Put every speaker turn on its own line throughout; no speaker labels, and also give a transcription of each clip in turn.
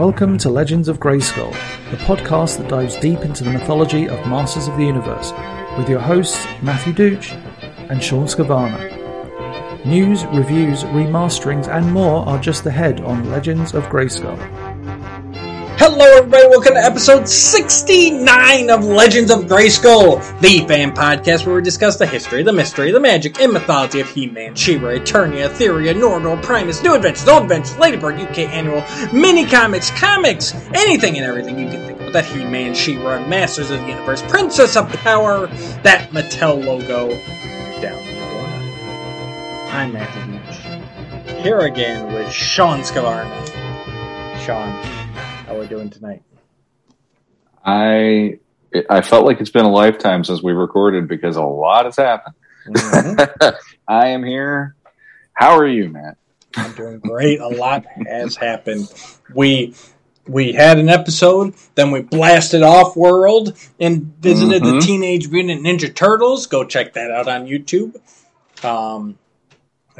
Welcome to Legends of Grayskull, the podcast that dives deep into the mythology of Masters of the Universe, with your hosts Matthew Dooch and Sean Scavana. News, reviews, remasterings, and more are just ahead on Legends of Grayskull.
Hello, everybody. Welcome to episode 69 of Legends of Grayskull, the fan podcast where we discuss the history, the mystery, the magic, and mythology of He-Man, She-Ra, Eternia, Etheria, Nordor, Primus, New Adventures, Old Adventures, Ladybird, UK Annual, mini comics, comics, anything and everything you can think of. That He-Man, She-Ra, Masters of the Universe, Princess of Power, that Mattel logo down the corner. I'm Matthew Beach. Here again with Sean Scavarna. Sean, how are we doing tonight?
I I felt like it's been a lifetime since we recorded because a lot has happened.
Mhm.
I am here. How are you, Matt?
I'm doing great. A lot has happened. We we had an episode, then we blasted off world and visited the
Mhm.
Teenage Mutant Ninja Turtles. Go check that out on YouTube. Um,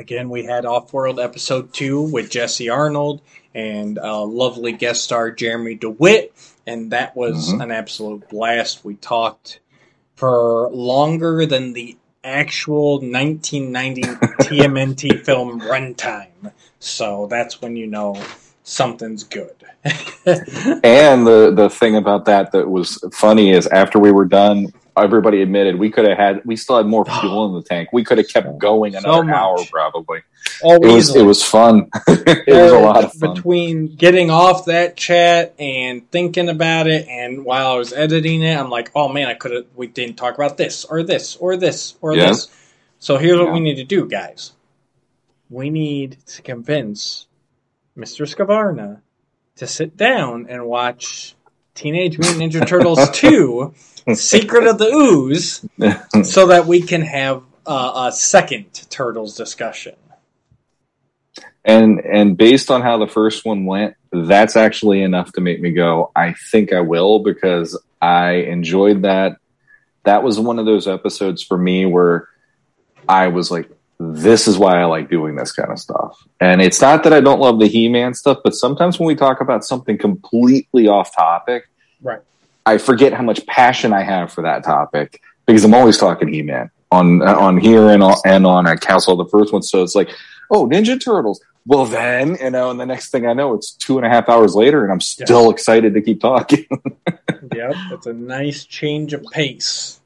again, we had off world episode two with Jesse Arnold and uh, lovely guest star Jeremy DeWitt, and that was
Mhm.
an absolute blast. We talked for longer than the actual 1990 TMNT film runtime. So that's when you know something's good.
And the the thing about that that was funny is after we were done, everybody admitted we could have had we still had more fuel in the tank. We could have kept going another
much.
hour probably.
oh,
It was
easily.
it was fun. it was a lot of fun.
Between getting off that chat and thinking about it, and while I was editing it, I'm like, oh man, I could have. We didn't talk about this or this or this or
Yeah.
this. So here's what we need to do, guys. We need to convince Mr. Scavarna to sit down and watch Teenage Mutant Ninja Turtles 2 Secret of the Ooze so that we can have uh, a second Turtles discussion.
and and based on how the first one went, that's actually enough to make me go. I think I will because I enjoyed that. That was one of those episodes for me where I was like, "This is why I like doing this kind of stuff." And it's not that I don't love the He-Man stuff, but sometimes when we talk about something completely off topic,
Right.
I forget how much passion I have for that topic because I'm always talking He-Man on uh, on here and on, and on a Castle the first one. So it's like, oh, Ninja Turtles. Well, then you know, and the next thing I know, it's two and a half hours later, and I'm still excited to keep talking.
Yep, it's a nice change of pace.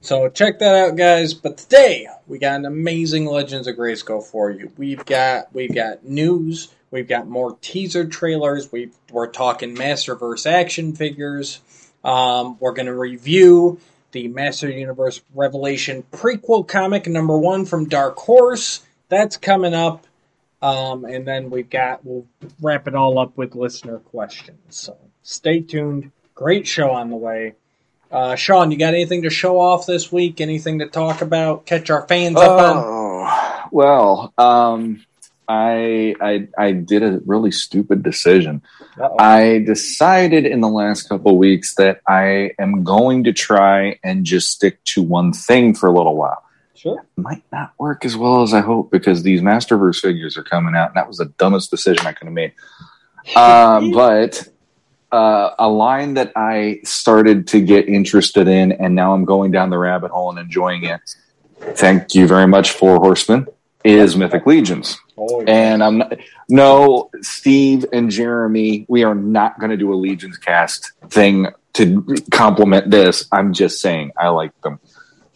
So check that out, guys. But today we got an amazing Legends of Grayskull for you. We've got we've got news. We've got more teaser trailers. we we're talking Masterverse action figures. Um, we're going to review the Master Universe Revelation prequel comic number one from Dark Horse. That's coming up. Um, and then we've got, we'll wrap it all up with listener questions. So stay tuned. Great show on the way. Uh, Sean, you got anything to show off this week? Anything to talk about? Catch our fans up on?
oh well, um, I I I did a really stupid decision.
Uh-oh.
I decided in the last couple of weeks that I am going to try and just stick to one thing for a little while.
Sure.
Might not work as well as I hope because these Masterverse figures are coming out, and that was the dumbest decision I could have made. Uh, but uh, a line that I started to get interested in, and now I'm going down the rabbit hole and enjoying it. Thank you very much, Four Horsemen. Is Mythic Legions.
Oh, yeah.
And I'm not, no, Steve and Jeremy, we are not going to do a Legions cast thing to complement this. I'm just saying I like them.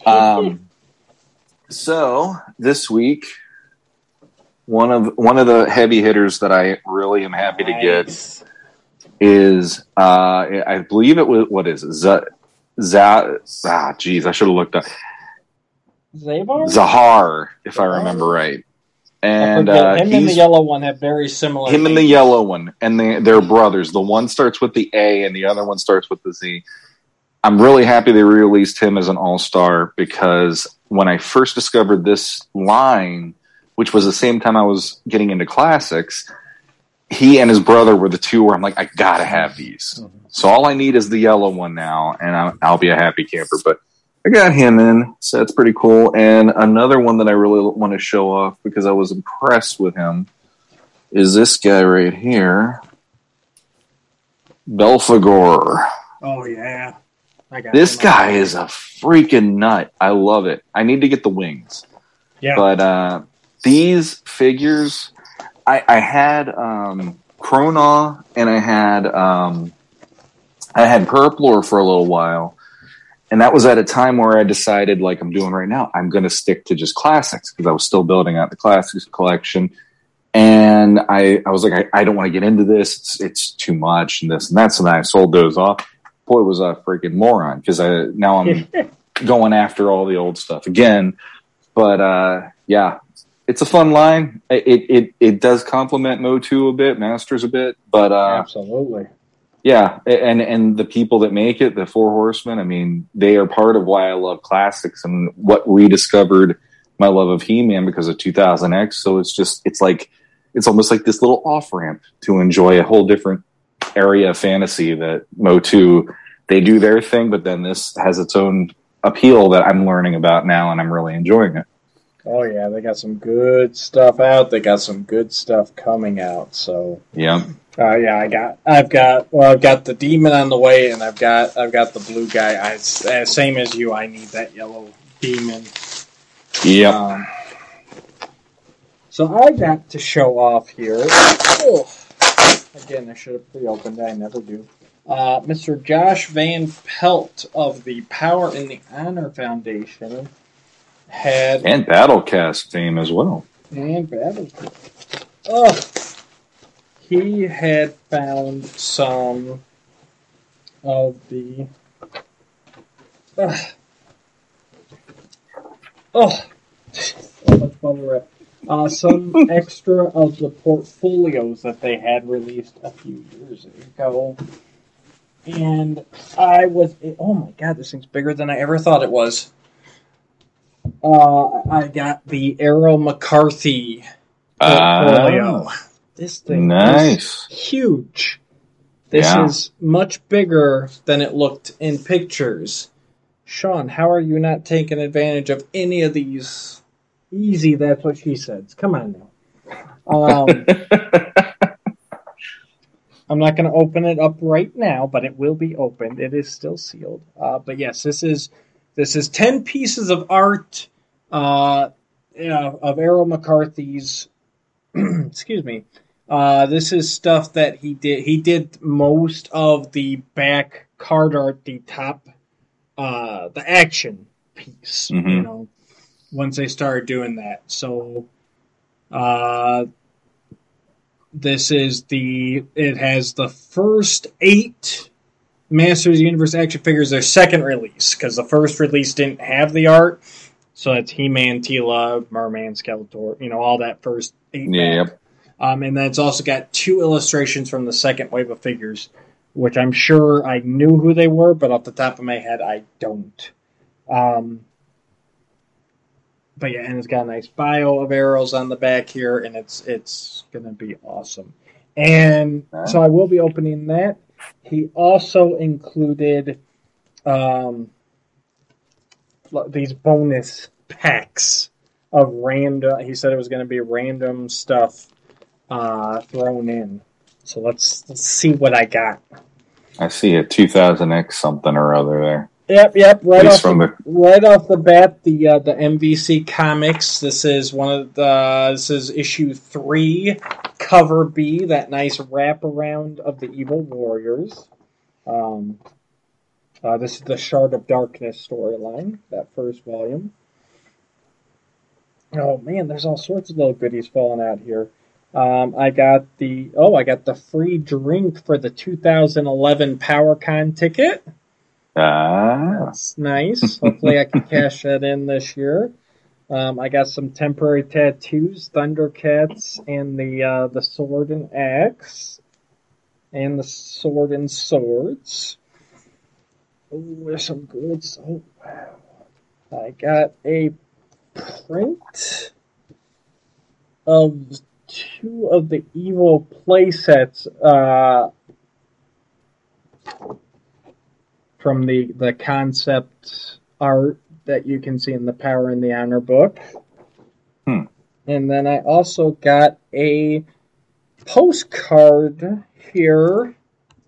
Um, so this week, one of one of the heavy hitters that I really am happy to get is uh, I believe it was what is it? Z- Z- ah, geez, I should have looked up
Zavar?
Zahar, if I remember right. And uh,
him and the yellow one have very similar.
him and the yellow one, and they, they're brothers. The one starts with the A, and the other one starts with the Z. I'm really happy they released him as an all star because when I first discovered this line, which was the same time I was getting into classics, he and his brother were the two where I'm like, I gotta have these.
Mhm.
So all I need is the yellow one now, and I'll, I'll be a happy camper. But I got him in, so that's pretty cool. And another one that I really want to show off because I was impressed with him is this guy right here. Belphegor.
Oh yeah, I got
This guy is a freaking nut. I love it. I need to get the wings.
Yeah,
But uh, these figures, I, I had um, Krona and I had um, I had Purplor for a little while, and that was at a time where I decided, like I'm doing right now, I'm going to stick to just classics because I was still building out the classics collection. And I, I was like, I, I don't want to get into this. It's, it's too much and this and that. So then I sold those off. Boy, was a freaking moron because I now I'm going after all the old stuff again. But uh, yeah, it's a fun line. It it it does complement Motu a bit, Masters a bit, but uh,
absolutely.
Yeah, and and the people that make it, the Four Horsemen, I mean, they are part of why I love classics and what rediscovered my love of He-Man because of 2000X. So it's just it's like it's almost like this little off ramp to enjoy a whole different area of fantasy that Motu they do their thing, but then this has its own appeal that I'm learning about now, and I'm really enjoying it.
Oh yeah, they got some good stuff out. They got some good stuff coming out. So
Yeah,
uh, yeah, I got, I've got, well, I've got the demon on the way, and I've got, I've got the blue guy. I, uh, same as you, I need that yellow demon.
yeah.
Um, so I got to show off here. Oh, again, I should have pre-opened. I never do. Uh, Mr. Josh Van Pelt of the Power and the Honor Foundation had
and Battlecast fame as well.
and battle. Oh, he had found some of the. Ugh. oh, oh, much bubble wrap. Uh, some extra of the portfolios that they had released a few years ago. And I was, oh my god, this thing's bigger than I ever thought it was. Uh, I got the Errol McCarthy portfolio. This thing is
nice.
huge. This
Yeah.
is much bigger than it looked in pictures. Sean, how are you not taking advantage of any of these? Easy, that's what she said. Come on now. Um, I'm not going to open it up right now, but it will be opened. It is still sealed. Uh, but yes, this is this is ten pieces of art uh, yeah, of Errol McCarthy's. excuse me. Uh, this is stuff that he did. He did most of the back card art, the top, uh, the action piece. You
Mhm.
know, once they started doing that. So, uh, this is the. It has the first eight Masters of the Universe action figures. Their second release because the first release didn't have the art. So that's He-Man, Teela, Merman, Skeletor. You know all that first eight.
Yeah,
back. Um, and then it's also got two illustrations from the second wave of figures, which I'm sure I knew who they were, but off the top of my head, I don't. Um, but yeah, and it's got a nice bio of Errol's on the back here, and it's it's gonna be awesome. And so I will be opening that. He also included um, these bonus packs of random. He said it was going to be random stuff uh, thrown in. So let's let's see what I got.
I see a 2000X something or other there.
Yep, yep. Right off the,
the
right off the bat, the uh, the MVC comics. This is one of the. This is issue three, cover B. That nice wraparound of the Evil Warriors. Um, uh, this is the Shard of Darkness storyline. That first volume. Oh man, there's all sorts of little goodies falling out here. Um, I got the oh, I got the free drink for the 2011 PowerCon ticket.
ah,
That's nice. Hopefully, I can cash that in this year. Um, I got some temporary tattoos: Thundercats and the uh, the sword and axe, and the sword and swords. Oh, there's some good. Oh, wow! I got a print of two of the evil playsets. Uh, from the the concept art that you can see in the Power and the Honor book.
Hmm.
And then I also got a postcard here.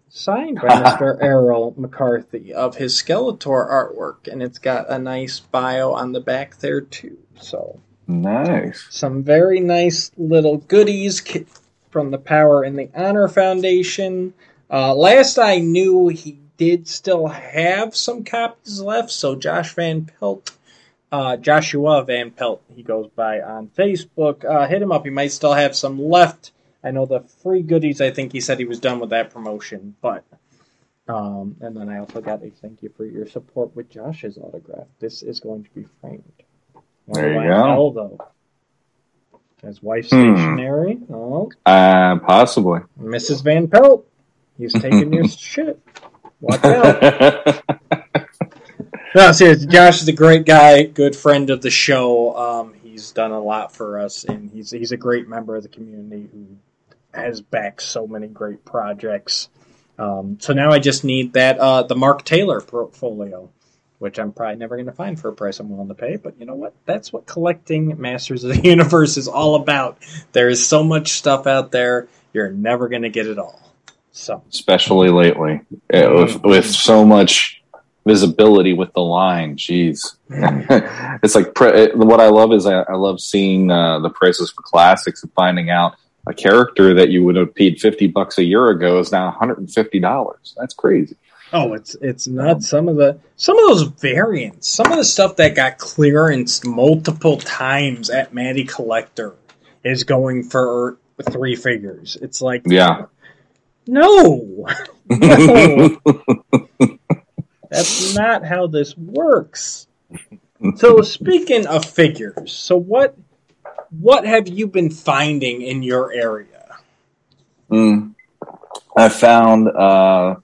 signed by Mr. Errol McCarthy of his Skeletor artwork, and it's got a nice bio on the back there too. So
Nice.
some very nice little goodies from the Power and the Honor Foundation. Uh, last I knew, he did still have some copies left. So Josh Van Pelt, uh, Joshua Van Pelt, he goes by on Facebook. Uh, hit him up. He might still have some left. I know the free goodies. I think he said he was done with that promotion, but. Um, and then I also got a thank you for your support with Josh's autograph. This is going to be framed.
There you go.
His wife's
Hmm.
stationary. Oh,
Uh, possibly.
Mrs. Van Pelt. He's taking your shit. Watch out. No, seriously, Josh is a great guy, good friend of the show. Um, he's done a lot for us, and he's he's a great member of the community who has backed so many great projects. Um, so now I just need that uh, the Mark Taylor portfolio, which I'm probably never going to find for a price I'm willing to pay. But you know what? That's what collecting Masters of the Universe is all about. There is so much stuff out there, you're never going to get it all. So
Especially lately, Uh, with with so much visibility with the line. Jeez, it's like pre- what I love is I, I love seeing uh, the prices for classics and finding out a character that you would have paid fifty bucks a year ago is now one hundred and fifty dollars. That's crazy.
Oh, it's it's nuts. Some of the some of those variants, some of the stuff that got clearance multiple times at Matty Collector is going for three figures. It's like
Yeah.
no, no, that's not how this works. So speaking of figures, so what what have you been finding in your area?
Mm. I found uh,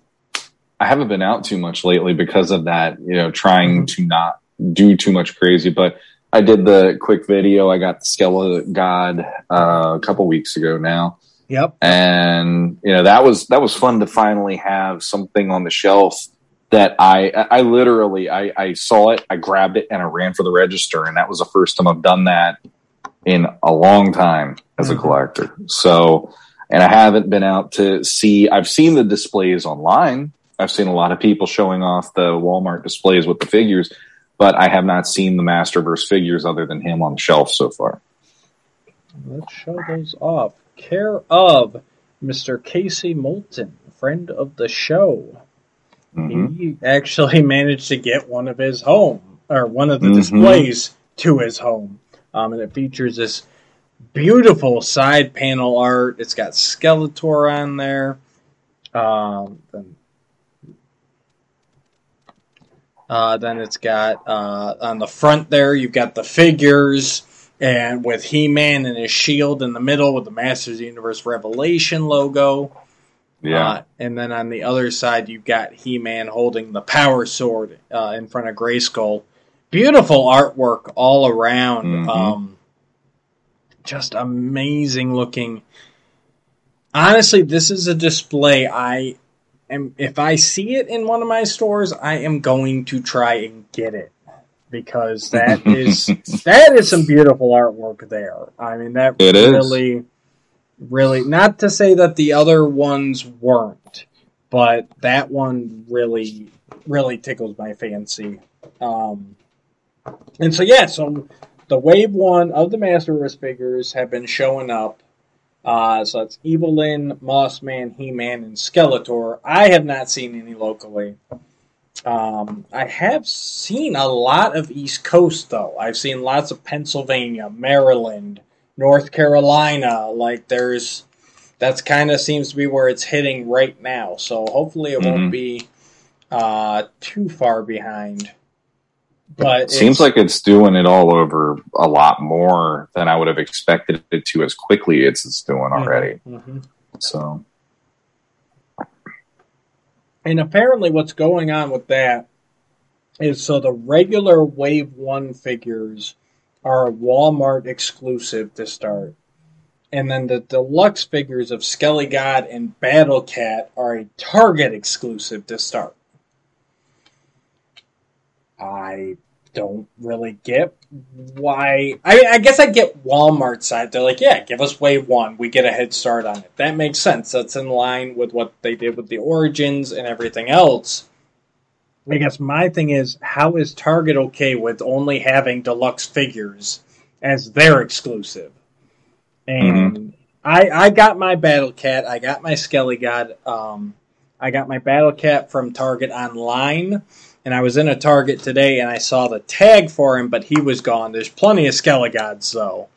I haven't been out too much lately because of that. You know, trying to not do too much crazy. But I did the quick video. I got the Skeleton God uh, a couple weeks ago now,
Yep.
and you know that was that was fun to finally have something on the shelf that I I literally I, I saw it, I grabbed it, and I ran for the register, and that was the first time I've done that in a long time as a
Mhm.
collector. So, and I haven't been out to see. I've seen the displays online. I've seen a lot of people showing off the Walmart displays with the figures, but I have not seen the Masterverse figures other than him on the shelf so far.
Let's show those off. Care of Mr. Casey Moulton, friend of the show.
Mhm.
He actually managed to get one of his home, or one of the
Mhm.
displays to his home. Um, and it features this beautiful side panel art. It's got Skeletor on there. Um, then, uh, then it's got uh, on the front there, you've got the figures, and with He Man and his shield in the middle with the Masters of the Universe Revelation logo.
Yeah.
Uh, and then on the other side, you've got He Man holding the power sword uh, in front of Grayskull. Beautiful artwork all around.
Mhm.
Um, just amazing looking. Honestly, this is a display I am. If I see it in one of my stores, I am going to try and get it because that is that is some beautiful artwork there. I mean, that
It is.
really, really. Not to say that the other ones weren't, but that one really, really tickles my fancy. Um, and so yeah, so the wave one of the Masterverse figures have been showing up. Uh, so it's Evil-Lyn, Mossman, He-Man, and Skeletor. I have not seen any locally. Um, I have seen a lot of East Coast though. I've seen lots of Pennsylvania, Maryland, North Carolina. Like there's that's kind of seems to be where it's hitting right now. So hopefully it
Mhm.
won't be uh, too far behind. But
Seems like it's doing it all over a lot more than I would have expected it to as quickly as it's doing already.
Mhm.
So,
And apparently, what's going on with that is so the regular Wave 1 figures are a Walmart exclusive to start. And then the deluxe figures of Skelly God and Battle Cat are a Target exclusive to start. I don't really get why. I, I guess I get Walmart's side. They're like, yeah, give us wave one. We get a head start on it. That makes sense. That's in line with what they did with the Origins and everything else. I guess my thing is, how is Target okay with only having deluxe figures as their exclusive? And mm-hmm. I I got my Battle Cat. I got my Skelly God. Um, I got my Battle Cat from Target online and I was in a Target today and I saw the tag for him, but he was gone. There's plenty of Skelegods though.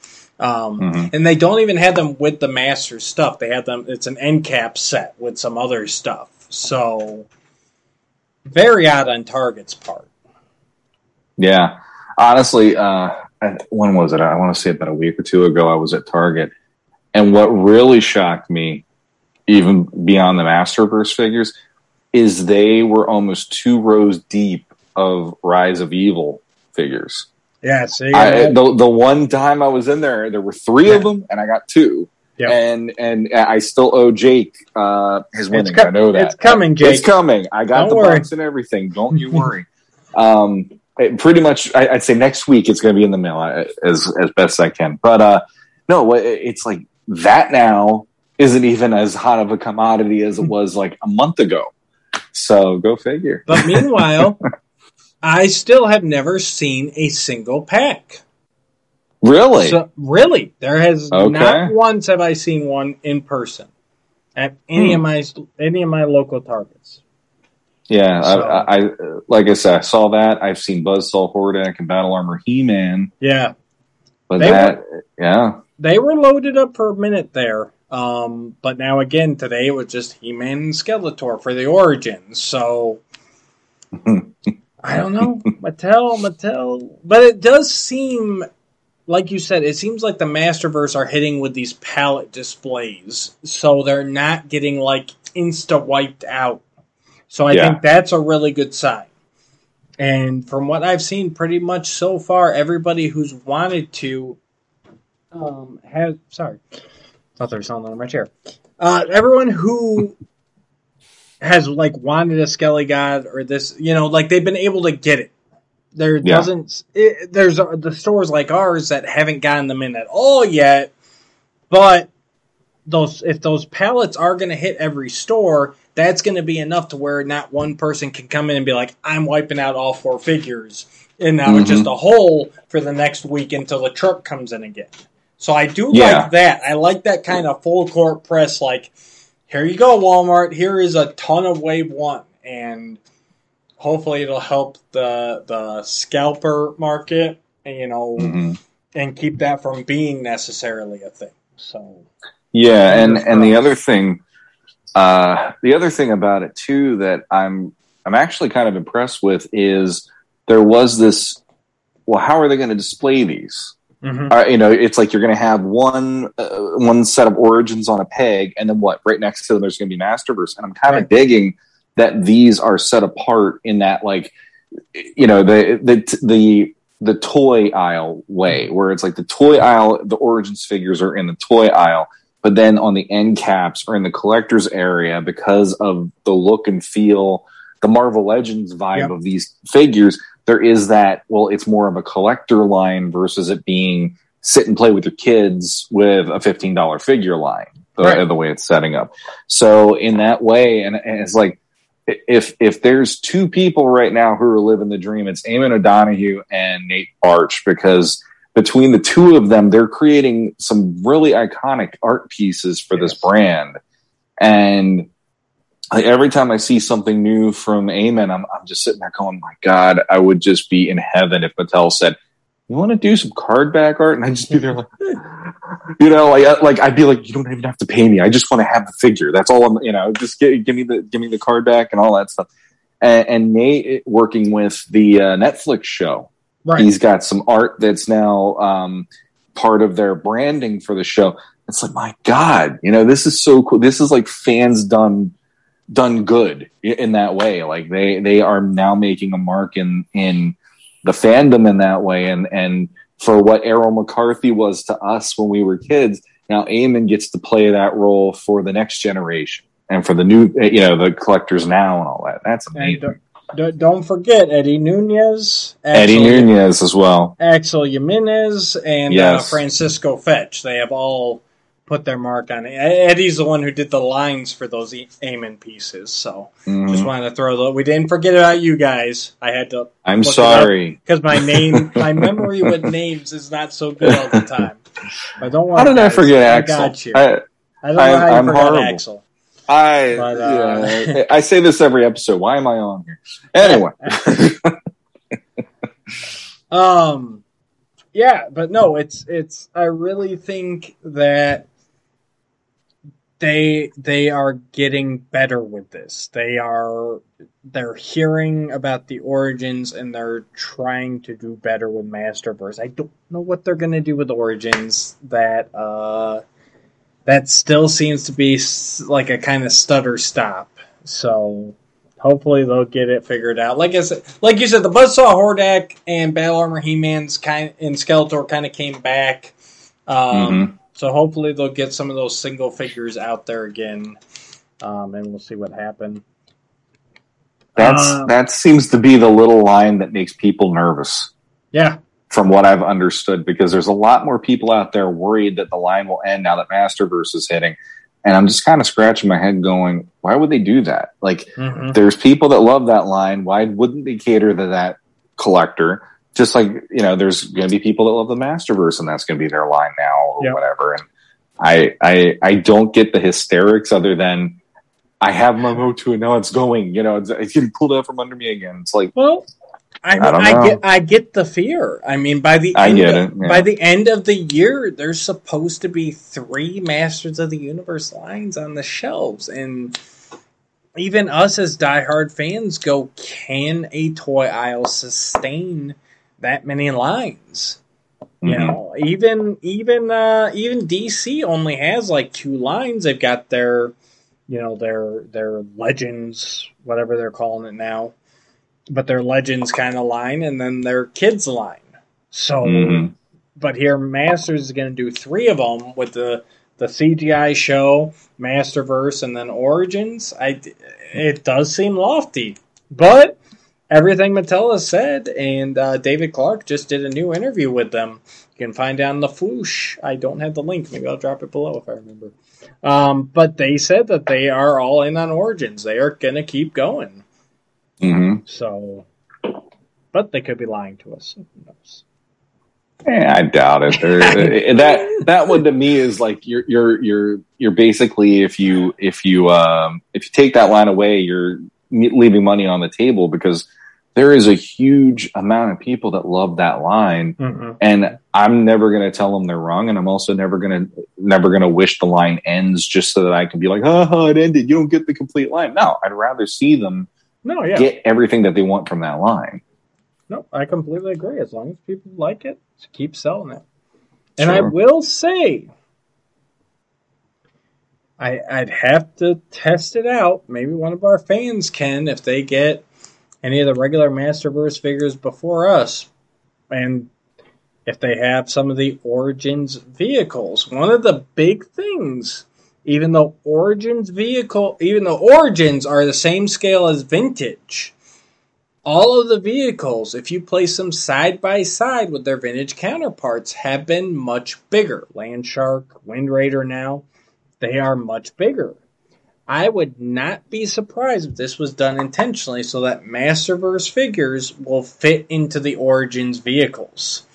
Um, mm-hmm. And they don't even have them with the master stuff. They have them. It's an end cap set with some other stuff. So very odd on Target's part.
Yeah, honestly, uh, when was it? I want to say about a week or two ago. I was at Target, and what really shocked me, even beyond the Masterverse figures, is they were almost two rows deep of Rise of Evil figures.
Yeah, see,
I, the the one time I was in there, there were three yeah. of them, and I got two. Yep. And and I still owe Jake uh, his winnings. Co- I know that
it's coming, Jake.
It's coming. I got Don't the worry. box and everything. Don't you worry. um, it, pretty much, I, would say next week it's going to be in the mail uh, as as best I can. But uh, no, it's like that now isn't even as hot of a commodity as it was like a month ago. So go figure.
But meanwhile, I still have never seen a single pack.
Really?
So, really, there has okay. not once have I seen one in person at any hmm. of my any of my local targets.
Yeah, so, I, I, like I said, I saw that. I've seen Buzzsaw Hordak and Battle Armor He Man.
Yeah,
but they that, were, yeah,
they were loaded up for a minute there. Um, but now again, today it was just He-Man and Skeletor for the origins. So I don't know, Mattel, Mattel, but it does seem like you said, it seems like the Masterverse are hitting with these palette displays, so they're not getting like insta wiped out. So I yeah. think that's a really good sign. And from what I've seen, pretty much so far, everybody who's wanted to um, have sorry thought there was something on my chair. Uh, everyone who has like wanted a Skelly God or this, you know, like they've been able to get it. There yeah. doesn't. It, there's uh, the stores like ours that haven't gotten them in at all yet. But those, if those pallets are going to hit every store, that's going to be enough to where not one person can come in and be like, "I'm wiping out all four figures," and now mm-hmm. it's just a hole for the next week until the truck comes in again. So I do yeah. like that. I like that kind of full court press. Like, here you go, Walmart. Here is a ton of Wave One, and hopefully it'll help the the scalper market. You know, mm-hmm. and keep that from being necessarily a thing. So
yeah, and and the other thing, uh, the other thing about it too that I'm I'm actually kind of impressed with is there was this. Well, how are they going to display these? Mm-hmm. Uh, you know, it's like you're going to have one uh, one set of origins on a peg, and then what? Right next to them, there's going to be Masterverse, and I'm kind of right. digging that these are set apart in that, like, you know, the the the the toy aisle way, where it's like the toy aisle, the origins figures are in the toy aisle, but then on the end caps are in the collectors area because of the look and feel, the Marvel Legends vibe yep. of these figures there is that well it's more of a collector line versus it being sit and play with your kids with a $15 figure line the, right. the way it's setting up so in that way and, and, it's like if if there's two people right now who are living the dream it's Eamon O'Donoghue and Nate Baertsch because between the two of them they're creating some really iconic art pieces for yes. this brand and like every time I see something new from Eamon, I'm, I'm just sitting there going, my God, I would just be in heaven if Mattel said, you want to do some card back art? And I'd just be there like, you know, like, like I'd be like, you don't even have to pay me. I just want to have the figure. That's all I'm, you know, just give, give me the, give me the card back and all that stuff. And, and Nate working with the uh, Netflix show. Right. He's got some art that's now um, part of their branding for the show. It's like, my God, you know, this is so cool. This is like fans done done good in that way. Like they they are now making a mark in in the fandom in that way, and and for what Errol McCarthy was to us when we were kids, now Eamon gets to play that role for the next generation and for the new you know the collectors now and all that. That's amazing.
And, D- don't forget Eddie Nunez,
Eddie
Axel-
Nunez as well.
Axel Jimenez, and uh, Francisco Etchart. They have all put their mark on it. Eddie's the one who did the lines for those e- Eamon pieces. So
Mhm.
just wanted to throw the. We didn't forget about you guys. I had to
I'm
look it up.
sorry.
because my name, my memory with names is not so good all the time. But don't worry.
How did I forget
I
Axel?
got you.
I,
I don't know
I'm-
how you
I'm
forgot
horrible.
Axel.
I,
But, uh,
yeah, I say this every episode. Why am I on here? Anyway,
Um, yeah, but no, it's it's. I really think that they they are getting better with this. They are they're hearing about the origins and they're trying to do better with Masterverse. I don't know what they're going to do with Origins. That uh, that still seems to be like a kind of stutter stop. So hopefully they'll get it figured out. Like I said, like you said, the Buzzsaw Hordak and Battle Armor He Man's kind and Skeletor kind of came back. Um, So hopefully they'll get some of those single figures out there again, um, and we'll see what happens.
that's
Um,
that seems to be the little line that makes people nervous.
Yeah,
from what I've understood, because there's a lot more people out there worried that the line will end now that Masterverse is hitting. And I'm just kind of scratching my head going, why would they do that? Like,
Mhm.
there's people that love that line. Why wouldn't they cater to that collector? Just like, you know, there's going to be people that love the Masterverse and that's going to be their line now or
Yep.
whatever. And I, I, I don't get the hysterics other than I have my Motu and now it's going, you know, it's, it's getting pulled out from under me again. It's like,
Well, I,
I don't
I, get I get the fear. I mean, by the
I
end
get
of,
it, yeah.
by the end of the year, there's supposed to be three Masters of the Universe lines on the shelves, and even us as diehard fans go, can a toy aisle sustain that many lines? You
Mhm.
know, even even uh, even DC only has like two lines. They've got their, you know, their their legends, whatever they're calling it now, but their legends kind of line, and then their kids line. So,
Mhm.
but here Masters is going to do three of them with the the CGI show, Masterverse, and then Origins. I it does seem lofty, but everything Mattel has said, and uh, David Clark just did a new interview with them. You can find down on the Fwoosh. I don't have the link. Maybe I'll drop it below if I remember. Um, but they said that they are all in on Origins. They are going to keep going.
Mhm.
So, but they could be lying to us. Who knows?
Eh, I doubt it. There- eh, that that one to me is like you're you're you're you're basically if you if you um if you take that line away, you're leaving money on the table because there is a huge amount of people that love that line,
Mm-hmm.
and I'm never going to tell them they're wrong, and I'm also never going to never going to wish the line ends just so that I can be like, oh, it ended. You don't get the complete line. No, I'd rather see them
No, yeah.
get everything that they want from that line.
No, I completely agree. As long as people like it, keep selling it. And I will say, I, I'd have to test it out. Maybe one of our fans can if they get any of the regular Masterverse figures before us, and if they have some of the Origins vehicles. One of the big things, even though Origins vehicle, even though Origins are the same scale as Vintage, all of the vehicles, if you place them side by side with their vintage counterparts, have been much bigger. Landshark, Wind Raider now, they are much bigger. I would not be surprised if this was done intentionally so that Masterverse figures will fit into the Origins vehicles.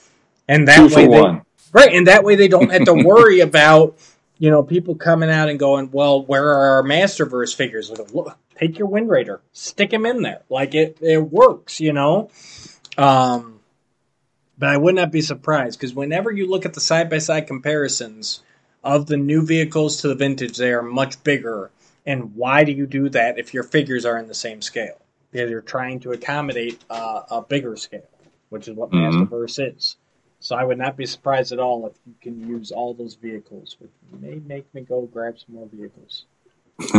And that way they,
one.
Right, and that way they don't have to worry about, you know, people coming out and going, "Well, where are our Masterverse figures?" Like, look, take your Wind Raider, stick him in there, like it it works, you know. Um, but I would not be surprised because whenever you look at the side by side comparisons of the new vehicles to the vintage, they are much bigger. And why do you do that if your figures are in the same scale? Because you're trying to accommodate uh, a bigger scale, which is what
Mhm.
Masterverse is. So I would not be surprised at all if you can use all those vehicles, which may make me go grab some more vehicles.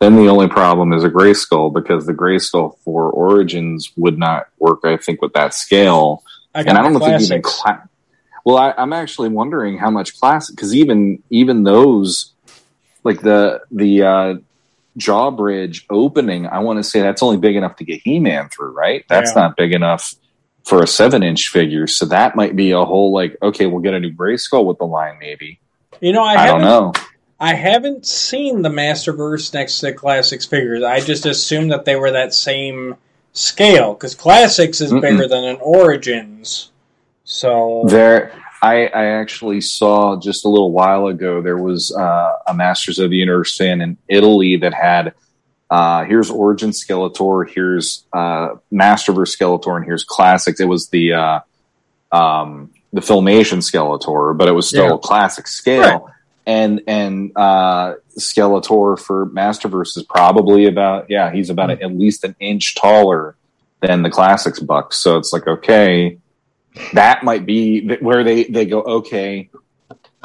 then the only problem is a gray skull because the gray skull for origins would not work i think with that scale
I
and i don't know if
classics.
even cla- well I, i'm actually wondering how much classic because even even those like the the uh jawbridge opening, I want to say that's only big enough to get He Man through, right? That's
Yeah.
not big enough for a seven inch figure. So that might be a whole like, okay, we'll get a new Gray Skull with the line, maybe.
You know, I,
I, don't know.
I haven't seen the Masterverse next to the Classics figures. I just assumed that they were that same scale because Classics is
Mm-mm.
bigger than an Origins. So
There, I, I actually saw just a little while ago. There was uh, a Masters of the Universe fan in Italy that had. Uh, here's Origin Skeletor. Here's uh, Masterverse Skeletor, and here's Classics. It was the uh, um, the Filmation Skeletor, but it was still
Yeah.
a classic scale.
Right.
And and uh, Skeletor for Masterverse is probably about yeah he's about
Mm.
at least an inch taller than the Classics Bucks. So it's like okay, that might be where they they go okay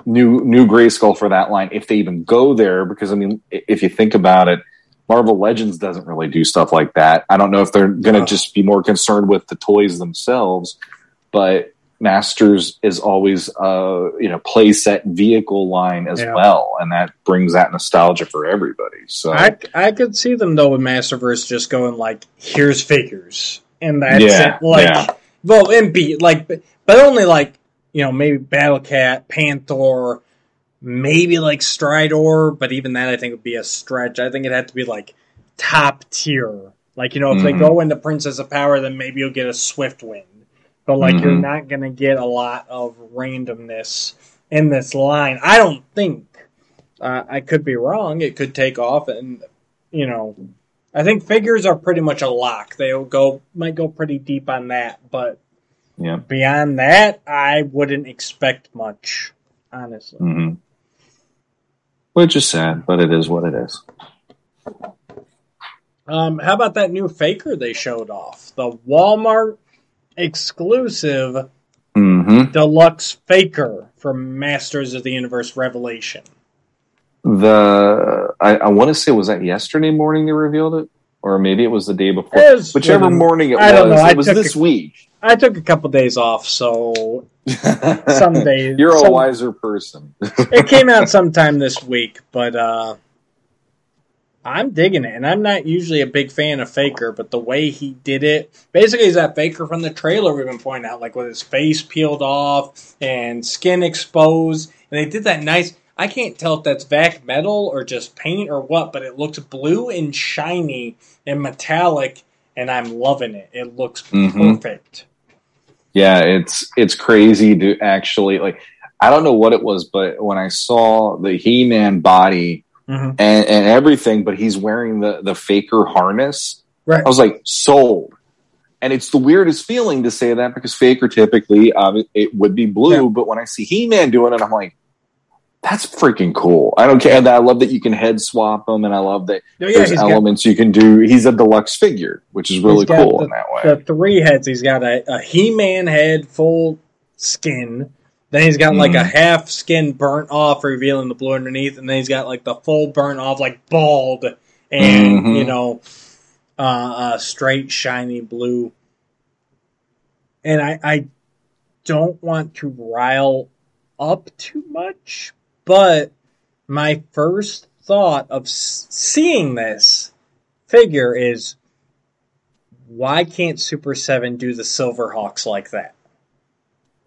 new new Grayskull for that line if they even go there because I mean if you think about it Marvel Legends doesn't really do stuff like that. I don't know if they're going to just be more concerned with the toys themselves, but Masters is always uh you know playset vehicle line as
Yeah.
well and that brings that nostalgia for everybody. So
I I could see them though with Masterverse just going like, here's figures, and that's
Yeah,
it. Like,
yeah.
Well, and be like, but, but only like you know maybe Battle Cat, Panther, maybe like Stridor, but even that I think would be a stretch. I think it had to be like top tier. Like you know, if they
Mhm.
go into Princess of Power, then maybe you'll get a Swift Wind. But like you're
Mhm.
not gonna get a lot of randomness in this line. I don't think. Uh, I could be wrong. It could take off, and you know, I think figures are pretty much a lock. They'll go might go pretty deep on that, but
yeah.
beyond that, I wouldn't expect much, honestly.
hmm Which is sad, but it is what it is.
Um, how about that new Faker they showed off? The Walmart exclusive
hmm
deluxe Faker from Masters of the Universe Revelation.
The I, I want to say was that yesterday morning they revealed it, or maybe it was the day before.
It was
Whichever
within-
morning it
I don't
was,
know, I
it was this
a-
week.
I took a couple days off, so some days
You're a wiser person.
it came out sometime this week, but uh, I'm digging it. And I'm not usually a big fan of Faker, but the way he did it, basically, is that Faker from the trailer we've been pointing out, like with his face peeled off and skin exposed. And they did that nice. I can't tell if that's vac metal or just paint or what, but it looks blue and shiny and metallic, and I'm loving it. It looks
Mhm.
perfect.
yeah, it's it's crazy to actually like. I don't know what it was, but when I saw the He-Man body
Mhm.
and, and everything, but he's wearing the the Faker harness.
Right.
I was like, sold. And it's the weirdest feeling to say that because Faker typically uh, it would be blue,
Yeah.
but when I see He Man doing it, I'm like, that's freaking cool. I don't care. And I love that you can head swap them, and I love that
Oh, yeah,
there's
he's got
elements you can do. He's a deluxe figure, which is really cool
the-
in that way.
the three heads. He's got a, a He-Man head, full skin. Then he's got like a
Mhm.
half skin burnt off, revealing the blue underneath, and then he's got like the full burnt off, like bald, and
Mhm.
you know, uh, uh, straight shiny blue. And I, I don't want to rile up too much, but my first thought of seeing this figure is why can't Super 7 do the Silverhawks like that?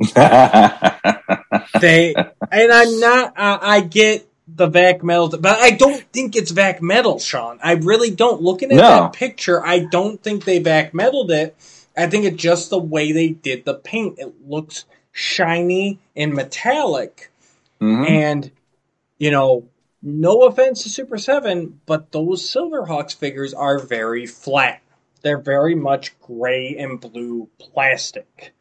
They and I'm not. I, I get the vac metal, but I don't think it's vac metal, Sean. I really don't. Looking at
No.
that picture, I don't think they vac metaled it. I think it's just the way they did the paint. It looks shiny and metallic,
Mhm.
and you know, no offense to Super Seven, but those Silverhawks figures are very flat. They're very much gray and blue plastic.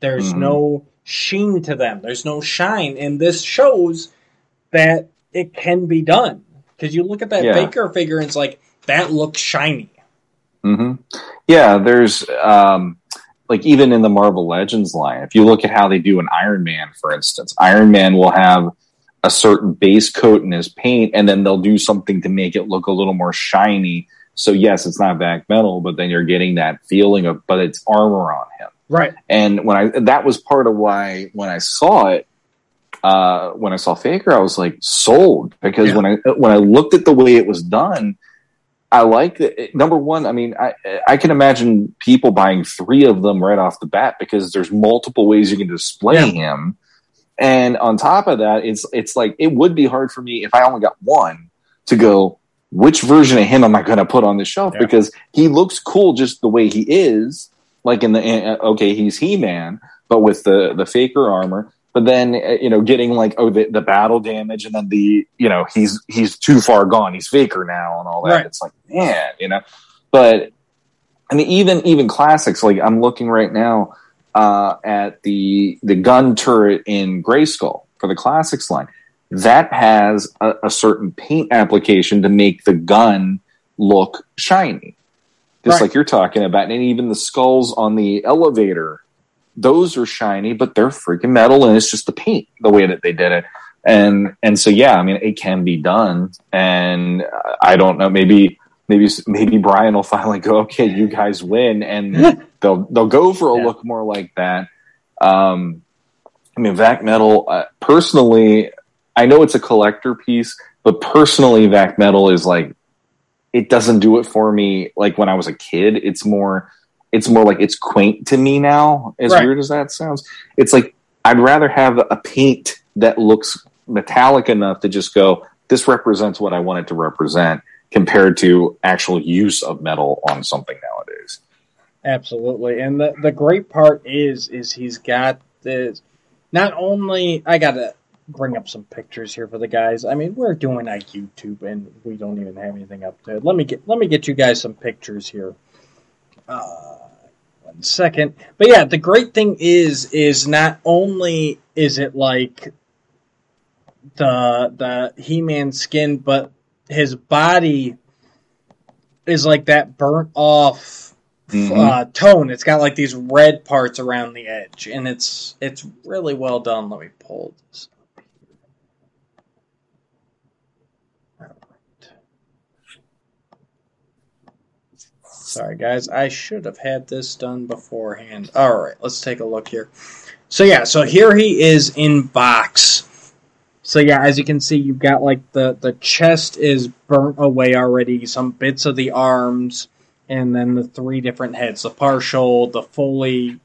There's
Mhm.
no sheen to them. There's no shine, and this shows that it can be done. Because you look at that
Yeah.
Faker figure, and it's like that looks shiny.
hmm Yeah, there's um, like even in the Marvel Legends line, if you look at how they do an Iron Man, for instance, Iron Man will have a certain base coat in his paint, and then they'll do something to make it look a little more shiny. So yes, it's not vac metal, but then you're getting that feeling of, but it's armor on him.
Right.
And when I that was part of why when I saw it, uh, when I saw Faker, I was like sold because
Yeah.
when I when I looked at the way it was done, I like it. Number one, I mean, I I can imagine people buying three of them right off the bat because there's multiple ways you can display
Yeah.
him. And on top of that, it's it's like it would be hard for me if I only got one to go. Which version of him am I going to put on the shelf?
Yeah.
Because he looks cool just the way he is. Like in the uh, okay, he's He Man, but with the the faker armor. But then uh, you know, getting like oh the, the battle damage, and then the you know he's he's too far gone. He's faker now, and all that.
Right.
It's like man, you know. But I mean, even even classics. Like I'm looking right now uh, at the the gun turret in Grayskull for the classics line. That has a, a certain paint application to make the gun look shiny, just
Right.
like you're talking about. And even the skulls on the elevator, those are shiny, but they're freaking metal, and it's just the paint the way that they did it. And and so yeah, I mean, it can be done. And I don't know, maybe maybe maybe Brian will finally go, okay, you guys win, and they'll they'll go for a
Yeah.
look more like that. Um, I mean, Vac Metal. Uh, personally, I know it's a collector piece, but personally, Vac Metal is like it doesn't do it for me. Like when I was a kid, it's more it's more like it's quaint to me now. As
Right.
weird as that sounds, it's like I'd rather have a paint that looks metallic enough to just go. This represents what I want it to represent, compared to actual use of metal on something nowadays.
Absolutely. And the the great part is is he's got this not only I gotta bring up some pictures here for the guys. I mean, we're doing like YouTube and we don't even have anything up there. Let me get let me get you guys some pictures here. Uh second. But yeah, the great thing is is not only is it like the the He-Man skin, but his body is like that burnt off
Mhm.
uh, tone. It's got like these red parts around the edge, and it's it's really well done. Let me pull this up here. All right. Sorry, guys. I should have had this done beforehand. All right, let's take a look here. So yeah, so here he is in box. So yeah, as you can see, you've got like the the chest is burnt away already. Some bits of the arms and then the three different heads the partial, the fully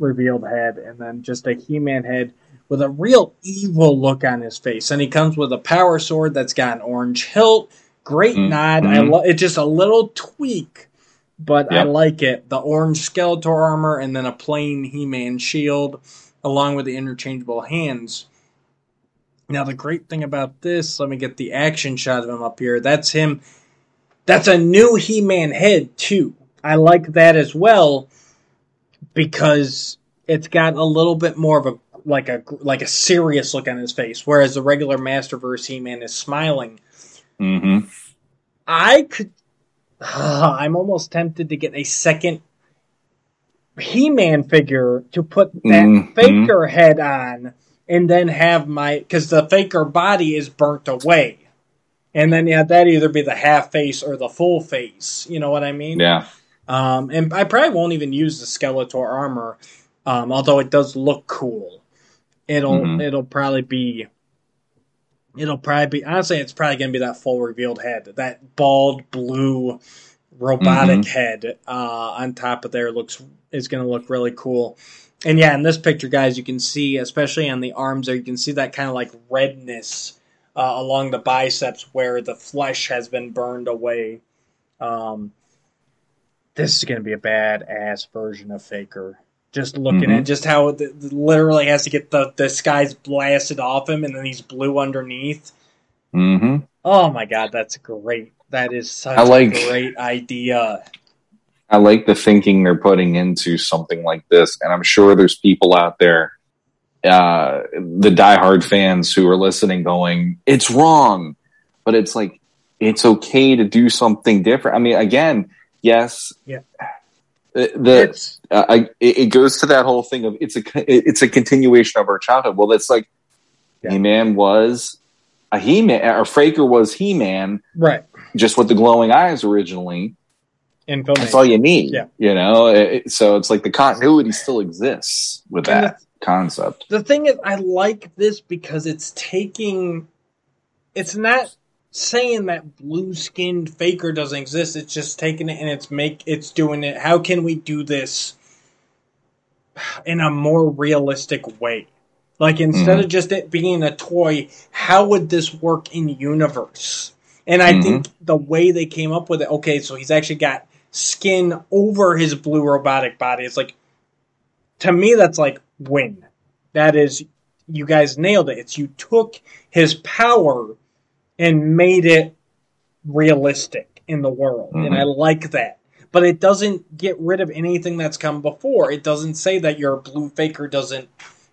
revealed head, and then just a He Man head with a real evil look on his face. And he comes with a power sword that's got an orange hilt. Great
Mm,
nod. I
mhm.
love it's just a little tweak, but I like it. The orange Skeletor armor and then a plain He Man shield, along with the interchangeable hands. Now the great thing about this, let me get the action shot of him up here. That's him that's a new He-Man head too. I like that as well because it's got a little bit more of a like a like a serious look on his face, whereas the regular Masterverse He-Man is smiling.
Mm-hmm.
I could. I'm almost tempted to get a second He-Man figure to put that
Mhm.
Faker head on, and then have my because the Faker body is burnt away, and then yeah, that either be the half face or the full face. You know what I mean?
Yeah.
Um, and I probably won't even use the Skeletor armor, um, although it does look cool. It'll
Mhm.
it'll probably be. It'll probably be honestly, it's probably gonna be that full revealed head, that bald blue robotic head uh, on top of there looks is gonna look really cool. And yeah, in this picture, guys, you can see, especially on the arms there, you can see that kind of like redness uh, along the biceps where the flesh has been burned away. Um, this is going to be a badass version of Faker. Just looking
Mhm.
at just how it it literally has to get the, the skies blasted off him and then he's blue underneath.
Mm-hmm.
Oh my god, that's great. That is such
I like-
a great idea.
I like the thinking they're putting into something like this, and I'm sure there's people out there, uh, the diehard fans who are listening, going, "It's wrong," but it's like it's okay to do something different. I mean, again, yes,
Yeah.
The, the uh, I, it it goes to that whole thing of it's a it's a continuation of our childhood. Well, it's like
Yeah.
He Man was a He Man, or Faker was He Man,
right.
just with the glowing eyes originally.
In film.
That's all you need.
Yeah.
You know, It- so it's like the continuity still exists with
And
that concept.
the thing is, I like this because it's taking. It's not saying that blue skinned faker doesn't exist. It's just taking it and it's make it's doing it. How can we do this in a more realistic way? Like instead
Mhm.
of just it being a toy, how would this work in universe? And I
Mhm.
think the way they came up with it, okay, so he's actually got skin over his blue robotic body. It's like to me that's like win. That is you guys nailed it. It's you took his power and made it realistic in the world. And I like that. But it doesn't get rid of anything that's come before. It doesn't say that your blue faker doesn't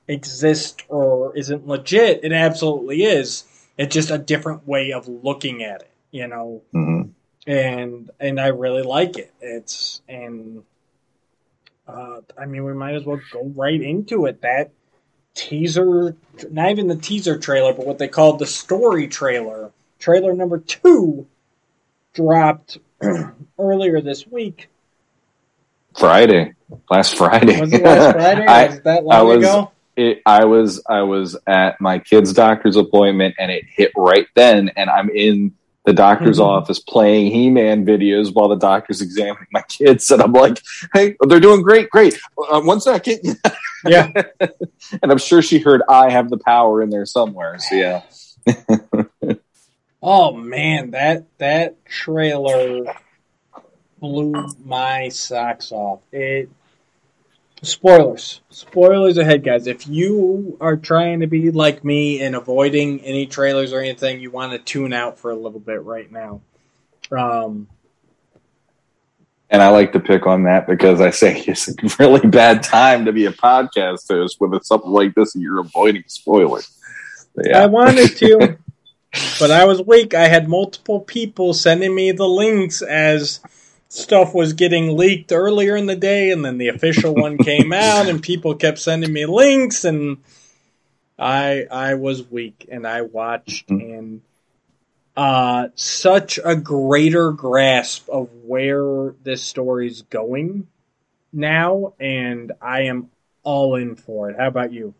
exist or isn't legit. It absolutely is. It's just a different way of looking at it, you know.
Mhm.
And and I really like it. It's and uh, I mean we might as well go right into it. That teaser, not even the teaser trailer, but what they called the story trailer. Trailer number two dropped earlier this week.
Friday, last Friday.
Was it last Friday?
I,
was that
I
long
was-
ago?
it, I was I was at my kid's doctor's appointment and it hit right then, and I'm in the doctor's
Mhm.
office playing He-Man videos while the doctor's examining my kids, and I'm like, "Hey, they're doing great, great. Uh, one second.
Yeah.
and I'm sure she heard "I have the power" in there somewhere. So yeah,
Oh man, that that trailer blew my socks off. It spoilers. Spoilers ahead, guys. If you are trying to be like me and avoiding any trailers or anything, you want to tune out for a little bit right now. Um
and I like to pick on that because I say it's a really bad time to be a podcast host with something like this, and you're avoiding spoilers. But
I wanted to, but I was weak. I had multiple people sending me the links as stuff was getting leaked earlier in the day, and then the official one came out, and people kept sending me links, and I I was weak, and I watched, and uh, such a greater grasp of where this story's going now, and I am all in for it. How about you?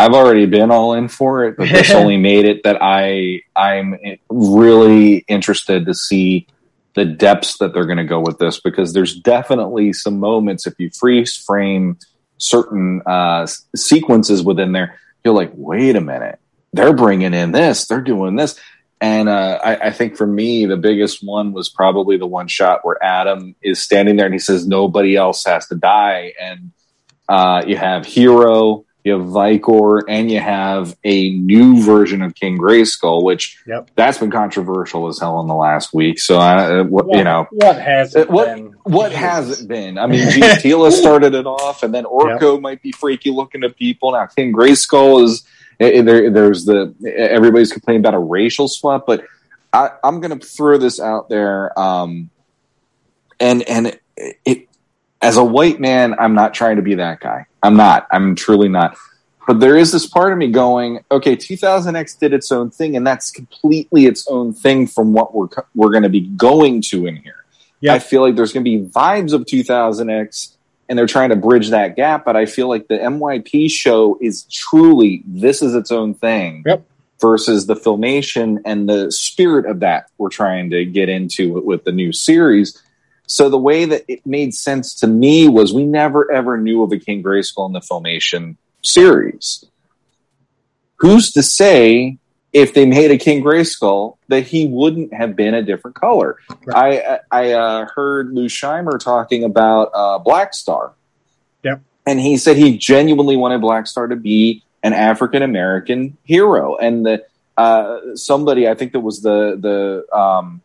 I've already been all in for it, but this only made it that I I'm really interested to see the depths that they're going to go with this because there's definitely some moments if you freeze frame certain uh, sequences within there, you're like, wait a minute, they're bringing in this, they're doing this. And uh, I, I think for me, the biggest one was probably the one shot where Adam is standing there and he says, nobody else has to die. And uh, you have Hero, you have Vikor, and you have a new version of King Grayskull, which
Yep.
that's been controversial as hell in the last week. So, I, what, you know,
what has it
uh, what-
been?
what has it been? I mean, Teela started it off, and then Orko might be freaky looking to people. Now, King Grayskull is there. There's the everybody's complaining about a racial swap, but I, I'm going to throw this out there. Um, and and it, it as a white man, I'm not trying to be that guy. I'm not. I'm truly not. But there is this part of me going, okay, 2000X did its own thing, and that's completely its own thing from what we're we're going to be going to in here.
Yeah.
I feel like there's going to be vibes of 2000X, and they're trying to bridge that gap. But I feel like the MYP show is truly this is its own thing.
Yep.
Versus the filmation and the spirit of that we're trying to get into with- with the new series. So the way that it made sense to me was we never ever knew of a King Grayskull in the filmation series. Who's to say if they made a King Grayskull that he wouldn't have been a different color? I I uh, heard Lou Scheimer talking about uh, Black Star.
Yep.
And he said he genuinely wanted Black Star to be an African American hero, and the uh, somebody I think that was the the um,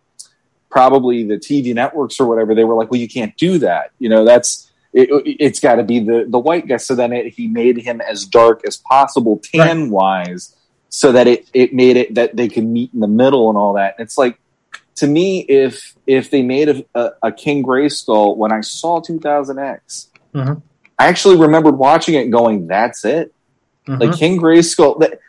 probably the TV networks or whatever, they were like, well, you can't do that. You know, that's, it, it's got to be the, the white guy. So then it, he made him as dark as possible, tan wise, so that it, it made it that they could meet in the middle and all that. And it's like, to me, if, if they made a, a, a King Gray Skull, when I saw 2000X,
Mhm.
I actually remembered watching it going, that's it. Like
Mhm.
King Grayskull, the,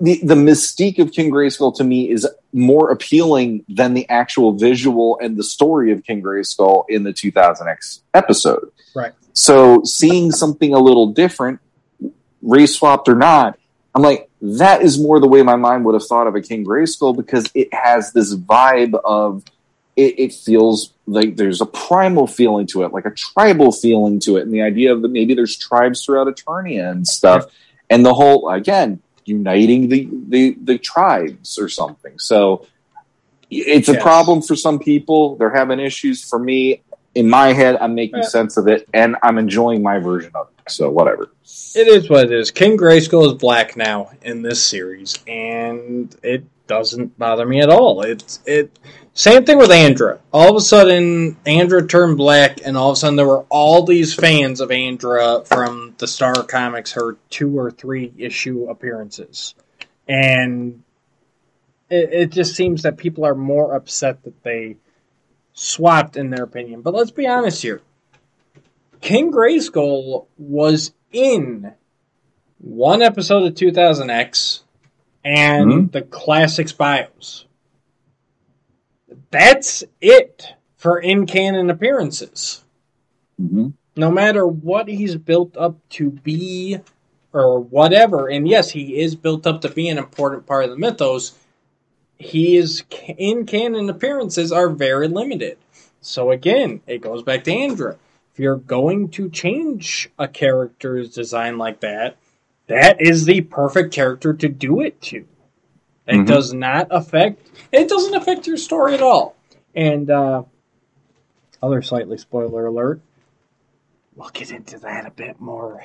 the the mystique of King Grayskull to me is more appealing than the actual visual and the story of King Grayskull in the 2000X episode.
Right.
So seeing something a little different, race swapped or not, I'm like, that is more the way my mind would have thought of a King Grayskull because it has this vibe of it, it, feels like there's a primal feeling to it, like a tribal feeling to it, and the idea of that maybe there's tribes throughout Eternia and stuff, and the whole again uniting the the, the tribes or something. So it's a yes. problem for some people. They're having issues. For me, in my head, I'm making sense of it, and I'm enjoying my version of it. So whatever.
It is what it is. King Grayskull is black now in this series, and it doesn't bother me at all. It's it. Same thing with Andra. All of a sudden, Andra turned black, and all of a sudden, there were all these fans of Andra from the Star Comics, her two or three issue appearances, and it, it just seems that people are more upset that they swapped in their opinion. But let's be honest here. King Grayskull was in one episode of 2000X and mm-hmm. the Classics bios. That's it for in canon appearances. Mm-hmm. No matter what he's built up to be or whatever, and yes, he is built up to be an important part of the mythos, his in canon appearances are very limited. So again, it goes back to Andra. If you're going to change a character's design like that, that is the perfect character to do it to. It mm-hmm. does not affect it doesn't affect your story at all. And uh other slightly spoiler alert. We'll get into that a bit more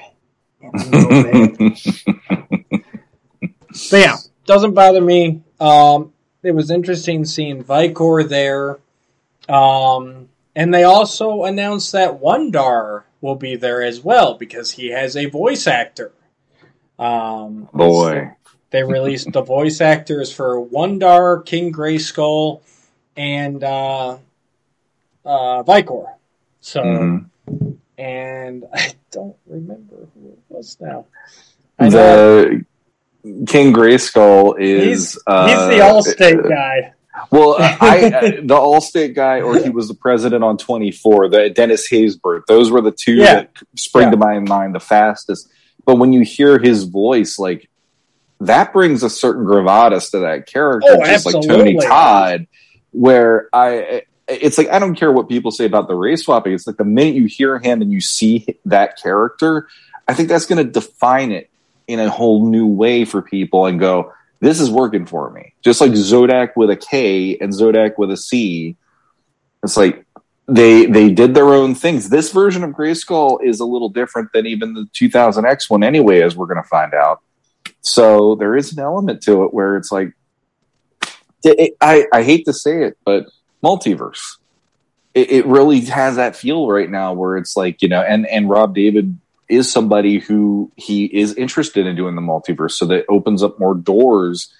in a little bit. but yeah, doesn't bother me. Um it was interesting seeing Vikor there. Um, and they also announced that Wun-Darr will be there as well because he has a voice actor. Um,
Boy.
They released the voice actors for Wundarr, King Gray Skull, and uh, uh, Vikor. So, mm-hmm. and I don't remember who it was now.
the King Gray Skull is
he's, uh, he's the Allstate uh, guy.
Well, I, I, the Allstate guy, or he was the president on 24. The Dennis Haysbert. Those were the two yeah. that spring yeah. to my mind the fastest. But when you hear his voice, like that brings a certain gravitas to that character, oh, just absolutely. like Tony Todd. Where I, it's like I don't care what people say about the race swapping. It's like the minute you hear him and you see that character, I think that's going to define it in a whole new way for people and go, this is working for me. Just like Zodak with a K and Zodac with a C. It's like they they did their own things. This version of Grayskull is a little different than even the 2000X one anyway, as we're going to find out. So there is an element to it where it's like, it, I, I hate to say it, but multiverse. It, it really has that feel right now where it's like, you know, and, and Rob David is somebody who he is interested in doing the multiverse. So that opens up more doors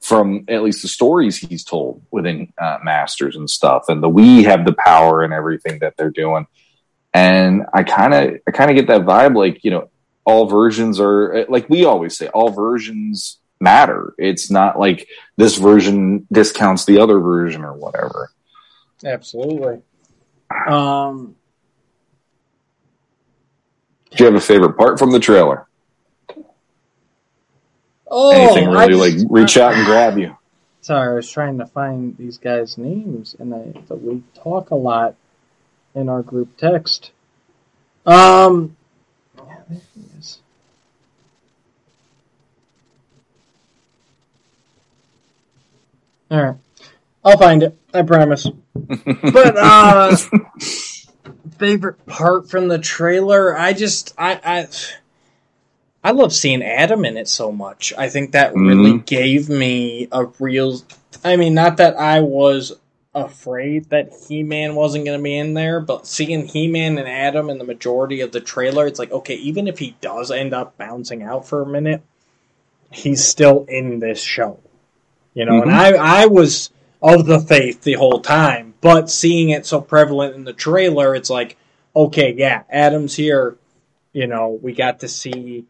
from at least the stories he's told within uh, Masters and stuff. And the we have the power and everything that they're doing. And I kind of, I kind of get that vibe, like you know, all versions are like we always say, all versions matter. It's not like this version discounts the other version or whatever.
Absolutely. Um,
do you have a favorite part from the trailer?
Oh,
anything really just, like reach out and grab you?
Sorry, I was trying to find these guys' names, and I, we talk a lot in our group text. Um, there he is. All right, I'll find it. I promise. but uh favorite part from the trailer. I just I I I love seeing Adam in it so much. I think that mm-hmm. really gave me a real. I mean, not that I was afraid that He Man wasn't going to be in there, but seeing He Man and Adam in the majority of the trailer, it's like okay, even if he does end up bouncing out for a minute, he's still in this show. You know, mm-hmm. and I I was of the faith the whole time. But seeing it so prevalent in the trailer, it's like, okay, yeah, Adam's here. You know, we got to see,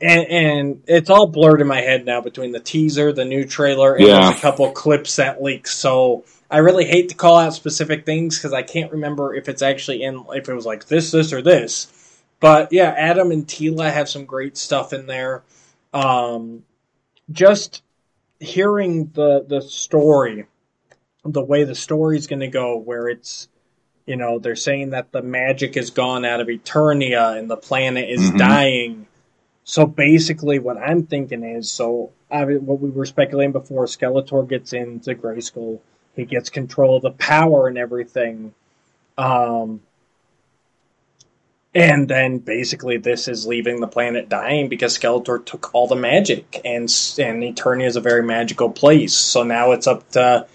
and, and it's all blurred in my head now between the teaser, the new trailer, and yeah. there's a couple clips that leak. So I really hate to call out specific things because I can't remember if it's actually in, if it was like this, this, or this. But yeah, Adam and Teela have some great stuff in there. Um, just hearing the the story, the way the story's going to go, where it's you know they're saying that the magic is gone out of Eternia and the planet is
Mhm.
dying. So basically, what I'm thinking is, so I mean, what we were speculating before, Skeletor gets into Grayskull, he gets control of the power and everything, um, and then basically this is leaving the planet dying because Skeletor took all the magic, and and Eternia is a very magical place. So now it's up to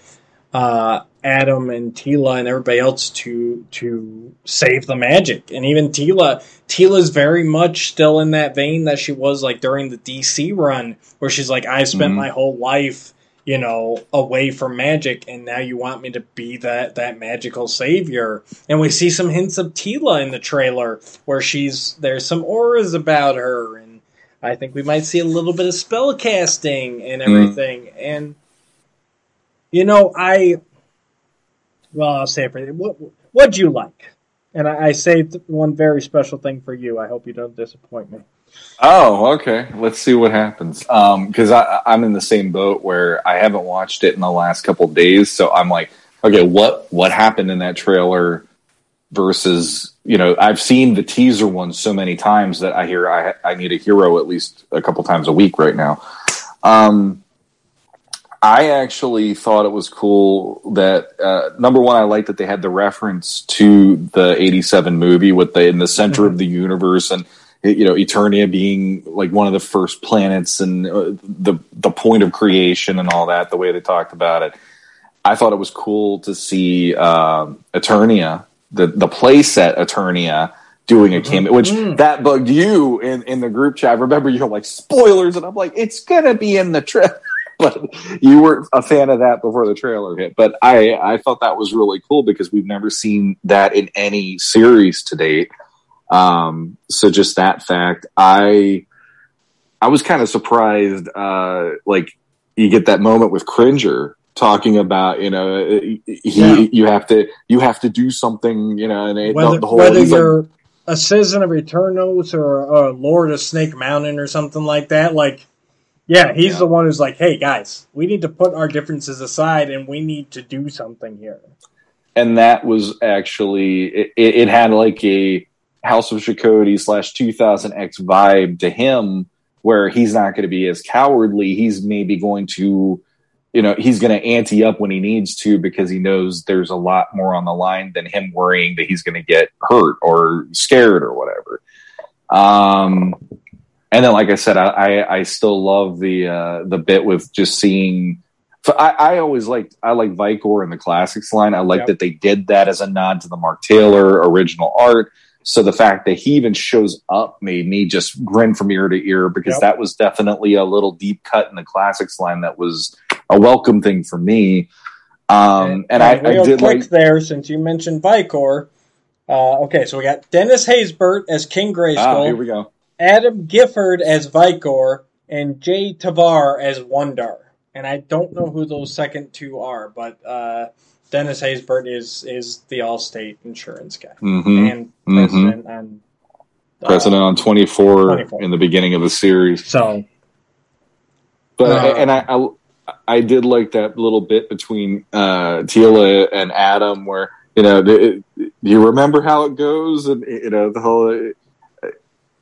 uh, Adam and Teela and everybody else to to save the magic. And even Teela, Teela's very much still in that vein that she was like during the DC run, where she's like, "I've spent
Mhm.
my whole life, you know, away from magic, and now you want me to be that that magical savior. And we see some hints of Teela in the trailer, where she's there's some auras about her, and I think we might see a little bit of spell casting and hmm. everything. And you know, I well, I'll say it for you. What what'd you like? And I, I saved one very special thing for you. I hope you don't disappoint me.
Oh, okay. Let's see what happens. Because I I'm in the same boat where I haven't watched it in the last couple days, so I'm like, okay, what what happened in that trailer versus you know I've seen the teaser one so many times that I hear I I need a hero at least a couple times a week right now. Um, I actually thought it was cool that uh, number one, I like that they had the reference to the '87 movie with the in the center of the universe and you know Eternia being like one of the first planets and uh, the the point of creation and all that. The way they talked about it, I thought it was cool to see um, Eternia, the the playset Eternia. Doing a cameo, which
Mhm.
that bugged you in, in the group chat. I remember you're like spoilers, and I'm like, it's gonna be in the trip. but you were a fan of that before the trailer hit. But I I thought that was really cool because we've never seen that in any series to date. Um, so just that fact, I I was kind of surprised. Uh, like you get that moment with Cringer talking about you know he
Yeah.
you have to you have to do something you know and it,
Whether,
the, the whole
whether you're a citizen of Eternos or a Lord of Snake Mountain or something like that, like, yeah, he's
Yeah.
the one who's like, hey guys, we need to put our differences aside and we need to do something here.
and that was actually it, it had like a House of Chakotay slash 2000X vibe to him, where he's not going to be as cowardly. He's maybe going to, you know, he's going to ante up when he needs to because he knows there's a lot more on the line than him worrying that he's going to get hurt or scared or whatever. Um, and then, like I said, I, I, I still love the uh, the bit with just seeing. So I, I always liked I like Vikor in the classics line. I like
Yep.
that they did that as a nod to the Mark Taylor original art. So the fact that he even shows up made me just grin from ear to ear because
Yep.
that was definitely a little deep cut in the classics line that was a welcome thing for me. Um, and I, I
real
did
quick
like
there, since you mentioned Vikor. Uh, okay, so we got Dennis Haysbert as King
ah, here we go.
Adam Gifford as Vikor, and Jay Tavare as Wun-Darr. And I don't know who those second two are, but uh, Dennis Haysbert is is the Allstate insurance guy
hmm
and president on uh,
President on 24,
24.
in the beginning of the series.
So
But
Uh,
and I, I I did like that little bit between uh, Teela and Adam where you know do you remember how it goes and you know the whole.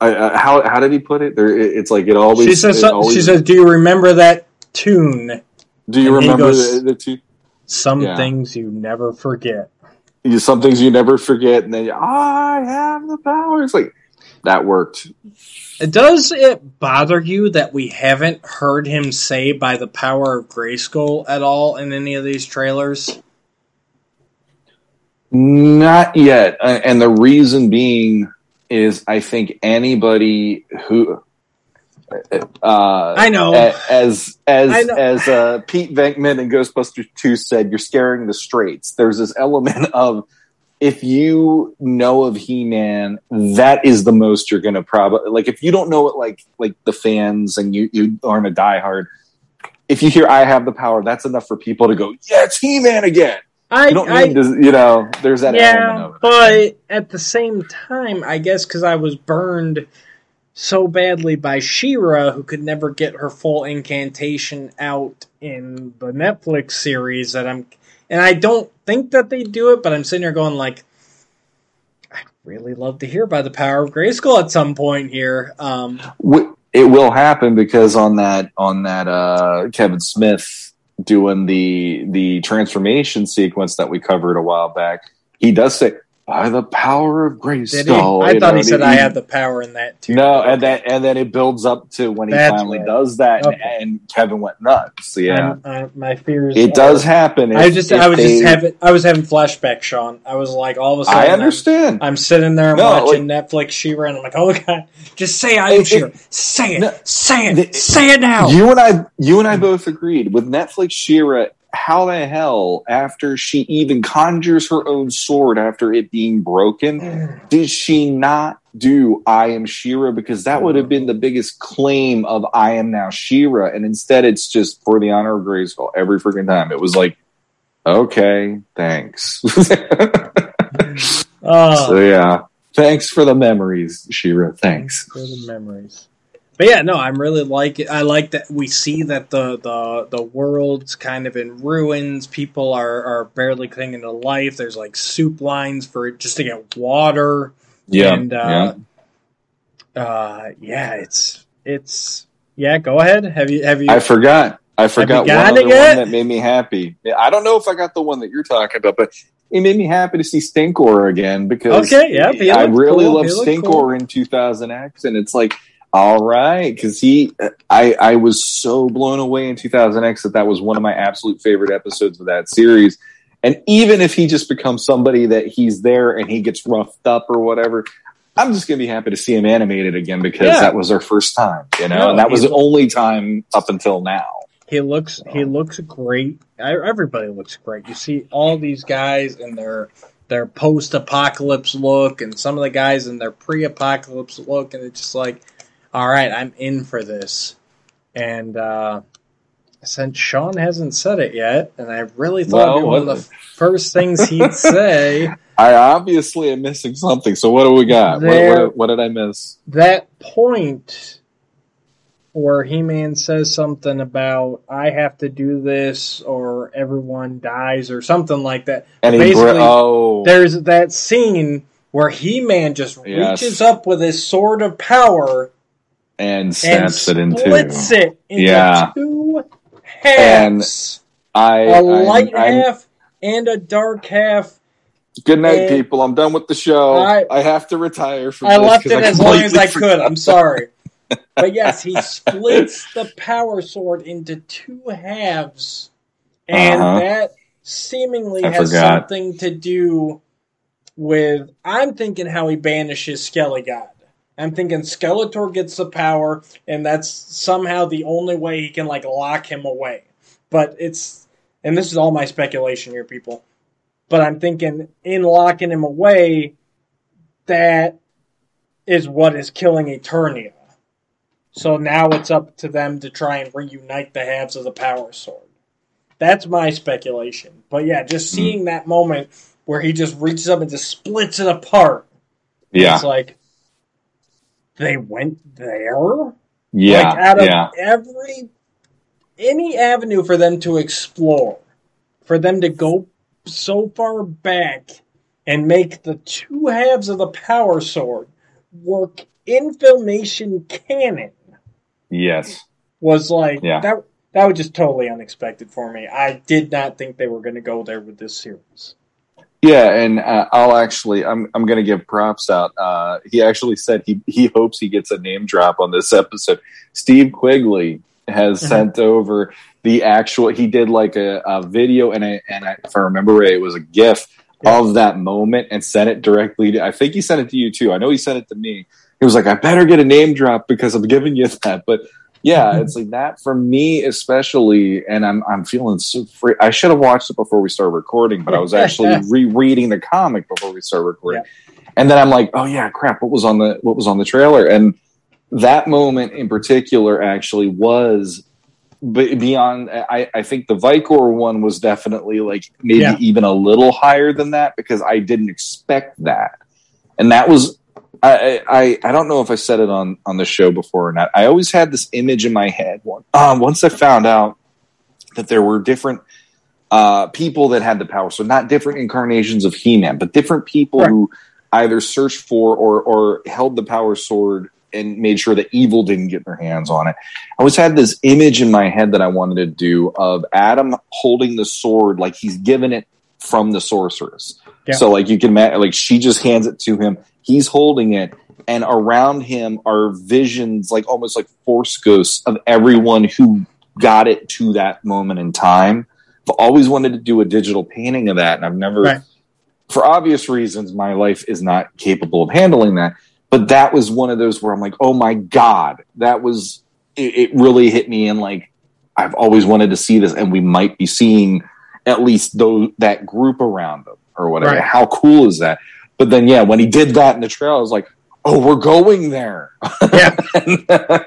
How how did he put it? There, it- it's like it always.
she says
always-
she says, "Do you remember that tune?
"Do you
and
remember
goes-
the, the two?
Some
Yeah.
things you never forget."
you- Some things you never forget, and then you, I have the power. It's like that worked.
Does it bother you that we haven't heard him say by the power of Grayskull at all in any of these trailers?
Not yet, and the reason being is I think anybody who. Uh,
I know.
as as
know.
as uh, Pete Venkman in Ghostbusters Two said, you're scaring the straights. There's this element of if you know of He Man, that is the most you're going to probably like. If you don't know it, like like the fans, and you you aren't a diehard. If you hear "I have the power," that's enough for people to go, "Yeah, it's He Man again."
I,
You don't
I
need to, you know. There's that element
yeah,
of it.
but at the same time, I guess because I was burned so badly by She-Ra, who could never get her full incantation out in the Netflix series. That I'm, and I don't think that they do it, but I'm sitting here going like, I'd really love to hear about the power of Grayskull at some point here. Um,
it will happen because on that on that uh, Kevin Smith doing the the transformation sequence that we covered a while back, he does say by the power of Grayskull.
I thought he said I have the power in that too.
No, okay. and then and then it builds up to when he That's finally right. does that, okay. and, and, Kevin went nuts. Yeah,
uh, my fears.
It are, does happen.
If, I just, I was they, just having, I was having flashbacks, Sean. I was like, all of a sudden,
I understand.
I'm, I'm sitting there no, watching like, Netflix She-Ra, and I'm like, oh god, just say I am She-Ra. Say it, no, say it, the, say it now.
You and I, you and I both agreed with Netflix She-Ra how the hell, after she even conjures her own sword after it being broken, mm. did she not do I am She-Ra? Because that would have been the biggest claim of I am now She-Ra. And instead, it's just for the honor of Grayskull every freaking time. It was like, okay, thanks. oh. So, ah. yeah. Thanks for the memories, She-Ra. Thanks.
thanks for the memories. But yeah, no, I'm really like it. I like that we see that the the the world's kind of in ruins. People are are barely clinging to life. There's like soup lines for just to get water.
Yeah,
and uh, yeah. Uh, yeah, it's it's yeah. Go ahead. Have you have you?
I forgot. I forgot one other one that made me happy. I don't know if I got the one that you're talking about, but it made me happy to see Stinkor again because
okay, yeah,
I really cool. loved Stinkor cool. in 2000X, and it's like all right, because he, I, I was so blown away in 2000X that that was one of my absolute favorite episodes of that series. And even if he just becomes somebody that he's there and he gets roughed up or whatever, I'm just gonna be happy to see him animated again because yeah. that was our first time, you know, no, and that was the only time up until now.
He looks, he looks great. Everybody looks great. You see all these guys in their their post-apocalypse look, and some of the guys in their pre-apocalypse look, and it's just like all right, I'm in for this. And uh, since Sean hasn't said it yet, and I really thought well, one of the first things he'd say.
I obviously am missing something. So what do we got? There, what, what, what, did I miss?
That point where He Man says something about I have to do this or everyone dies or something like that.
And Basically, oh.
there's that scene where He Man just yes. reaches up with his sword of power
and snaps
and
it into
splits it into yeah. two halves.
And I
a light I'm, half I'm, and a dark half.
Good night, people. I'm done with the show. I, I have to retire from
I left it I as long as I could. I'm sorry. but yes, he splits the power sword into two halves, and uh-huh. that seemingly I has forgot. something to do with. I'm thinking how he banishes Skelegod. I'm thinking Skeletor gets the power, and that's somehow the only way he can like lock him away. But it's, and this is all my speculation here, people. But I'm thinking in locking him away, that is what is killing Eternia. So now it's up to them to try and reunite the halves of the Power Sword. That's my speculation. But yeah, just hmm. seeing that moment where he just reaches up and just splits it apart.
Yeah.
It's like, they went there.
Yeah,
like out of
yeah.
every any avenue for them to explore, for them to go so far back and make the two halves of the power sword work in filmation canon.
Yes,
was like yeah. that. That was just totally unexpected for me. I did not think they were going to go there with this series.
Yeah, and uh, I'll actually I'm I'm going to give props out. Uh, he actually said he he hopes he gets a name drop on this episode. Steve Quigley has mm-hmm. sent over the actual. He did like a, a video and a, and I, if I remember right, it was a GIF yeah. of that moment and sent it directly. to I think he sent it to you too. I know he sent it to me. He was like, I better get a name drop because I'm giving you that, but yeah, mm-hmm. it's like that for me especially, and I'm I'm feeling so free. I should have watched it before we started recording, but I was actually rereading the comic before we started recording, yeah. and then I'm like, oh yeah, crap, what was on the what was on the trailer? And that moment in particular actually was beyond. I I think the Vikor one was definitely like maybe yeah. even a little higher than that because I didn't expect that, and that was I, I I don't know if I said it on on the show before or not. I always had this image in my head. Um, once I found out that there were different uh, people that had the power, so not different incarnations of He Man, but different people
Right.
who either searched for or or held the power sword and made sure that evil didn't get their hands on it. I always had this image in my head that I wanted to do of Adam holding the sword like he's given it from the sorceress.
Yeah.
So like you can imagine, like she just hands it to him. He's holding it, and around him are visions, like almost like force ghosts of everyone who got it to that moment in time. I've always wanted to do a digital painting of that, and I've never,
Right.
for obvious reasons, my life is not capable of handling that. But that was one of those where I'm like, oh my god, that was it, it really hit me, and like I've always wanted to see this, and we might be seeing at least those that group around them or whatever.
Right.
How cool is that? But then, yeah, when he did that in the trail, I was like, oh, we're going there.
Yeah.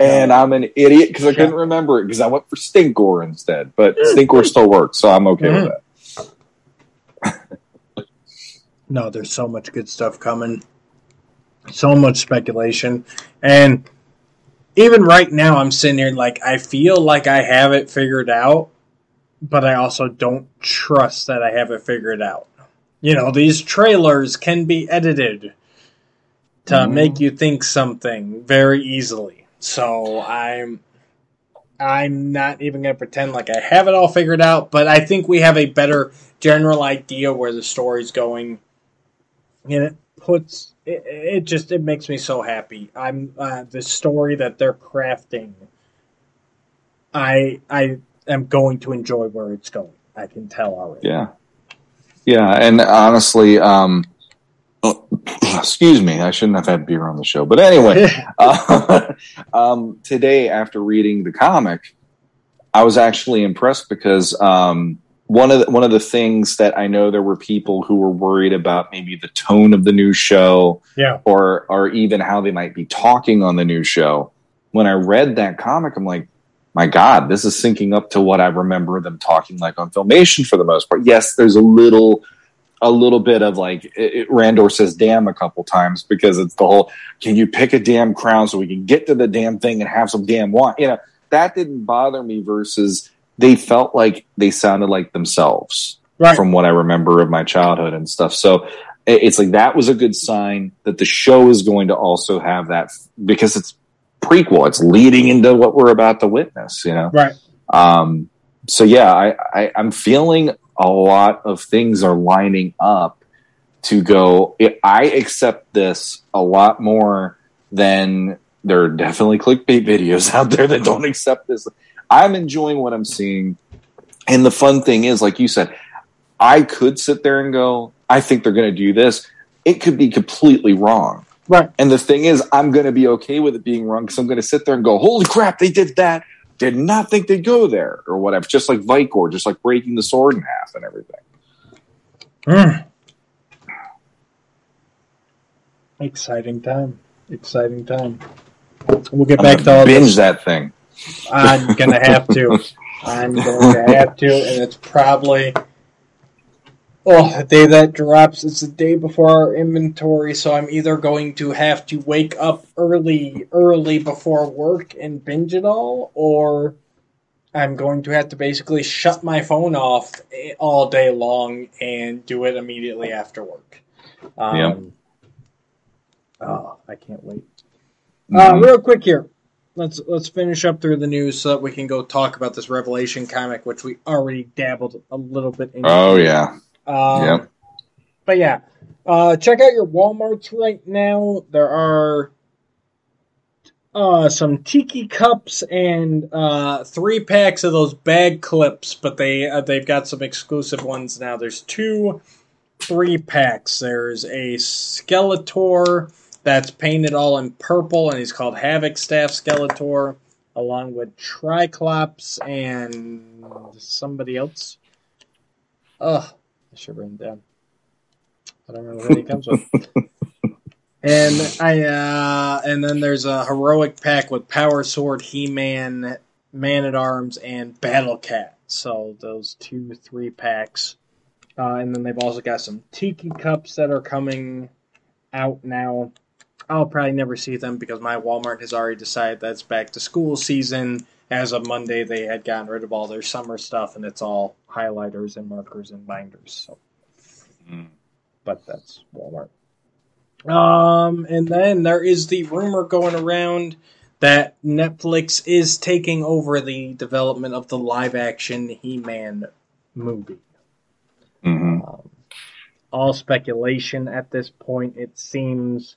and I'm an idiot because I
Yeah.
couldn't remember it because I went for Stinkor instead. But Stinkor still works, so I'm okay
Mhm.
with that.
No, there's so much good stuff coming. So much speculation. And even right now, I'm sitting here like, I feel like I have it figured out, but I also don't trust that I have it figured out. You know, these trailers can be edited to
Mhm.
make you think something very easily. So I'm. I'm not even going to pretend like I have it all figured out, but I think we have a better general idea where the story's going and it puts it, it just it makes me so happy i'm uh, the story that they're crafting i i am going to enjoy where it's going i can tell already
Yeah. Yeah. And honestly, um, oh, excuse me, I shouldn't have had beer on the show. But anyway, uh, um, today, after reading the comic, I was actually impressed because um, one of the, one of the things that I know there were people who were worried about maybe the tone of the new show,
yeah
or or even how they might be talking on the new show. When I read that comic, I'm like, my God, this is syncing up to what I remember them talking like on Filmation for the most part. Yes, there's a little a little bit of like it, Randor says "damn" a couple times because it's the whole can you pick a damn crown so we can get to the damn thing and have some damn wine. You know that didn't bother me. Versus they felt like they sounded like themselves
right
from what I remember of my childhood and stuff. So it- it's like that was a good sign that the show is going to also have that because it's prequel. It's leading into what we're about to witness, you know?
right
Um, so yeah, I, I, I'm feeling a lot of things are lining up to go. I accept this a lot more than there are definitely clickbait videos out there that don't accept this. I'm enjoying what I'm seeing. And the fun thing is, like you said, I could sit there and go, I think they're going to do this. It could be completely wrong.
Right
And the thing is, I'm going to be okay with it being wrong because I'm going to sit there and go, holy crap, they did that. Did not think they'd go there or whatever. Just like Vikor, just like breaking the sword in half and everything.
Mm. exciting time exciting time we'll get back to all
binge
this
that thing.
i'm gonna have to i'm going to have to and it's probably Oh, the day that drops is the day before our inventory, so I'm either going to have to wake up early, early before work and binge it all, or I'm going to have to basically shut my phone off eh, all day long and do it immediately after work. Um, Oh, I can't wait. Uh,
Mhm.
real quick here, let's let's finish up through the news so that we can go talk about this Revelation comic, which we already dabbled a little bit in.
oh, yeah.
Um,
Yep.
But yeah, uh, check out your WalMarts right now. There are uh, some tiki cups and uh, three packs of those bag clips, but they uh, they've got some exclusive ones now. There's two three packs. There's a Skeletor that's painted all in purple, and he's called Havoc Staff Skeletor, along with Triclops and somebody else. Ugh, I should write it down. I don't remember who he comes with. And I uh, and then there's a heroic pack with Power Sword, He Man, Man at Arms, and Battle Cat. So those two three packs, uh, and then they've also got some Tiki cups that are coming out now. I'll probably never see them because my Walmart has already decided that's back to school season. As of Monday, they had gotten rid of all their summer stuff, and it's all highlighters and markers and binders. So,
Mm.
but that's Walmart. Um, and then there is the rumor going around that Netflix is taking over the development of the live action He Man movie.
hmm
Um, all speculation at this point. It seems.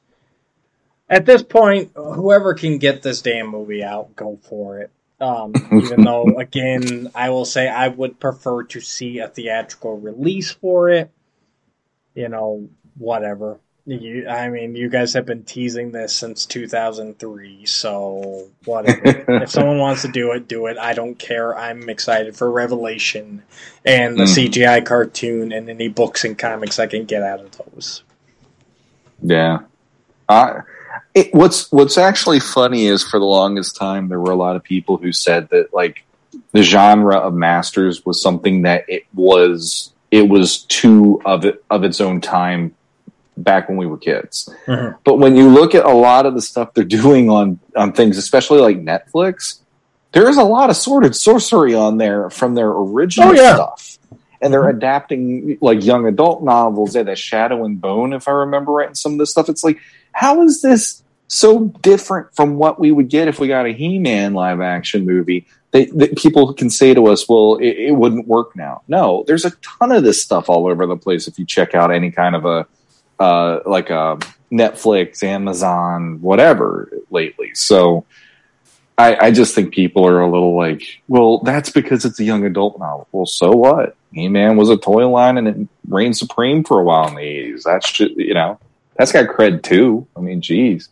At this point, whoever can get this damn movie out, go for it. Um, even though, again, I will say I would prefer to see a theatrical release for it. You know, whatever. You, I mean, you guys have been teasing this since 2003, so whatever. if someone wants to do it, do it. I don't care. I'm excited for Revelation and the
Mhm.
CGI cartoon and any books and comics I can get out of those.
Yeah. I, it, what's what's actually funny is for the longest time there were a lot of people who said that like the genre of masters was something that it was it was too of it of its own time back when we were kids.
Mhm.
But when you look at a lot of the stuff they're doing on on things, especially like Netflix, there is a lot of sword and sorcery on there from their original
Oh, yeah.
stuff. And they're adapting like young adult novels. Had that Shadow and Bone, if I remember right, and some of this stuff. It's like, how is this so different from what we would get if we got a He-Man live action movie? They, that people can say to us, "Well, it, it wouldn't work now." No, there's a ton of this stuff all over the place. If you check out any kind of a uh, like a Netflix, Amazon, whatever lately. So I, I just think people are a little like, well, that's because it's a young adult novel. Well, so what? He Man was a toy line and it reigned supreme for a while in the eighties. That should, you know, that's got cred too. I mean, geez.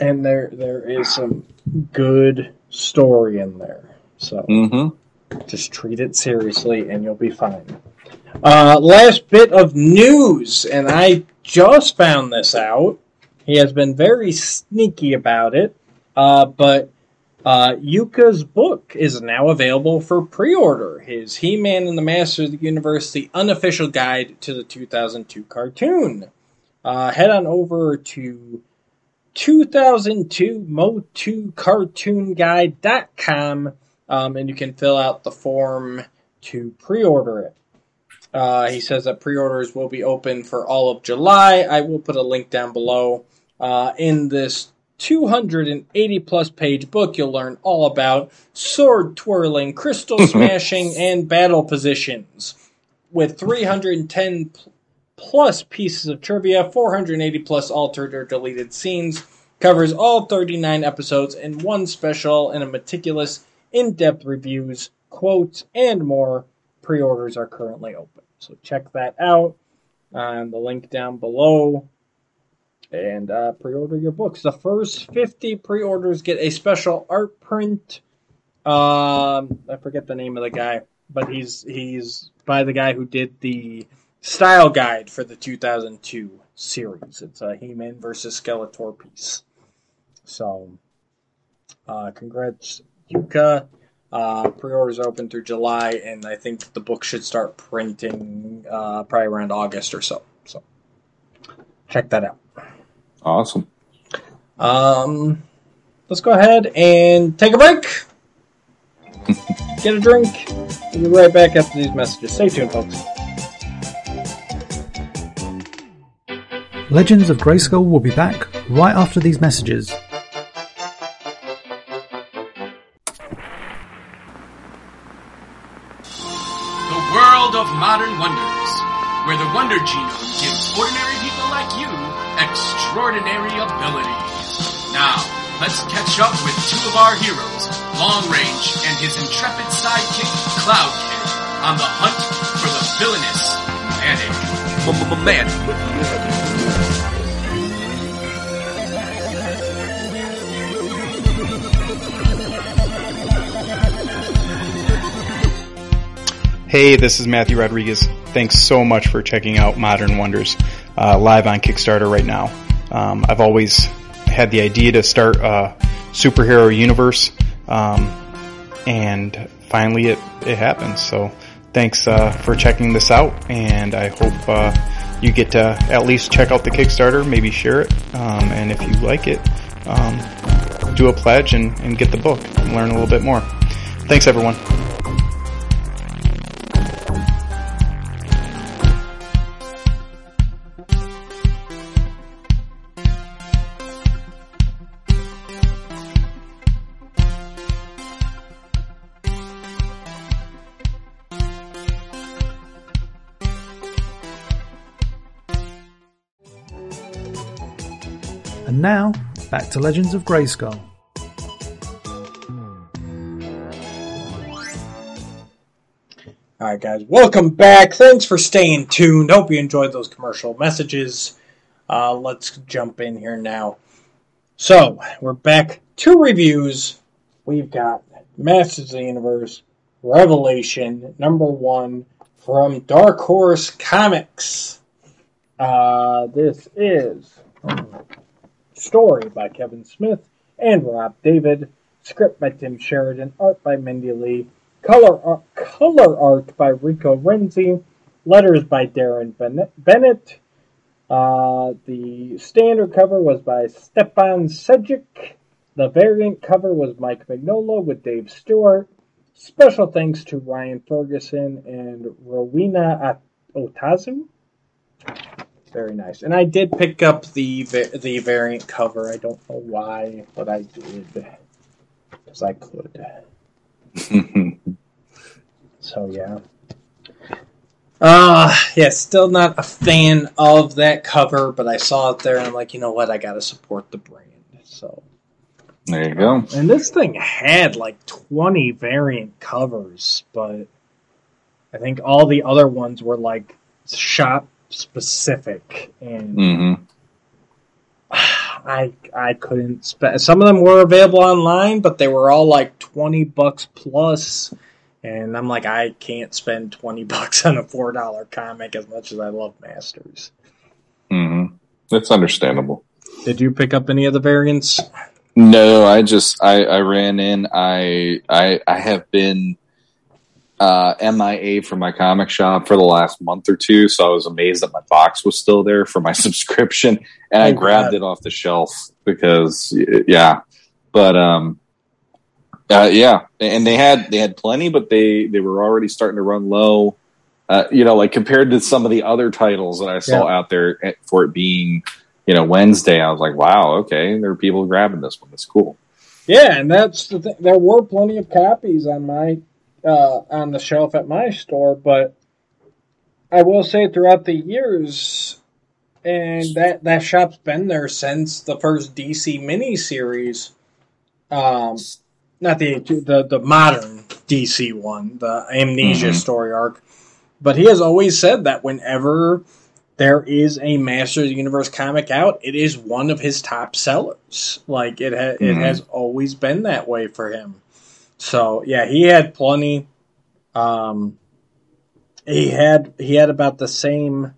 And there there is some good story in there. So
Mm-hmm.
just treat it seriously and you'll be fine. Uh, last bit of news, and I just found this out. He has been very sneaky about it, uh, but uh, Yuka's book is now available for pre-order. His He-Man and the Master of the Universe: The Unofficial Guide to the 2002 Cartoon. Uh, head on over to 2002 mo2cartoonguide.com um, and you can fill out the form to pre-order it. Uh, he says that pre-orders will be open for all of July. I will put a link down below. Uh, in this 280 plus page book, you'll learn all about sword twirling, crystal smashing, and battle positions. With 310 pl- plus pieces of trivia, 480 plus altered or deleted scenes, covers all 39 episodes in one special and a meticulous in-depth reviews, quotes, and more. Pre-orders are currently open, so check that out on the link down below, and uh, pre-order your books. The first 50 pre-orders get a special art print. Um, I forget the name of the guy, but he's he's by the guy who did the style guide for the 2002 series. It's a He-Man versus Skeletor piece. So, uh, congrats, Yuka. Uh, pre-orders open through July, and I think the book should start printing uh, probably around August or so. So, check that out.
Awesome.
Um, let's go ahead and take a break. Get a drink. We'll be right back after these messages. Stay tuned, folks.
Legends of Grayskull will be back right after these messages.
The world of modern wonders, where the Wonder Genome of our heroes, Long Range and his intrepid sidekick, Cloud Kid, on the hunt for the villainous Manic.
Man.
Hey, this is Matthew Rodriguez. Thanks so much for checking out Modern Wonders uh, live on Kickstarter right now. Um, I've always had the idea to start a superhero universe, um, and finally it, it happened. So thanks uh, for checking this out, and I hope uh, you get to at least check out the Kickstarter, maybe share it, um, and if you like it, um, do a pledge and, and get the book and learn a little bit more. Thanks, everyone.
Now, back to Legends of Grayskull.
All right, guys, welcome back. Thanks for staying tuned. Hope you enjoyed those commercial messages. Uh, let's jump in here now. So, we're back. Two reviews. We've got Masters of the Universe Revelation number one from Dark Horse Comics. Uh, this is story by Kevin Smith and Rob David, script by Tim Sheridan, art by Mindy Lee, color art, color art by Rico Renzi, letters by Deron Bennett. Uh, the standard cover was by Stjepan Sejic. The variant cover was Mike Mignola with Dave Stewart. Special thanks to Ryan Ferguson and Rowena Otazu. Very nice. And I did pick up the the variant cover. I don't know why, but I did because I could. so yeah. Uh yeah, still not a fan of that cover, but I saw it there and I'm like, you know what, I gotta support the brand. So
there you go.
And this thing had like twenty variant covers, but I think all the other ones were like shop specific and
Mm-hmm.
I I couldn't spend. Some of them were available online, but they were all like twenty bucks plus, and I'm like, I can't spend twenty bucks on a four dollar comic as much as I love Masters.
Mm-hmm. That's understandable.
Did you pick up any of the variants?
No, I just I, I ran in. I I I have been uh, MIA from my comic shop for the last month or two, so I was amazed that my box was still there for my subscription, and I grabbed
God.
it off the shelf because yeah, but um, uh, yeah, and they had they had plenty, but they they were already starting to run low. Uh, you know, like compared to some of the other titles that I saw out there for it being, you know, Wednesday, I was like, wow, okay, there are people grabbing this one. That's cool.
Yeah, and that's the thing. There were plenty of copies on my uh, on the shelf at my store, but I will say throughout the years, and that that shop's been there since the first DC miniseries. Um, not the the the modern DC one, the Amnesia
Mhm.
story arc, but he has always said that whenever there is a Masters of the Universe comic out, it is one of his top sellers. Like it ha- it
Mhm.
has always been that way for him. So yeah, he had plenty. Um, he had he had about the same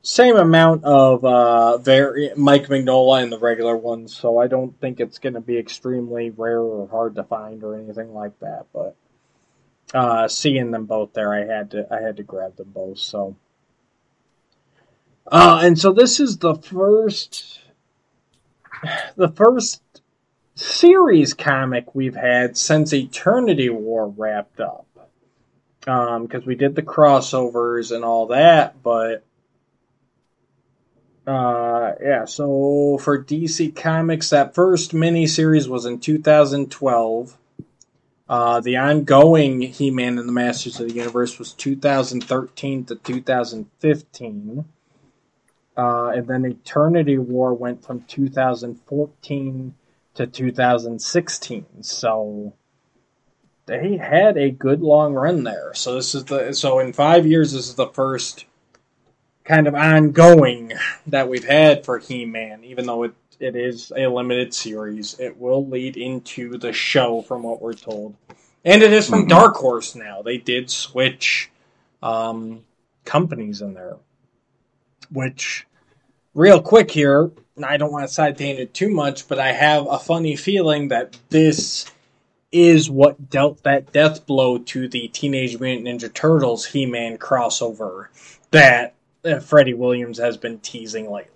same amount of uh, very Mike Mignola and the regular ones. So I don't think it's going to be extremely rare or hard to find or anything like that. But uh, seeing them both there, I had to I had to grab them both. So. Uh, and so this is the first, the first series comic we've had since Eternity War wrapped up. Because we did the crossovers and all that, but uh, yeah. So for DC Comics, that first miniseries was in 2012. Uh, the ongoing He-Man and the Masters of the Universe was 2013 to 2015. Uh, and then Eternity War went from 2014 to 2016. So they had a good long run there. So this is the so in five years this is the first kind of ongoing that we've had for He-Man. Even though it it is a limited series, it will lead into the show from what we're told, and it is from
Mhm.
Dark Horse now. They did switch um, companies in there, which real quick here. I don't want to side tangent too much, but I have a funny feeling that this is what dealt that death blow to the Teenage Mutant Ninja Turtles He-Man crossover. That uh, Freddie Williams has been teasing lately.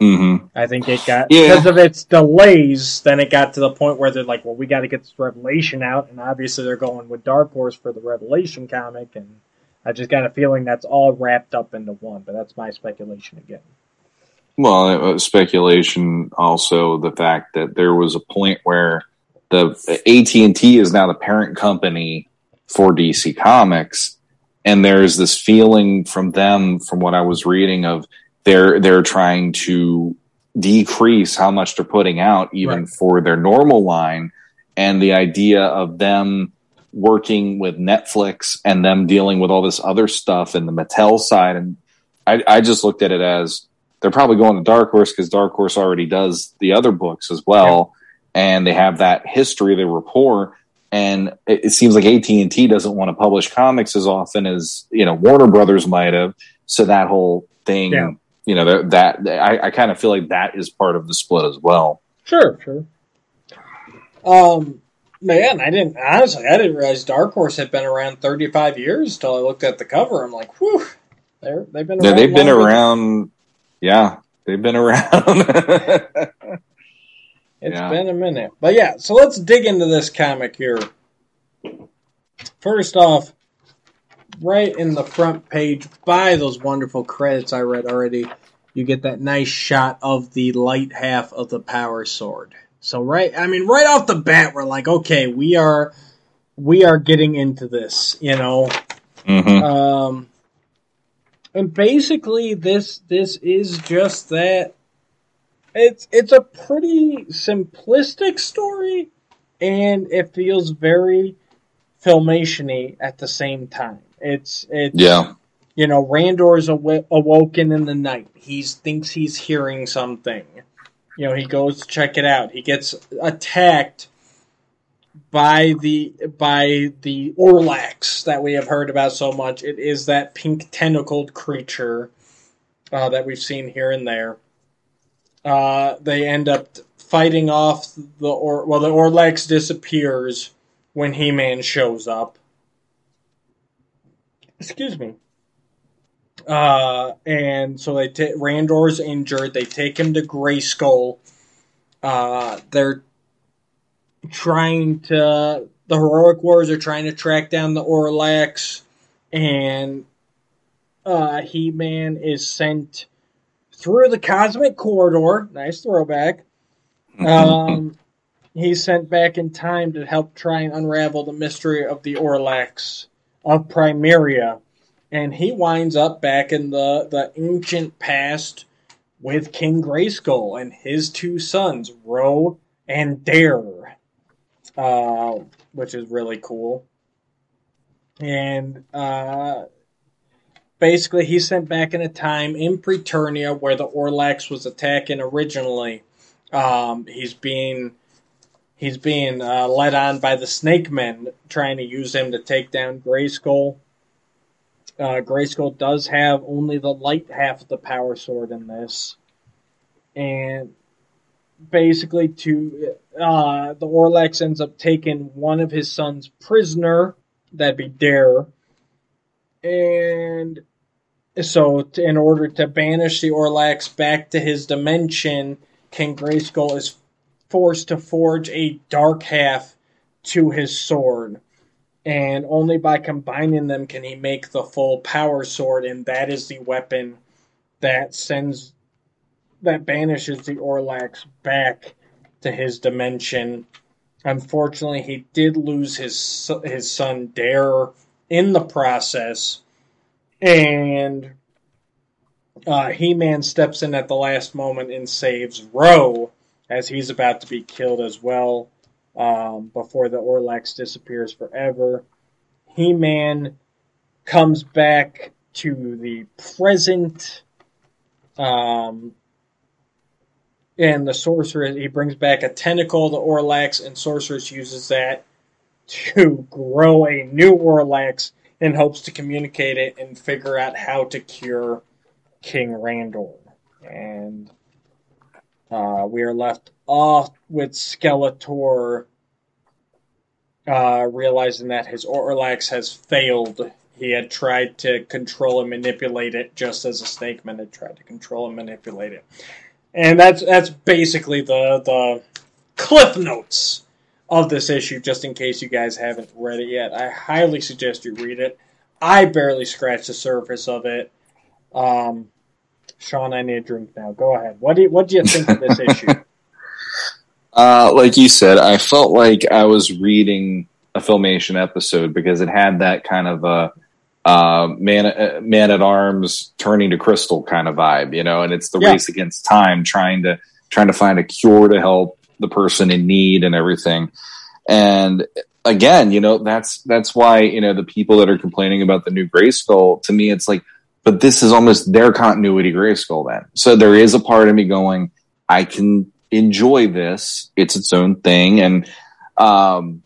Mm-hmm.
I think it got
Yeah.
because of its delays. Then it got to the point where they're like, "Well, we got to get this Revelation out," and obviously they're going with Dark Horse for the Revelation comic, and I just got a feeling that's all wrapped up into one. But that's my speculation again.
Well, speculation. Also, the fact that there was a point where the AT and T is now the parent company for DC Comics, and there's this feeling from them, from what I was reading, of they're they're trying to decrease how much they're putting out, even
Right.
for their normal line, and the idea of them working with Netflix and them dealing with all this other stuff and the Mattel side, and I, I just looked at it as they're probably going to Dark Horse because Dark Horse already does the other books as well, and they have that history, the rapport. And it, it seems like AT and T doesn't want to publish comics as often as you know Warner Brothers might have. So that whole thing,
Yeah.
you know, that, that I, I kind of feel like that is part of the split as well.
Sure, sure. Um, man, I didn't honestly. I didn't realize Dark Horse had been around thirty five years till I looked at the cover. I'm like, whew, they're they've been
Yeah,
around
they've been around. Yeah, they've been around.
It's
Yeah.
been a minute. But yeah, so let's dig into this comic here. First off, right in the front page, by those wonderful credits I read already, you get that nice shot of the light half of the power sword. So right, I mean, right off the bat, we're like, okay, we are, we are getting into this, you know.
Mhm.
Um, and basically, this this is just that. It's it's a pretty simplistic story, and it feels very filmationy at the same time. It's it's
Yeah.
you know Randor's aw- awoken in the night. He thinks he's hearing something. You know, he goes to check it out. He gets attacked by the by the Orlax that we have heard about so much. It is that pink tentacled creature uh, that we've seen here and there. Uh, they end up fighting off the or well the Orlax disappears when He Man shows up. Excuse me. Uh, and so they ta- Randor's injured. They take him to Grayskull. Uh, they're trying to the heroic warriors are trying to track down the Orlax, and uh, He Man is sent through the cosmic corridor. Nice throwback. Um, he's sent back in time to help try and unravel the mystery of the Orlax of Primaria, and he winds up back in the the ancient past with King Grayskull and his two sons, Ro and Dare, uh, which is really cool. And uh, basically, he's sent back in a time in Preternia where the Orlax was attacking originally. Um, he's being he's being uh, led on by the Snake Men, trying to use him to take down Grayskull. Uh, Grayskull does have only the light half of the power sword in this, and basically, to uh, the Orlax ends up taking one of his sons prisoner. That'd be Dare, and so in order to banish the Orlax back to his dimension, King Grayskull is forced to forge a dark half to his sword. And only by combining them can he make the full power sword, and that is the weapon that sends that banishes the Orlax back to his dimension. Unfortunately, he did lose his his son Dare in the process, and uh, He Man steps in at the last moment and saves Ro as he's about to be killed as well um, before the Orlax disappears forever. He Man comes back to the present. Um, and the sorceress, he brings back a tentacle, the Orlax, and sorceress uses that to grow a new Orlax in hopes to communicate it and figure out how to cure King Randor. And uh, we are left off with Skeletor uh, realizing that his Orlax has failed he had tried to control and manipulate it, just as a snakeman had tried to control and manipulate it. And that's that's basically the the cliff notes of this issue, just in case you guys haven't read it yet. I highly suggest you read it. I barely scratched the surface of it. Um, Sean, I need a drink now. Go ahead. What do you, what do you think of this issue?
Uh, like you said, I felt like I was reading a filmation episode because it had that kind of a uh, man uh, man at arms turning to crystal kind of vibe, you know. And it's the
Yeah.
race against time, trying to trying to find a cure to help the person in need and everything. And again, you know, that's that's why you know the people that are complaining about the new Grayskull. To me, it's like, but this is almost their continuity Grayskull. Then, so there is a part of me going, I can enjoy this. It's its own thing, and um,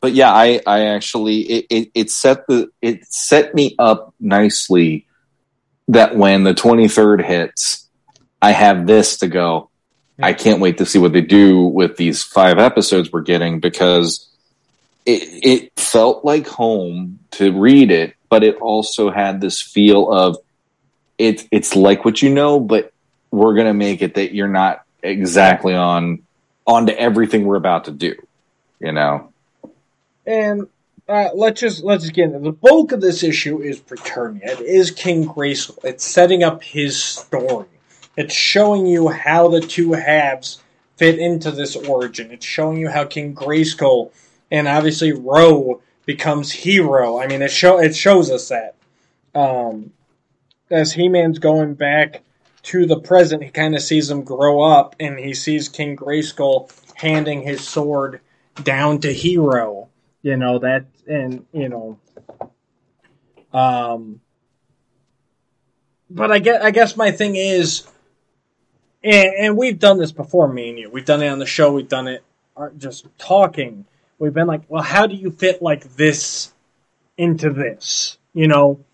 but yeah, I I actually it, it it set the it set me up nicely that when the twenty third hits, I have this to go. I can't wait to see what they do with these five episodes we're getting because it it felt like home to read it, but it also had this feel of it it's like what you know, but we're gonna make it that you're not exactly on onto everything we're about to do. You know?
And uh, let's just let's just get into the bulk of this issue is Preternia. It is King Grayskull. It's setting up his story. It's showing you how the two halves fit into this origin. It's showing you how King Grayskull and obviously Ro becomes hero. I mean, it show it shows us that. Um, as He Man's going back to the present, he kind of sees him grow up, and he sees King Grayskull handing his sword down to Hero. You know that, and you know, um, but I guess I guess my thing is, and, and we've done this before, me and you. We've done it on the show. We've done it uh, just talking. We've been like, well, how do you fit like this into this? You know,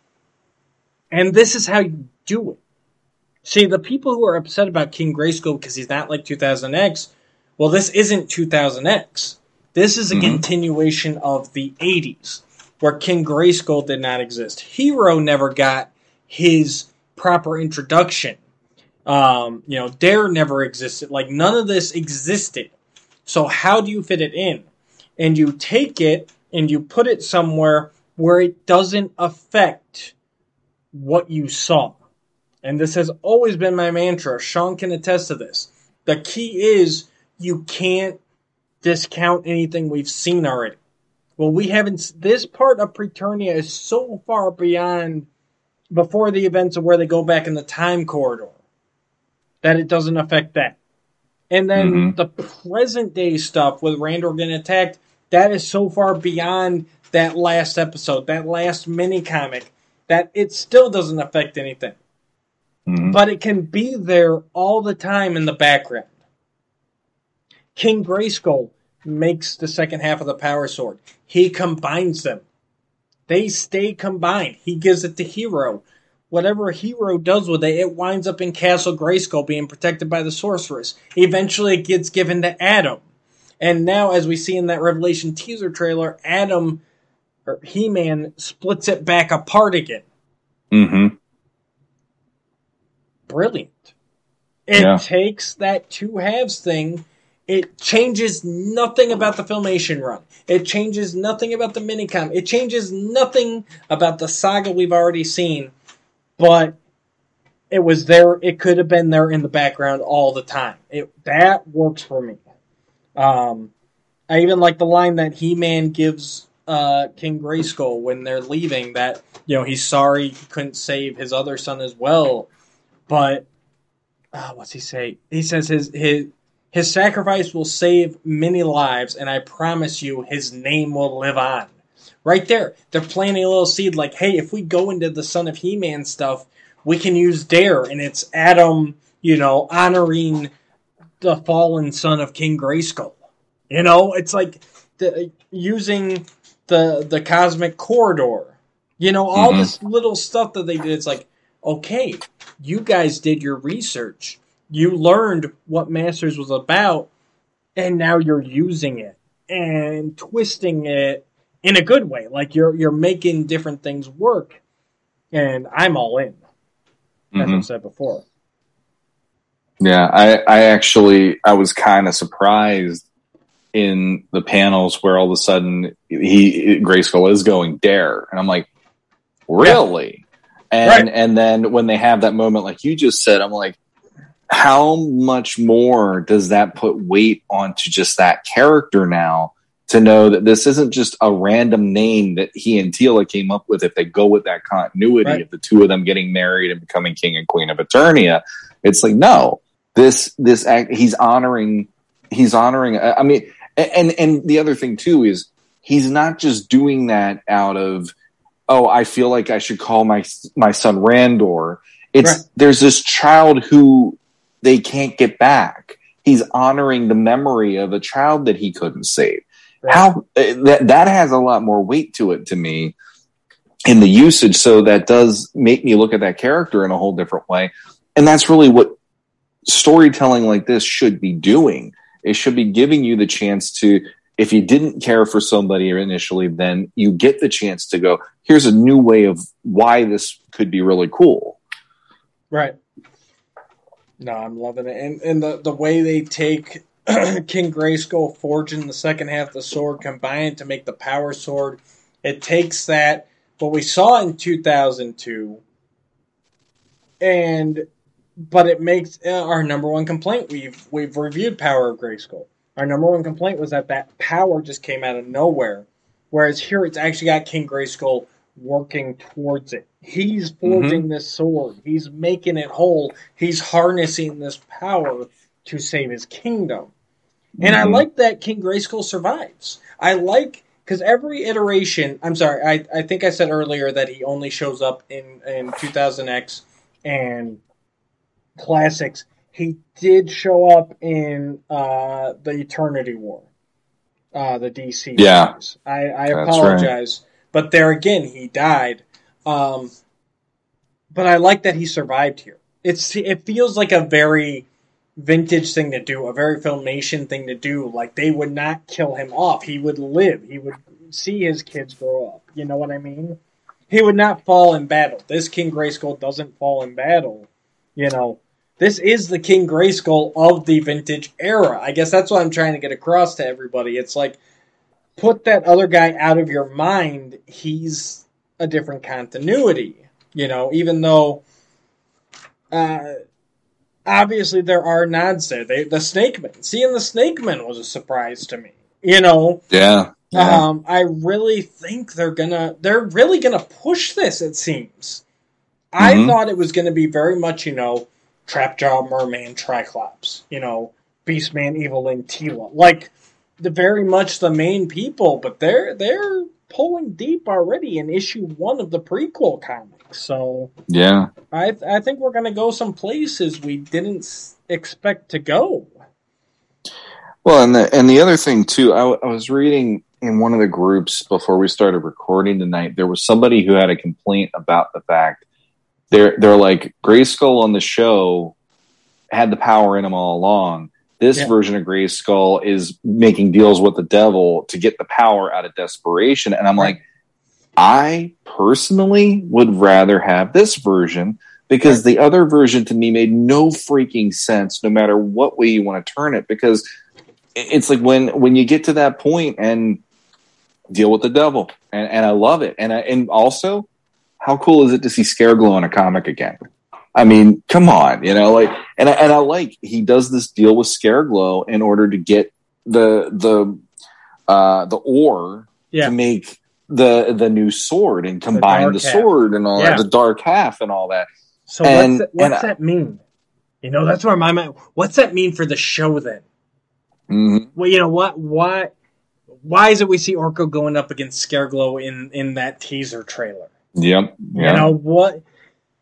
and this is how you do it. See, the people who are upset about King Grayskull because he's not like 2000X, well, this isn't 2000X. This is a
Mhm.
continuation of the 80s, where King Grayskull did not exist. Hero never got his proper introduction. Um, you know, Dare never existed. Like, none of this existed. So, how do you fit it in? And you take it and you put it somewhere where it doesn't affect what you saw. And this has always been my mantra. Sean can attest to this. The key is you can't discount anything we've seen already. Well, we haven't. This part of Preternia is so far beyond before the events of where they go back in the time corridor that it doesn't affect that. And then
Mhm.
the present day stuff with Randor getting attacked, that is so far beyond that last episode, that last mini comic, that it still doesn't affect anything.
Mhm.
But it can be there all the time in the background. King Grayskull makes the second half of the Power Sword. He combines them. They stay combined. He gives it to Hero. Whatever Hero does with it, it winds up in Castle Grayskull being protected by the Sorceress. Eventually, it gets given to Adam. And now, as we see in that Revelation teaser trailer, Adam, or He Man, splits it back apart again.
Mm-hmm.
brilliant. It
Yeah.
takes that two halves thing. It changes nothing about the filmation run. It changes nothing about the minicom. It changes nothing about the saga we've already seen. But it was there. It could have been there in the background all the time. It that works for me. Um, I even like the line that He Man gives uh, King Grayskull when they're leaving. That you know he's sorry he couldn't save his other son as well but uh, what's he say? He says his his his sacrifice will save many lives, and I promise you, his name will live on. Right there, they're planting a little seed. Like, hey, if we go into the Son of He-Man stuff, we can use Dare, and it's Adam, you know, honoring the fallen son of King Grayskull. You know, it's like the, using the the cosmic corridor. You know, all
Mhm.
this little stuff that they did. It's like, okay, you guys did your research. You learned what Masters was about, and now you're using it and twisting it in a good way. Like you're you're making different things work, and I'm all in. As
Mhm.
I've said before.
Yeah, I, I actually I was kind of surprised in the panels where all of a sudden he Grayskull is going dare, and I'm like, really? And
Right.
and then when they have that moment, like you just said, I'm like, how much more does that put weight onto just that character now? To know that this isn't just a random name that he and Teela came up with. If they go with that continuity
Right.
of the two of them getting married and becoming king and queen of Eternia, it's like no, this this act he's honoring he's honoring i mean and and the other thing too is he's not just doing that out of oh i feel like i should call my my son randor it's
Right.
there's this child who they can't get back he's honoring the memory of a child that he couldn't save
Right.
how uh, that that has a lot more weight to it to me in the usage so that does make me look at that character in a whole different way and that's really what storytelling like this should be doing. It should be giving you the chance to, if you didn't care for somebody initially, then you get the chance to go, here's a new way of why this could be really cool.
Right. No, I'm loving it, and and the the way they take King Grayskull forging the second half of the sword, combine it to make the power sword. It takes that what we saw in 2002, and but it makes uh, our number one complaint. We've we've reviewed Power of Grayskull. Our number one complaint was that that power just came out of nowhere, whereas here it's actually got King Grayskull working towards it. He's forging this sword. He's making it whole. He's harnessing this power to save his kingdom. And I
Mhm.
like that King Grayskull survives. I like because every iteration. I'm sorry. I, I think I said earlier that he only shows up in in 2000X and classics. He did show up in uh, the Eternity War, uh, the DC.
Yeah.
series. I, I apologize, but there again, he died. Um, but I like that he survived here. It's it feels like a very vintage thing to do, a very filmation thing to do. Like they would not kill him off. He would live. He would see his kids grow up. You know what I mean? He would not fall in battle. This King Grayskull doesn't fall in battle. You know, this is the King Grayskull of the vintage era. I guess that's what I'm trying to get across to everybody. It's like put that other guy out of your mind. He's a different continuity. You know, even though uh, obviously there are nods there. They, the Snake Man, seeing the Snake Man was a surprise to me. You know,
Yeah. yeah.
um, I really think they're gonna they're really gonna push this. It seems. I
Mhm.
thought it was gonna be very much you know, Trapjaw, Merman, Triclops. You know, Beastman, Evil-Lyn, Teela, like the very much the main people. But they're they're pulling deep already in issue one of the prequel comics. So
yeah.
I I think we're gonna go some places we didn't s- expect to go.
Well, and the and the other thing too, I, w- I was reading in one of the groups before we started recording tonight. There was somebody who had a complaint about the fact they're they're like Grayskull on the show had the power in him all along. This
Yeah.
version of Grayskull is making deals with the devil to get the power out of desperation, and I'm
Right.
like, I personally would rather have this version because the other version to me made no freaking sense, no matter what way you want to turn it. Because it's like when when you get to that point and deal with the devil, and, and I love it, and I, and also, how cool is it to see Scareglow in a comic again? I mean, come on, you know, like, and I, and I like he does this deal with Scareglow in order to get the the uh, the ore
Yeah.
to make the the new sword and combine
dark
the, sword and all
Yeah.
that, the dark half and all that.
So
And-
what's that, what's that mean? You know, that's where my mind. What's that mean for the show then?
Mhm.
Well, you know what? Why? Why is it we see Orko going up against Scareglow in in that teaser trailer?
Yep.
You know what?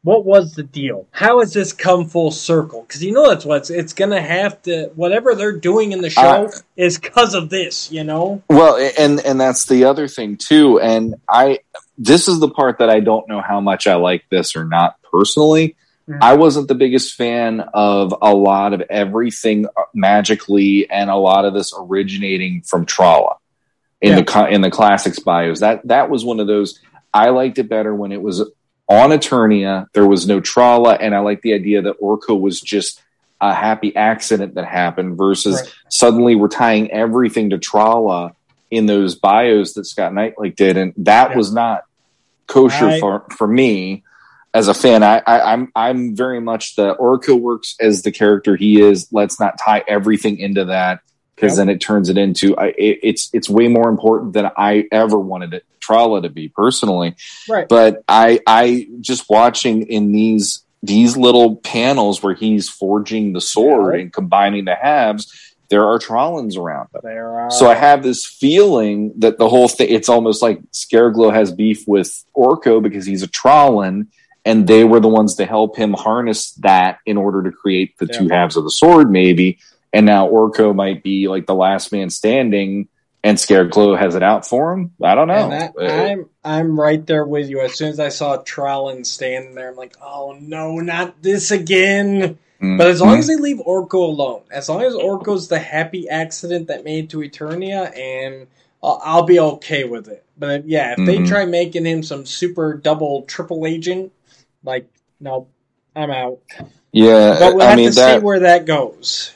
What was the deal? How has this come full circle? Because you know that's what it's, going to have to. Whatever they're doing in the show
Uh,
is because of this. You know.
Well, and and that's the other thing too. And I this is the part that I don't know how much I like this or not personally.
Mhm.
I wasn't the biggest fan of a lot of everything magically and a lot of this originating from Trolla. in
Yeah.
the in the classics bios. That that was one of those. I liked it better when it was on Eternia. There was no Trolla, and I like the idea that Orko was just a happy accident that happened versus
Right.
suddenly we're tying everything to Trolla in those bios that Scott Neitlich did, and that
Yeah.
was not kosher
I-
for for me as a fan. I, I I'm I'm very much the Orko works as the character he is. Let's not tie everything into that because then it turns it into I, it, it's it's way more important than I ever wanted it Trolla to be personally.
Right.
But I I just watching in these these little panels where he's forging the sword
Yeah.
and combining the halves, there are Trollans around them.
There are.
So I have this feeling that the whole thing, it's almost like Scareglow has beef with Orko because he's a Trollan and they mm-hmm. were the ones to help him harness that in order to create the
Yeah.
two halves of the sword, maybe. And now Orko might be like the last man standing and Scareglow has it out for him. I don't know.
That,
Uh,
I'm I'm right there with you. As soon as I saw Trollan standing there, I'm like, oh no, not this again.
mm,
But as long as they leave Orko alone, as long as Orko's the happy accident that made it to Eternia, and I'll, I'll be okay with it. But yeah, if they
Mhm.
try making him some super double triple agent, like no, I'm out.
yeah,
But we'll
I
have
mean
to
that
see where that goes.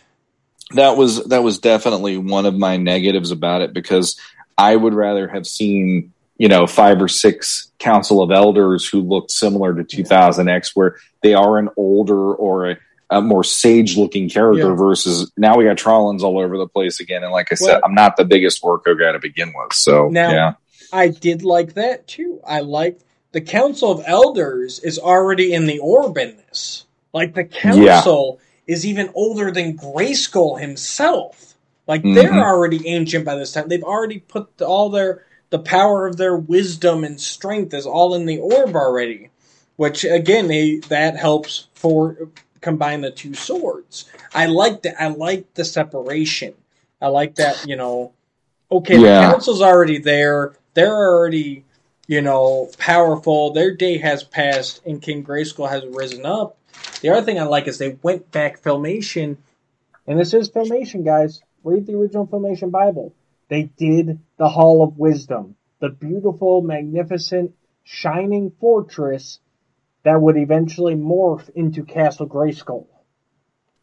That was that was definitely one of my negatives about it because I would rather have seen you know five or six council of elders who looked similar to 2000X where they are an older or a, a more sage looking character
Yeah.
versus now we got Trollans all over the place again and like I said
Well-
I'm not the biggest Orko guy to begin with so
Now-
yeah
I did like that too. I like the Council of Elders is already in the orb in this. Like the Council is even older than Grayskull himself. Like they're
Mhm.
already ancient by this time. They've already put all their the power of their wisdom and strength is all in the orb already. Which again, they that helps for combine the two swords. I like that. I like the separation. I like that. You know, okay,
Yeah.
the council's already there. They're already, you know, powerful. Their day has passed, and King Grayskull has risen up. The other thing I like is they went back filmation, and this is filmation, guys. Read the original filmation Bible. They did the Hall of Wisdom, the beautiful, magnificent, shining fortress that would eventually morph into Castle Grayskull.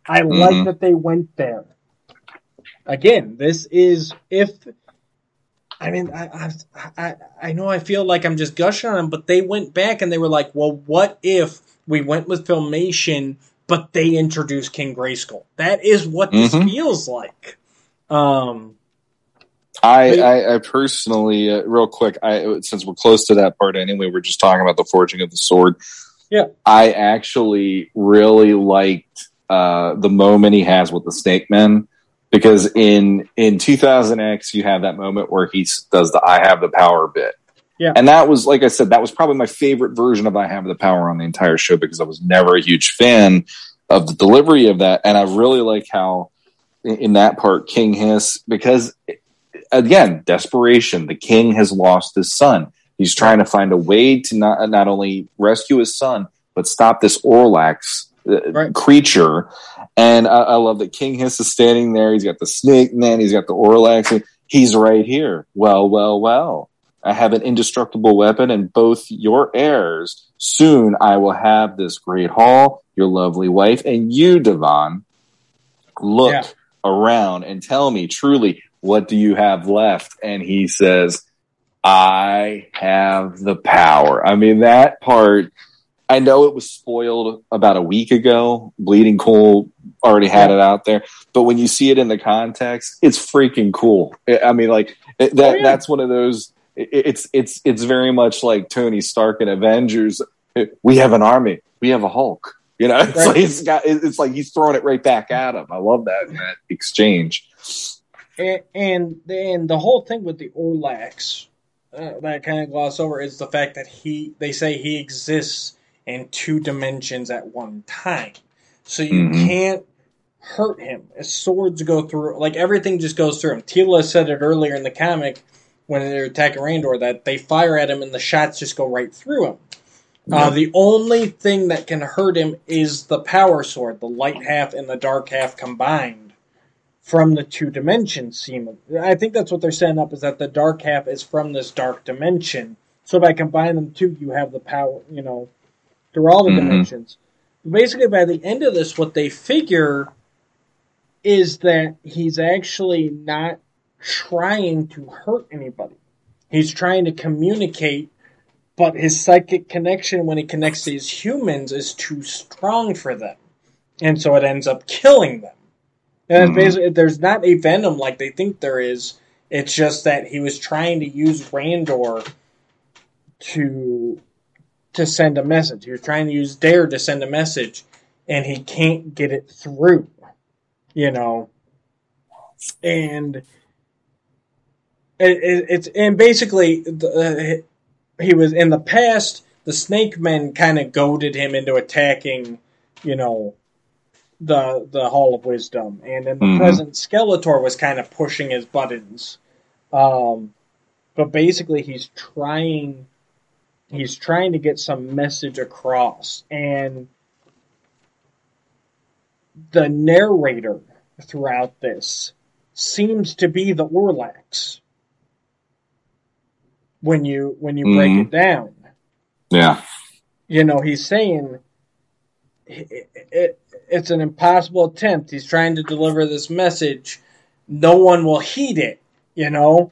I like
Mhm.
that they went there. Again, this is if I mean, I, I, I know I feel like I'm just gushing on them, but they went back and they were like, well, what if we went with Filmation, but they introduced King Grayskull? That is what this
Mhm.
feels like. Um,
I, I, I personally, uh, real quick, I since we're close to that part anyway, we're just talking about the forging of the sword.
Yeah.
I actually really liked uh, the moment he has with the Snake Men because in in 2000X you have that moment where he does the "I have the power" bit.
Yeah.
and that was like I said, that was probably my favorite version of "I have the power" on the entire show because I was never a huge fan of the delivery of that, and I really like how in, that part King Hiss because again, desperation. The king has lost his son. He's trying to find a way to not not only rescue his son, but stop this Orlax uh,
Right.
creature. And I, I love that King Hiss is standing there. He's got the snake man. He's got the Orlax. He's right here. Well, well, well. I have an indestructible weapon and both your heirs. Soon I will have this great hall, your lovely wife, and you, Devon. Look
Yeah.
around and tell me truly what do you have left? And he says, I have the power. I mean, that part, I know it was spoiled about a week ago. Bleeding Cool already had it out there, but when you see it in the context, it's freaking cool. I mean, like that,
Oh, yeah.
that's one of those, it's, it's, it's very much like Tony Stark in Avengers. We have an army. We have a Hulk. You know, it's
Right.
like he's got. It's like he's throwing it right back at him. I love that that exchange.
and and, and the whole thing with the Orlax uh, that kind of gloss over is the fact that he they say he exists in two dimensions at one time, so you
Mhm.
can't hurt him. His swords go through like everything just goes through him. Teela said it earlier in the comic when they're attacking Randor that they fire at him and the shots just go right through him. Uh, the only thing that can hurt him is the power sword, the light half and the dark half combined. from the two dimensions. Seem I think that's what they're setting up is that the dark half is from this dark dimension. So by combining them two, you have the power, you know, through all the
Mhm.
dimensions. Basically, by the end of this, what they figure is that he's actually not trying to hurt anybody. He's trying to communicate, but his psychic connection when he connects to these humans is too strong for them. And so it ends up killing them. And
mm-hmm.
basically, there's not a venom like they think there is. It's just that he was trying to use Randor to to send a message. He was trying to use Dare to send a message, and he can't get it through. You know, and it, it, it's and basically the, uh, he was in the past. The Snake Men kind of goaded him into attacking. You know, the the Hall of Wisdom, and in the
Mhm.
present, Skeletor was kind of pushing his buttons. Um, but basically, he's trying he's trying to get some message across, and the narrator throughout this seems to be the Orlax. When you when you break
Mhm.
it down,
Yeah.
you know he's saying it, it, it's an impossible attempt. He's trying to deliver this message. No one will heed it. You know.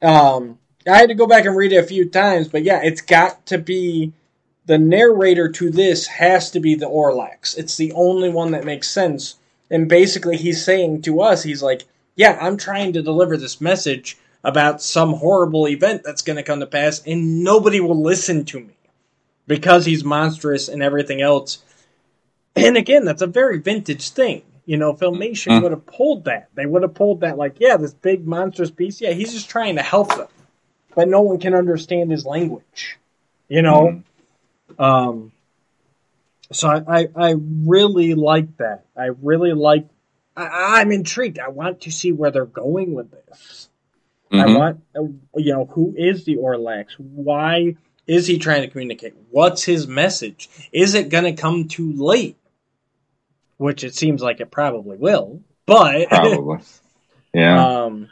Um, I had to go back and read it a few times, but yeah, it's got to be the narrator to this has to be the Orlax. It's the only one that makes sense. And basically, he's saying to us, he's like, "Yeah, I'm trying to deliver this message about some horrible event that's going to come to pass, and nobody will listen to me because he's monstrous and everything else." And again, that's a very vintage thing. You know, Filmation
Mm.
would have pulled that. They would have pulled that, like, yeah, this big monstrous beast. Yeah, he's just trying to help them, but no one can understand his language. You know. Um, so I, I, I really like that. I really like. I, I'm intrigued. I want to see where they're going with this. I
Mhm.
want, uh, you know, who is the Orlax? Why is he trying to communicate? What's his message? Is it going to come too late? Which it seems like it probably will. But
Probably. Yeah.
um,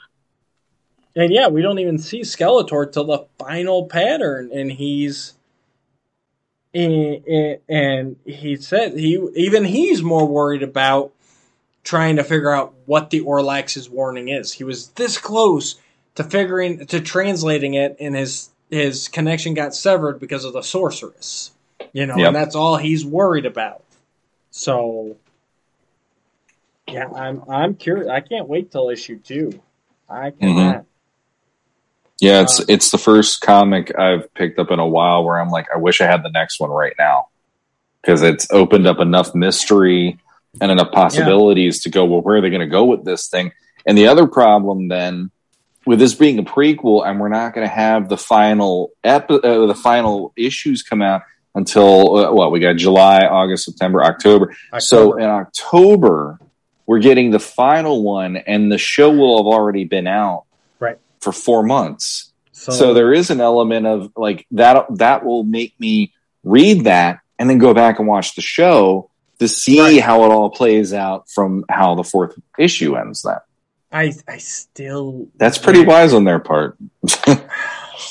and yeah, we don't even see Skeletor till the final pattern, and he's and, and he said he even he's more worried about trying to figure out what the Orlax's warning is. He was this close to figuring to translating it, and his his connection got severed because of the sorceress. You know,
Yep.
and that's all he's worried about. So, yeah, I'm I'm curious. I can't wait till issue two. I cannot.
Yeah, it's
Uh,
it's the first comic I've picked up in a while where I'm like, I wish I had the next one right now because it's opened up enough mystery and enough possibilities to go. Well, where are they going to go with this thing? And the other problem then with this being a prequel, and we're not going to have the final epi- uh, the final issues come out until uh, what we got July, August, September, October. So in October, we're getting the final one, and the show will have already been out
Right.
for four months.
so,
So there is an element of like that that will make me read that and then go back and watch the show to see
Right.
how it all plays out from how the fourth issue ends. That
I I still
that's pretty wise on their part.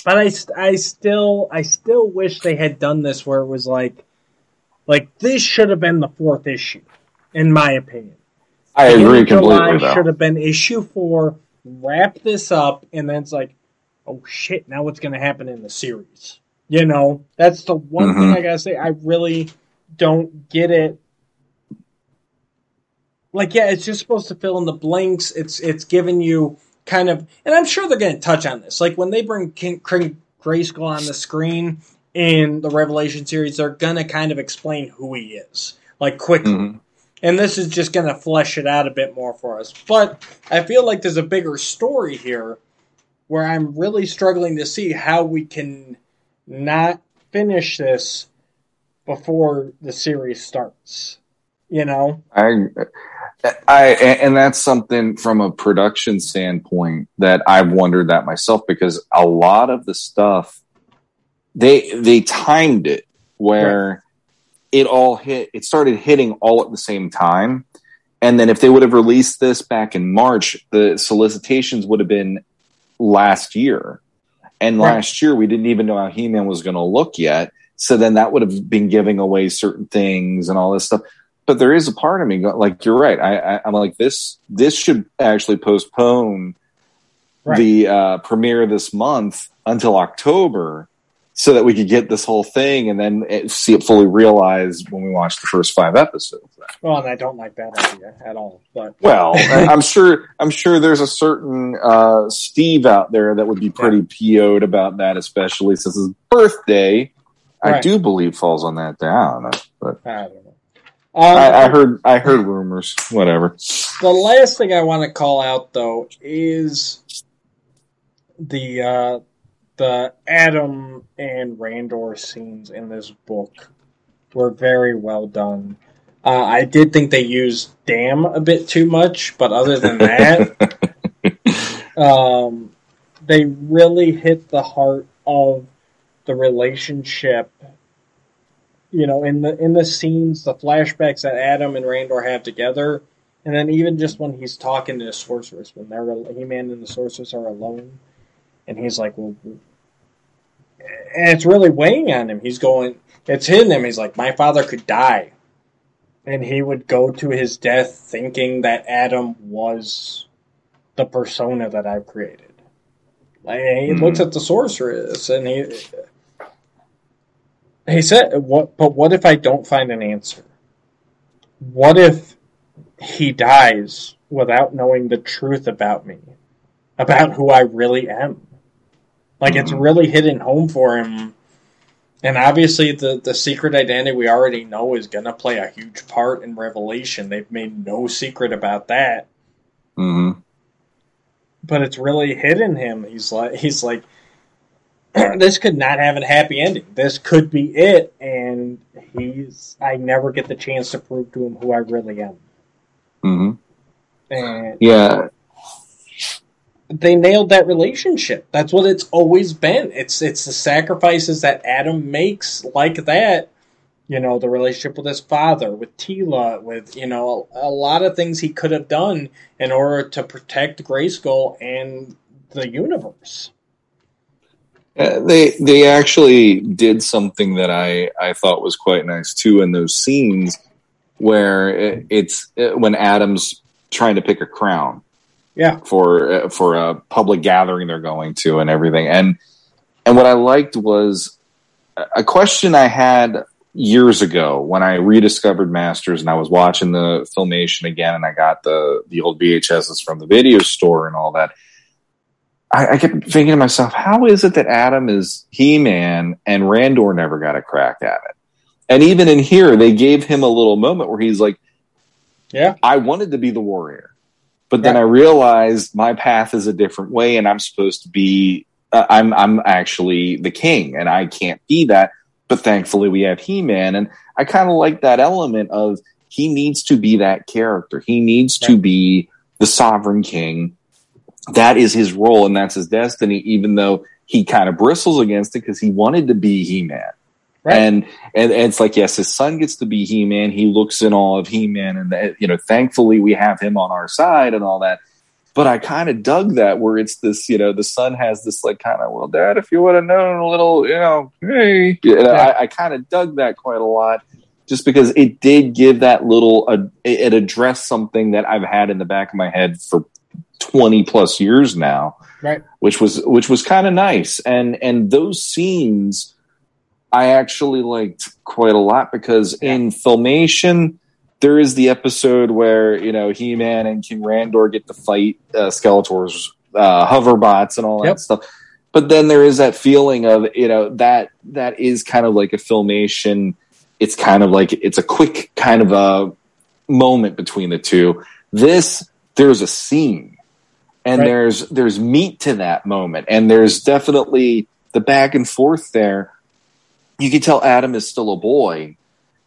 But I, I still I still wish they had done this where it was like like this should have been the fourth issue, in my opinion.
I agree
of July
completely.
Should have been issue four. Wrap this up, and then it's like, oh shit! Now what's going to happen in the series? You know, that's the one thing
Mhm.
I gotta say. I really don't get it. Like, yeah, it's just supposed to fill in the blanks. It's it's giving you kind of, and I'm sure they're going to touch on this. Like when they bring King, King Grayskull on the screen in the Revelation series, they're going to kind of explain who he is, like quickly.
Mhm.
And this is just going to flesh it out a bit more for us. But I feel like there's a bigger story here where I'm really struggling to see how we can not finish this before the series starts. You know?
I, I, and that's something from a production standpoint that I've wondered that myself because a lot of the stuff they they timed it where it all hit. It started hitting all at the same time, And then if they would have released this back in March, the solicitations would have been last year. And
Right.
last year we didn't even know how He-Man was going to look yet. So then that would have been giving away certain things and all this stuff. But there is a part of me like you're right. I, I, I'm like this. This should actually postpone
Right.
the uh, premiere this month until October, so that we could get this whole thing and then it, see it fully realized when we watch the first five episodes.
Well, and I don't like that idea at all. But
Well, I'm sure. I'm sure there's a certain uh, Steve out there that would be pretty PO'd about that, especially since his birthday. I do believe falls on that day. I don't know, but
I don't know. Um,
I, I heard. I heard rumors. Whatever.
The last thing I want to call out though is the uh, the Adam and Randor scenes in this book were very well done. Uh, I did think they used "damn" a bit too much, but other than that, um, they really hit the heart of the relationship. You know, in the in the scenes, the flashbacks that Adam and Randor have together, and then even just when he's talking to the sorceress, when they're He Man and the sorceress are alone, and he's like, "Well," and it's really weighing on him. He's going, it's hitting him. He's like, "My father could die," and he would go to his death thinking that Adam was the persona that I've created. Like, he
Mhm.
looks at the sorceress, and he he said, "What? But what if I don't find an answer? What if he dies without knowing the truth about me, about who I really am? Like it's
Mhm.
really hitting home for him." And obviously, the the secret identity we already know is going to play a huge part in Revelation. They've made no secret about that
hmm
but it's really hitting him. He's like, he's like, this could not have a happy ending. This could be it, and he's. I never get the chance to prove to him who I really am.
Mm-hmm.
And
Yeah.
they nailed that relationship. That's what it's always been. It's it's the sacrifices that Adam makes like that. You know, the relationship with his father, with Teela, with you know a, a lot of things he could have done in order to protect Grayskull and the universe.
Uh, they they actually did something that I I thought was quite nice too in those scenes where it, it's uh when Adam's trying to pick a crown
Yeah.
for uh, for a public gathering they're going to and everything and and what I liked was a- a question I had years ago when I rediscovered Masters and I was watching the filmation again and I got the the old VHSs from the video store and all that. I, I kept thinking to myself, how is it that Adam is He Man and Randor never got a crack at it? And even in here, they gave him a little moment where he's like,
Yeah.
I wanted to be the warrior, but then
Right.
I realized my path is a different way, and I'm supposed to be. Uh, I'm I'm actually the king, and I can't be that. But thankfully, we have He Man, and I kind of like that element of he needs to be that character. He needs to be the sovereign king. That is his role, and that's his destiny. Even though he kind of bristles against it because he wanted to be He Man.
Right.
And, and and it's like yes, his son gets to be He Man. He looks in awe of He Man, and that, you know, thankfully we have him on our side and all that. But I kind of dug that where it's this, you know, the son has this like kind of well, Dad, if you would have known a little, you know, hey, you know,
Yeah.
I, I kind of dug that quite a lot, just because it did give that little, uh, it addressed something that I've had in the back of my head for twenty plus years now
Right.
which was which was kind of nice. And and those scenes i actually liked quite a lot because in filmation there is the episode where you know he-man and king randor get to fight uh, skeletor's uh, hoverbots and all
Yep.
that stuff. But then there is that feeling of you know that that is kind of like a filmation. It's kind of like it's a quick kind of a moment between the two. This there's a scene and
Right.
there's there's meat to that moment. And there's definitely the back and forth there. You can tell adam is still a boy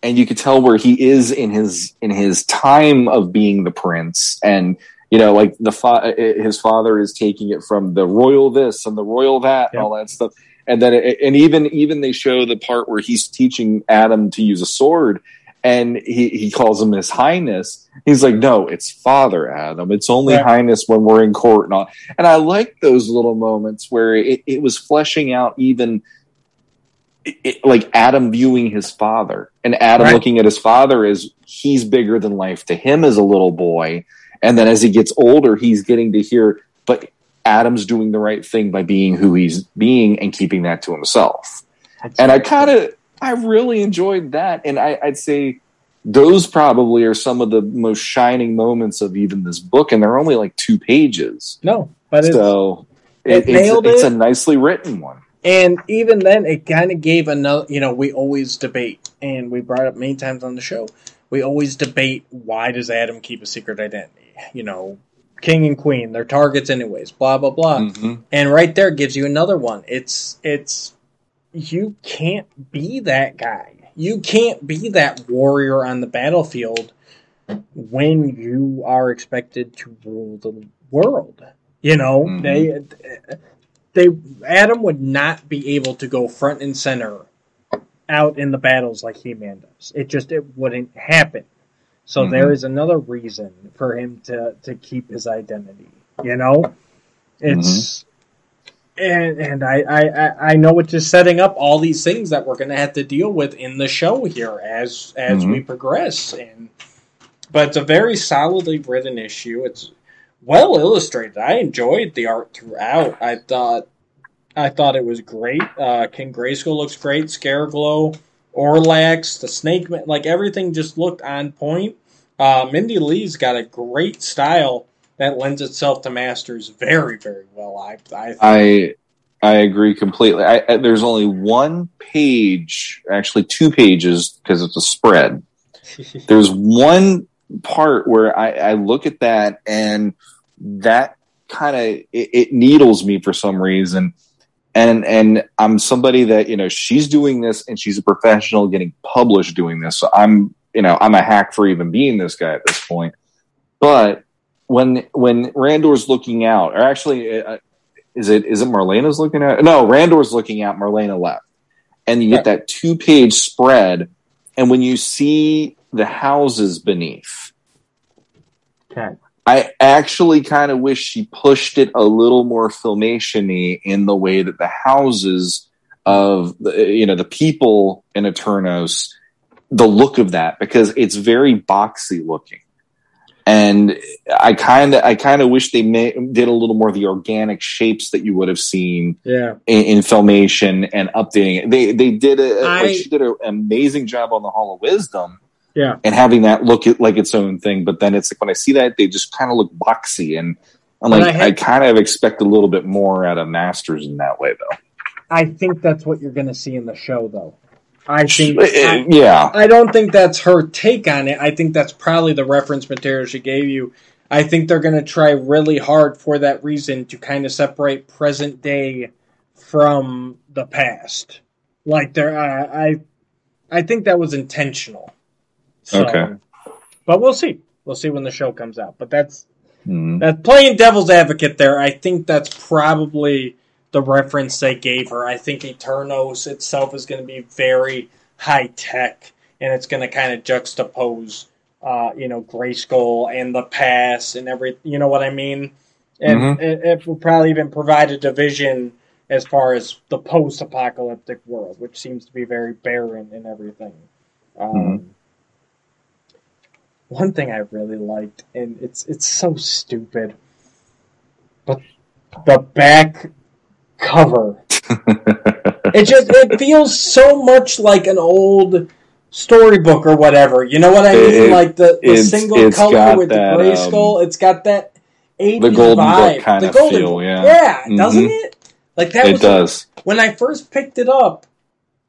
and you can tell where he is in his in his time of being the prince. And you know like the fa- his father is taking it from the royal this and the royal that and
Yep.
all that stuff. And then it, and even even they show the part where he's teaching adam to use a sword and he, he calls him his highness. He's like no it's father adam. It's only
Right.
highness when we're in court and all. And i like those little moments where it, it was fleshing out even it, it- like adam viewing his father and adam
Right.
looking at his father as he's bigger than life to him as a little boy. And then as he gets older he's getting to hear but adam's doing the right thing by being who he's being and keeping that to himself. And I kind of I really enjoyed that, and I, I'd say those probably are some of the most shining moments of even this book, and they're only like two pages,
No, but it's,
so
it
it, it's, it's
it.
a nicely written one.
and even then, it kind of gave another. You know, we always debate, and we brought up many times on the show. We always debate why does Adam keep a secret identity? You know, king and queen, they're targets anyways. Blah blah blah.
Mhm.
And right there gives you another one. It's it's you can't be that guy. You can't be that warrior on the battlefield when you are expected to rule the world. You know,
Mhm.
they they Adam would not be able to go front and center out in the battles like He-Man does. It just it wouldn't happen. So
Mhm.
there is another reason for him to to keep his identity. You know, it's and and I, I I- know it's just setting up all these things that we're going to have to deal with in the show here as as we progress. And but it's a very solidly written issue. It's well illustrated. I enjoyed the art throughout. I thought I thought it was great. Uh, King Grayskull looks great. Scareglow, Orlax, the Snake Man, like everything just looked on point. Uh, Mindy Lee's got a great style that lends itself to Masters very, very well. I, I,
I I agree completely. I, I, there's only one page, actually two pages, because it's a spread. There's one part where I, I look at that and that kind of it, it needles me for some reason. And and I'm somebody that you know she's doing this and she's a professional getting published doing this. So I'm you know I'm a hack for even being this guy at this point. But when when Randor's looking out, or actually, uh, is it is it Marlena's looking at? No, Randor's looking out. Marlena left, and you get that two page spread. And when you see the houses beneath,
Okay.
I actually kind of wish she pushed it a little more filmation-y in the way that the houses of the, you know the people in Eternos, the look of that because it's very boxy looking, and I kind of I kind of wish they ma- did a little more of the organic shapes that you would have seen
Yeah.
in, in filmation and updating it. They they did a
I-
like she did an amazing job on the Hall of Wisdom
Yeah.
and having that look like its own thing. But then it's like when I see that, they just kind of look boxy, and I'm like,
I
I, kind of expect a little bit more out of Masters in that way, though.
I think that's what you're going to see in the show, though. I think. I,
yeah,
I don't think that's her take on it. I think that's probably the reference material she gave you. I think they're going to try really hard for that reason to kind of separate present day from the past. Like there, I, I, I think that was intentional. So,
Okay.
but we'll see. We'll see when the show comes out. But that's
Mhm.
that's playing devil's advocate there. I think that's probably the reference they gave her. I think Eternos itself is going to be very high tech, and it's going to kind of juxtapose, uh, you know, Grayskull and the past and every, you know what I mean. And
Mhm.
it, it will probably even provide a division as far as the post-apocalyptic world, which seems to be very barren and everything. Um,
Mhm.
One thing I really liked, and it's it's so stupid, but the back cover. it just it feels so much like an old storybook or whatever. You know what I mean?
It-
like the, the
it's-
single
it's
color with
that, um,
the gray skull. it's got that 80s
The Golden Book
vibe.
kinda
the golden
feel,
Book.
yeah.
Yeah, doesn't
Mhm.
it? Like that
it
was
does.
when I first picked it up,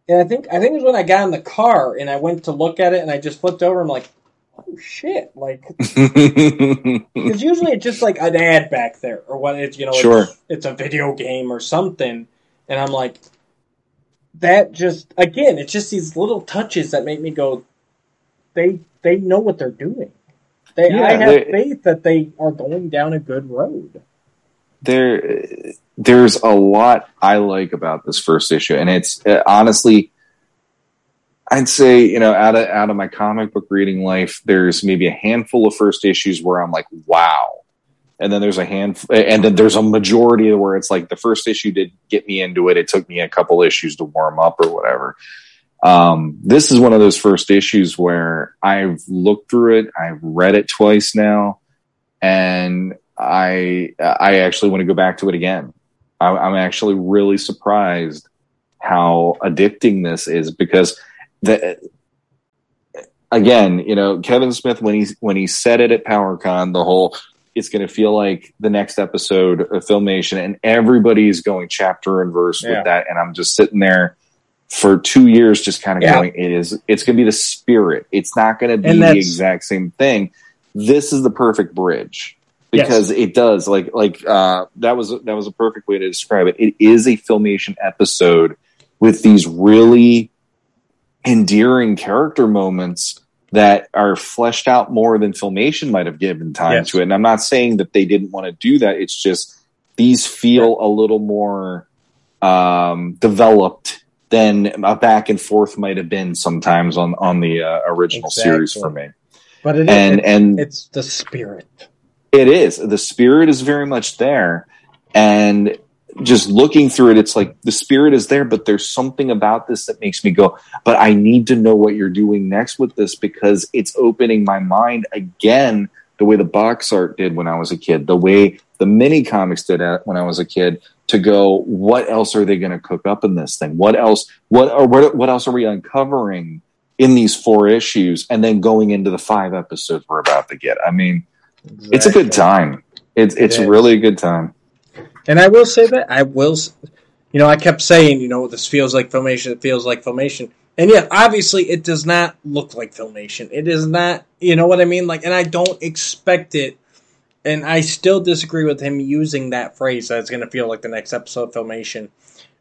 and I think I think it was when I got in the car and I went to look at it and I just flipped over. I'm like, oh shit! Like because usually it's just like an ad back there or what it's you know
Sure.
it's, it's a video game or something, and I'm like, that just again it's just these little touches that make me go, they they know what they're doing. They I have faith that they are going down a good road.
there there's a lot I like about this first issue, and it's uh, honestly I'd say, you know, out of out of my comic book reading life, there's maybe a handful of first issues where I'm like, wow. And then there's a hand, and then there's a majority where it's like the first issue did get me into it. It took me a couple issues to warm up or whatever. Um, this is one of those first issues where I've looked through it, I've read it twice now, and I I actually want to go back to it again. I, I'm actually really surprised how addicting this is because the again, you know, Kevin Smith when he when he said it at PowerCon, the whole it's going to feel like the next episode of Filmation, and everybody's going chapter and verse
Yeah.
with that, and I'm just sitting there for two years, just kind of
Yeah.
going, it is, it's going to be the spirit. It's not going to be the exact same thing. This is the perfect bridge
Yes.
because it does like like uh, that was that was a perfect way to describe it. It is a Filmation episode with these really endearing character moments that are fleshed out more than filmation might have given time
Yes.
to it. And I'm not saying that they didn't want to do that. It's just these feel a little more um, developed than a back and forth might have been sometimes on on the uh, original series for me.
But it is,
And
it-
and
it's the spirit.
it is. The spirit is very much there. And just looking through it, it's like the spirit is there, but there's something about this that makes me go, but I need to know what you're doing next with this because it's opening my mind again the way the box art did when I was a kid, the way the mini comics did when I was a kid to go, what else are they going to cook up in this thing? What else, what, or what, what else are we uncovering in these four issues and then going into the five episodes we're about to get? I mean, it's a good time. It's it's
is.
really a good time.
And I will say that I will, you know, I kept saying, you know, this feels like filmation. It feels like filmation, and yet obviously it does not look like filmation. It is not, you know what I mean? Like, and I don't expect it. And I still disagree with him using that phrase that it's going to feel like the next episode of filmation,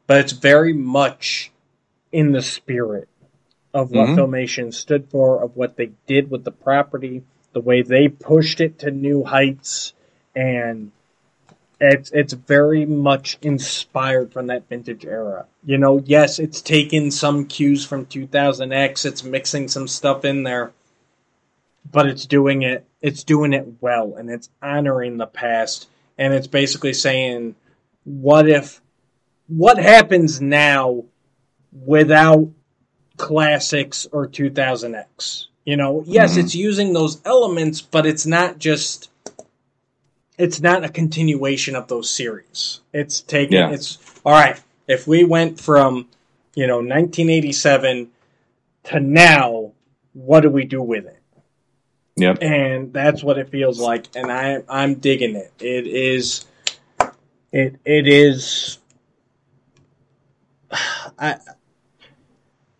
but it's very much in the spirit of what
Mhm.
filmation stood for, of what they did with the property, the way they pushed it to new heights, and it's it's very much inspired from that vintage era. You know, yes, it's taken some cues from 2000X, it's mixing some stuff in there, but it's doing it it's doing it well and it's honoring the past and it's basically saying what if what happens now without classics or 2000X? You know, yes,
Mhm.
it's using those elements, but it's not just it's not a continuation of those series. It's taking
Yeah.
it's all right. If we went from, you know, 1987 to now, what do we do with it?
Yep.
And that's what it feels like and I I'm digging it. It is it it is I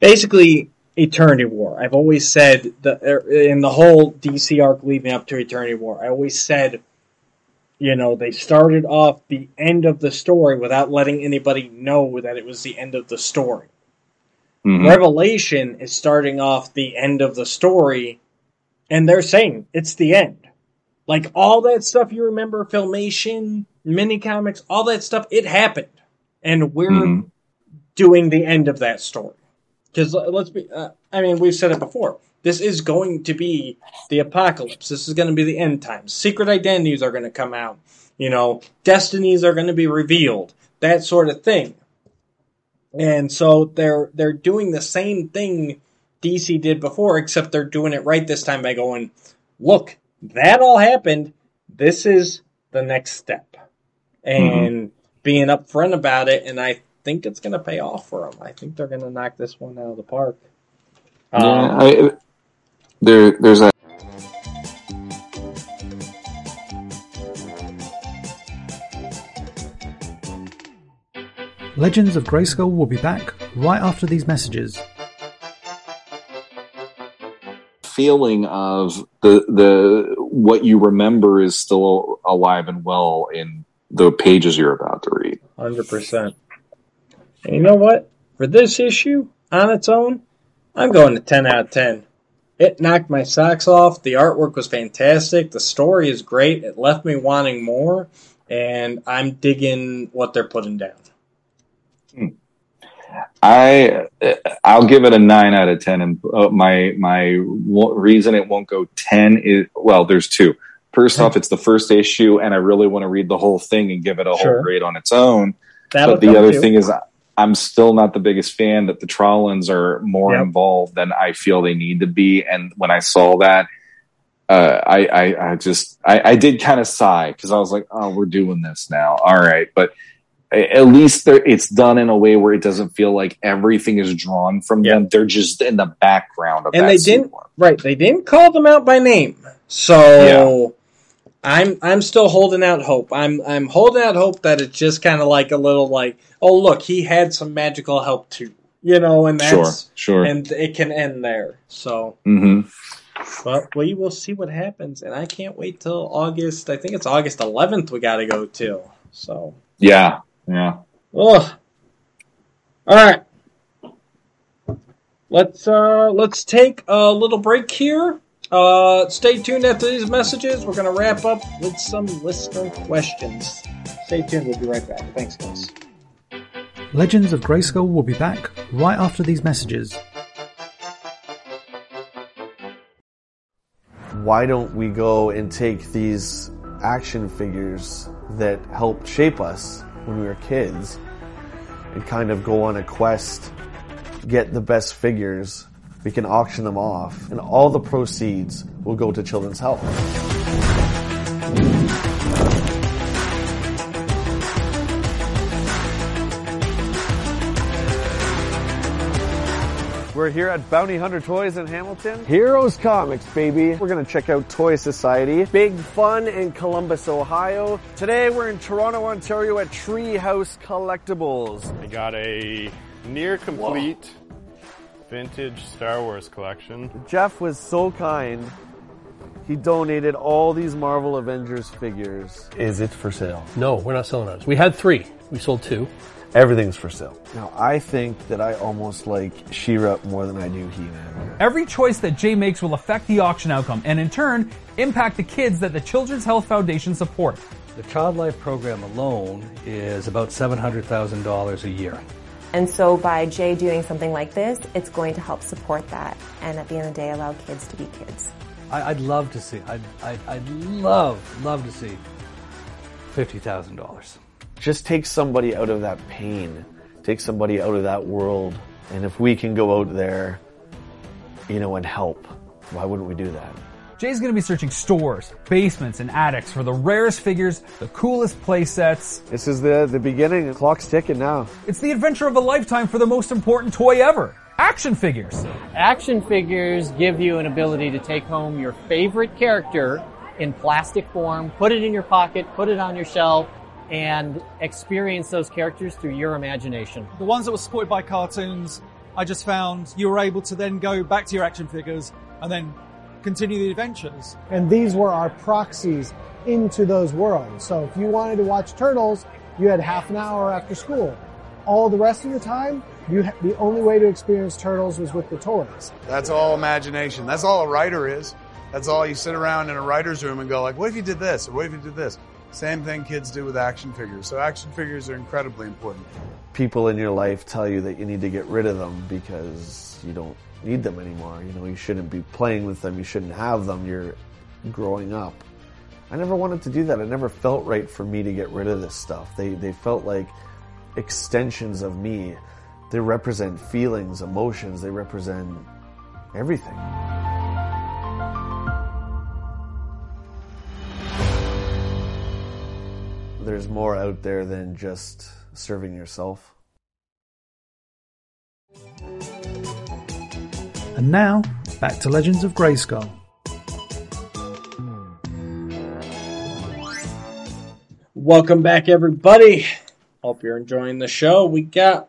basically Eternity War. I've always said the er, in the whole DC arc leading up to Eternity War. I always said, you know, they started off the end of the story without letting anybody know that it was the end of the story.
Mhm.
Revelation is starting off the end of the story, and they're saying it's the end. Like all that stuff you remember, filmation, mini comics, all that stuff, it happened, and we're
Mhm.
doing the end of that story. Because let's be, uh, I mean, we've said it before. This is going to be the apocalypse. This is going to be the end times. Secret identities are going to come out. You know, destinies are going to be revealed. That sort of thing. And so they're they're doing the same thing DC did before, except they're doing it right this time by going, look, that all happened. This is the next step, and being upfront about it. And I think it's going to pay off for them. I think they're going to knock this one out of the park. Um,
yeah, I, there, there's a
Legends of Grayskull will be back right after these messages.
feeling of the the what you remember is still alive and well in the pages you're about to read.
Hundred percent. And you know what? For this issue on its own, I'm going to ten out of ten. It knocked my socks off. The artwork was fantastic. The story is great. It left me wanting more, and I'm digging what they're putting down.
I I'll give it a nine out of ten, and uh, my my reason it won't go ten is well, there's two. First off, it's the first issue, and I really want to read the whole thing and give it a
Sure.
whole grade on its own.
That'll
but the other
too.
thing is, I'm still not the biggest fan that the Trollans are more
Yep.
involved than I feel they need to be. And when I saw that, uh, I, I, I just, I, I did kind of sigh because I was like, oh, we're doing this now. All right. But at least it's done in a way where it doesn't feel like everything is drawn from
Yeah.
them. They're just in the background of
And they didn't-. Right, they didn't call them out by name. So I'm I'm still holding out hope. I'm I'm holding out hope that it's just kind of like a little like, oh look, he had some magical help too. You know, and that's
sure. sure.
and it can end there. So
mm-hmm.
but we will see what happens and I can't wait till August. I think it's August 11th we got to go to. So,
Yeah, yeah.
ugh. All right. Let's uh let's take a little break here. Uh stay tuned after these messages. We're going to wrap up with some listener questions. Stay tuned. We'll be right back. Thanks guys.
Legends of Grayskull will be back right after these messages.
why don't we go and take these action figures that helped shape us when we were kids and kind of go on a quest, get the best figures, we can auction them off, and all the proceeds will go to Children's Health. We're here at Bounty Hunter Toys in Hamilton. Heroes Comics, baby. We're gonna check out Toy Society. Big fun in Columbus, Ohio. Today we're in Toronto, Ontario at Treehouse Collectibles.
I got a near complete vintage Star Wars collection.
Jeff was so kind. He donated all these Marvel Avengers figures. Is it for sale?
No, we're not selling ours. We had three. We sold two.
Everything's for sale. Now, I think that I almost like She-Ra more than I do He-Man.
Every choice that Jay makes will affect the auction outcome and in turn impact the kids that the Children's Health Foundation support.
The Child Life program alone is about $700,000 a year.
And so by Jay doing something like this, it's going to help support that and at the end of the day allow kids to be kids.
I, I'd love to see, I'd, I'd, I'd love, love to see $50,000.
Just take somebody out of that pain. Take somebody out of that world. And if we can go out there, you know, and help, why wouldn't we do that?
Jay's going to be searching stores, basements, and attics for the rarest figures, the coolest play sets.
This is the, the beginning. The clock's ticking now.
It's the adventure of a lifetime for the most important toy ever. Action figures.
Action figures give you an ability to take home your favorite character in plastic form, put it in your pocket, put it on your shelf, and experience those characters through your imagination.
The ones that were supported by cartoons, I just found you were able to then go back to your action figures and then continue the adventures.
And these were our proxies into those worlds. So if you wanted to watch Turtles, you had half an hour after school. All the rest of the time, you ha- the only way to experience Turtles was with the toys.
That's all imagination. That's all a writer is. That's all you sit around in a writer's room and go like, what if you did this? Or what if you did this? Same thing kids do with action figures. So action figures are incredibly important.
People in your life tell you that you need to get rid of them because you don't need them anymore. You know, you shouldn't be playing with them. You shouldn't have them. You're growing up. I never wanted to do that. It never felt right for me to get rid of this stuff. They, they felt like extensions of me. They represent feelings, emotions. They represent everything. There's more out there than just serving yourself.
And now, back to Legends of Grayskull.
Welcome back, everybody. Hope you're enjoying the show. We got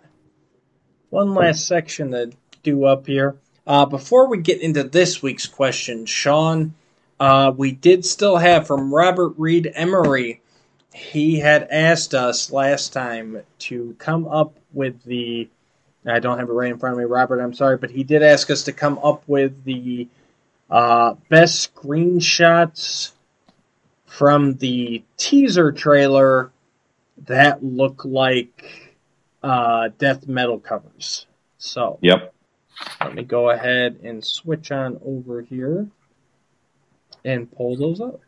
one last section to do up here. Uh, before we get into this week's question, Sean, uh, we did still have from Robert Reed Emery. He had asked us last time to come up with the. I don't have it right in front of me, Robert. I'm sorry, but he did ask us to come up with the uh, best screenshots from the teaser trailer that look like uh, death metal covers. So
Yep.
let me go ahead and switch on over here and pull those up.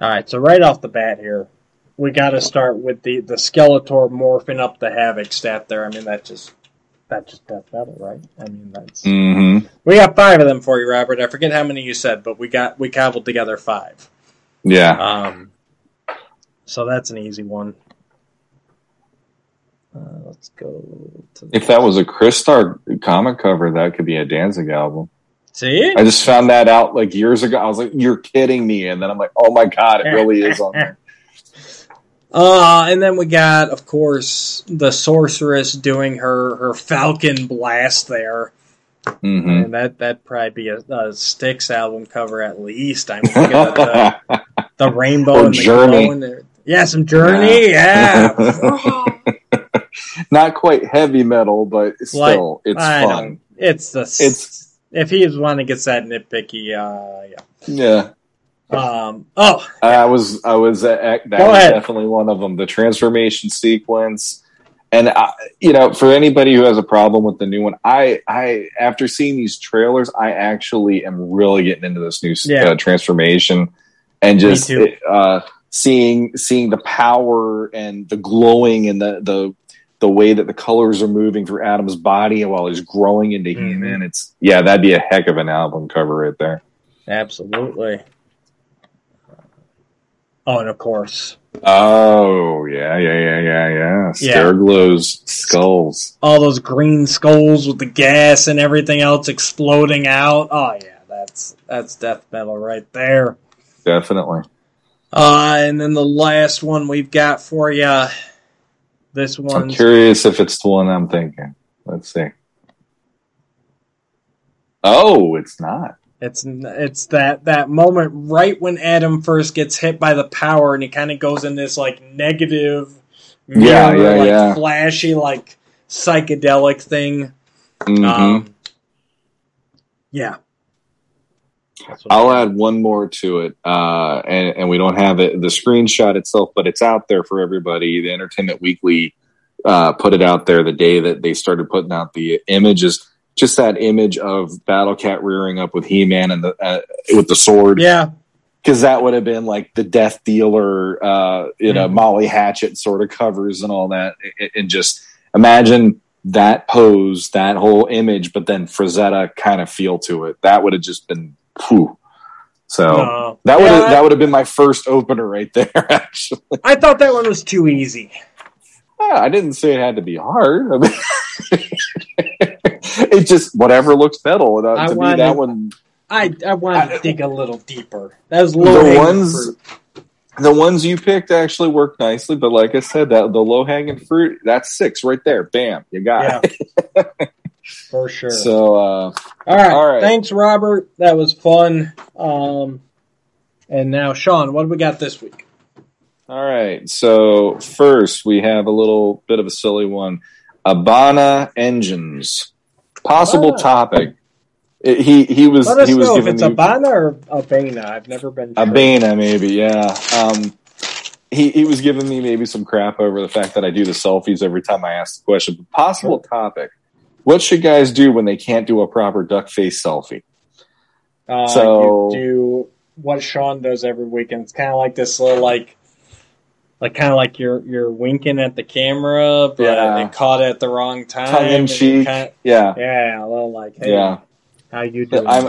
All right, so right off the bat here, we got to start with the the Skeletor morphing up the Havoc Staff there. I mean, that just that's just death metal, right? I mean, that's
Mm-hmm.
we got five of them for you, Robert. I forget how many you said, but we got we cobbled together five.
Yeah.
Um, so that's an easy one. Uh, let's go to
If that was a Crystar comic cover, that could be a Danzig album.
see.
I just found that out like years ago. I was like, "You're kidding me!" And then I'm like, "Oh my god, it really is on there."
Uh, and then we got, of course, the sorceress doing her her Falcon blast there,
hmm
and that that probably be a, a Styx album cover at least. I mean, the, the rainbow
Or
and the
Journey.
Yeah, some Journey. Yeah.
Not quite heavy metal, but still, it's
I know.
fun.
It's the
It's
if he is one that gets that nitpicky, uh,
yeah.
yeah. Um. Oh,
I was, I was, uh, that
Go
was
ahead.
definitely one of them. The transformation sequence, and I, you know, for anybody who has a problem with the new one, I, I, after seeing these trailers, I actually am really getting into this new
Yeah.
uh, transformation, and just uh, seeing, seeing the power and the glowing and the the the way that the colors are moving through Adam's body while he's growing into
Mm-hmm.
He-Man. It's yeah, that'd be a heck of an album cover right there.
absolutely. Oh, and of course,
Oh yeah, yeah, yeah, yeah, yeah.
Yeah.
Skulls.
all those green skulls with the gas and everything else exploding out. Oh yeah, that's that's death metal right there.
Definitely.
Uh, and then the last one we've got for you. This one's I'm
curious if it's the one I'm thinking. Let's see. Oh, it's not.
It's it's that that moment right when Adam first gets hit by the power and he kind of goes in this like negative,
Yeah,
mirror,
yeah,
like
yeah.
flashy, like psychedelic thing.
Mhm.
Um, yeah,
I'll add one more to it, uh, and, and we don't have it the screenshot itself, but it's out there for everybody. The Entertainment Weekly uh, put it out there the day that they started putting out the images. Just that image of Battle Cat rearing up with He Man and the uh, with the sword.
yeah,
because that would have been like the Death Dealer, uh, you know,
Mhm.
Molly Hatchet sort of covers and all that, and, just imagine that pose, that whole image, but then Frazetta kind of feel to it. That would have just been, whew. So
No.
that would
Yeah,
have that would have been my first opener right there. Actually,
I thought that one was too easy.
Ah, I didn't say it had to be hard. I mean, it just whatever looks metal. And, uh,
I
to me, that one
I I wanted to dig a little deeper. That was
the
low
ones the ones you picked actually worked nicely but like i said that the low hanging fruit that's six right there bam you got
Yeah, for sure.
so uh
All right.
All right.
Thanks, Robert. That was fun. Um, and now, Sean, what do we got this week?
all right so first we have a little bit of a silly one abana engines possible
Ah.
topic It- he he was
Let us
he was
know if
giving
it's
me
Abana or Abana. I've never been. sure.
Abana, maybe, yeah. Um, he, he was giving me maybe some crap over the fact that I do the selfies every time I ask the question. But possible topic. What should guys do when they can't do a proper duck face selfie?
Uh,
So-
you do what Sean does every weekend. It's kind of like this little like, like kind of like you're you're winking at the camera, but
Yeah.
it caught at the wrong time.
Tongue in cheek.
kinda-
Yeah.
yeah, a little like, hey,
Yeah.
how you doing?
I'm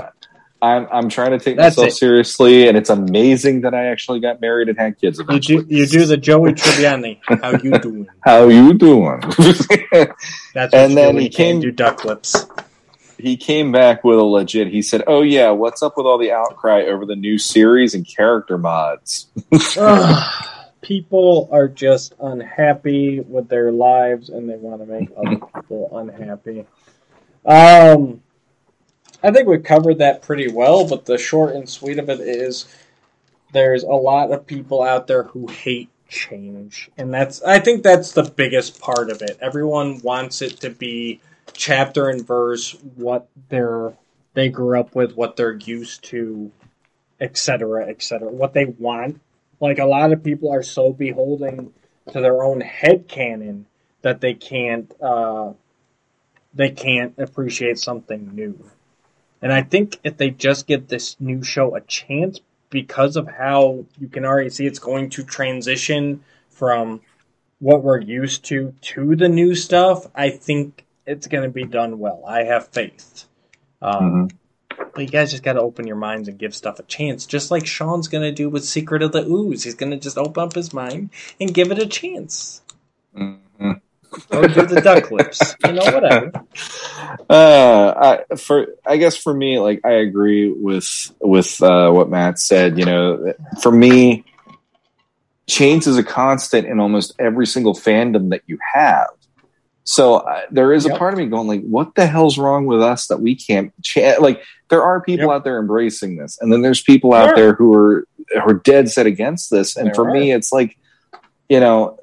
I'm I'm trying to take
That's
myself
it.
seriously, and it's amazing that I actually got married and had kids.
you do you do the Joey Tribbiani. How you doing?
How you doing?
That's
And then he came-
do duck lips.
he came back with a legit. He said, "Oh yeah, what's up with all the outcry over the new series and character mods?"
People are just unhappy with their lives and they want to make other people unhappy. Um, I think we covered that pretty well, but the short and sweet of it is there's a lot of people out there who hate change. And that's I think that's the biggest part of it. Everyone wants it to be chapter and verse what they're they grew up with, what they're used to, etc., etc. What they want. Like a lot of people are so beholden to their own head canon that they can't uh, they can't appreciate something new. And I think if they just give this new show a chance, because of how you can already see it's going to transition from what we're used to to the new stuff, I think it's going to be done well. I have faith. Um, But you guys just got to open your minds and give stuff a chance, just like Sean's going to do with Secret of the Ooze. He's going to just open up his mind and give it a chance. Or do the duck lips. You know, whatever.
Uh, I, for I guess for me, like I agree with with uh, what Matt said. You know, for me, change is a constant in almost every single fandom that you have. So uh, there is a part of me going like, what the hell's wrong with us that we can't cha-? like? There are people out there embracing this, and then there's people out there who are who are dead set against this. And
There
for me, it's like, you know,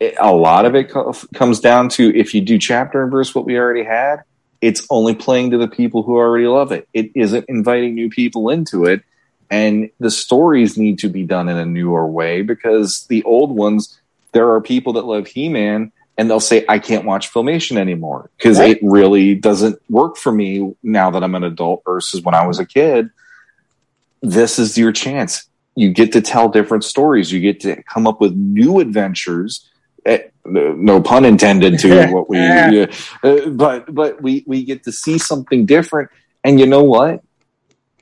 it, a lot of it co- comes down to if you do chapter and verse what we already had, it's only playing to the people who already love it. It isn't inviting new people into it. And the stories need to be done in a newer way because the old ones, there are people that love He Man and they'll say, I can't watch Filmation anymore because
Right.
it really doesn't work for me now that I'm an adult versus when I was a kid. This is your chance. You get to tell different stories. You get to come up with new adventures. Eh, no no pun intended to what we,
Yeah.
uh, but but we we get to see something different. And you know what?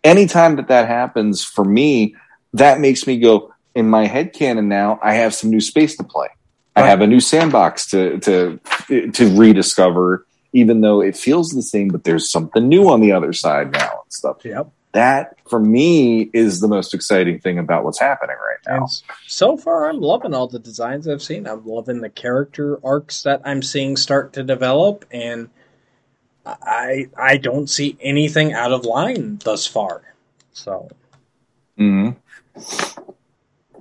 Anytime that that happens for me, that makes me go in my head canon. Now I have some new space to play. I have a new sandbox to to to rediscover, even though it feels the same, but there's something new on the other side now and stuff.
Yep.
That for me is the most exciting thing about what's happening right now.
And so far, I'm loving all the designs I've seen. I'm loving the character arcs that I'm seeing start to develop, and I I don't see anything out of line thus far. So
hmm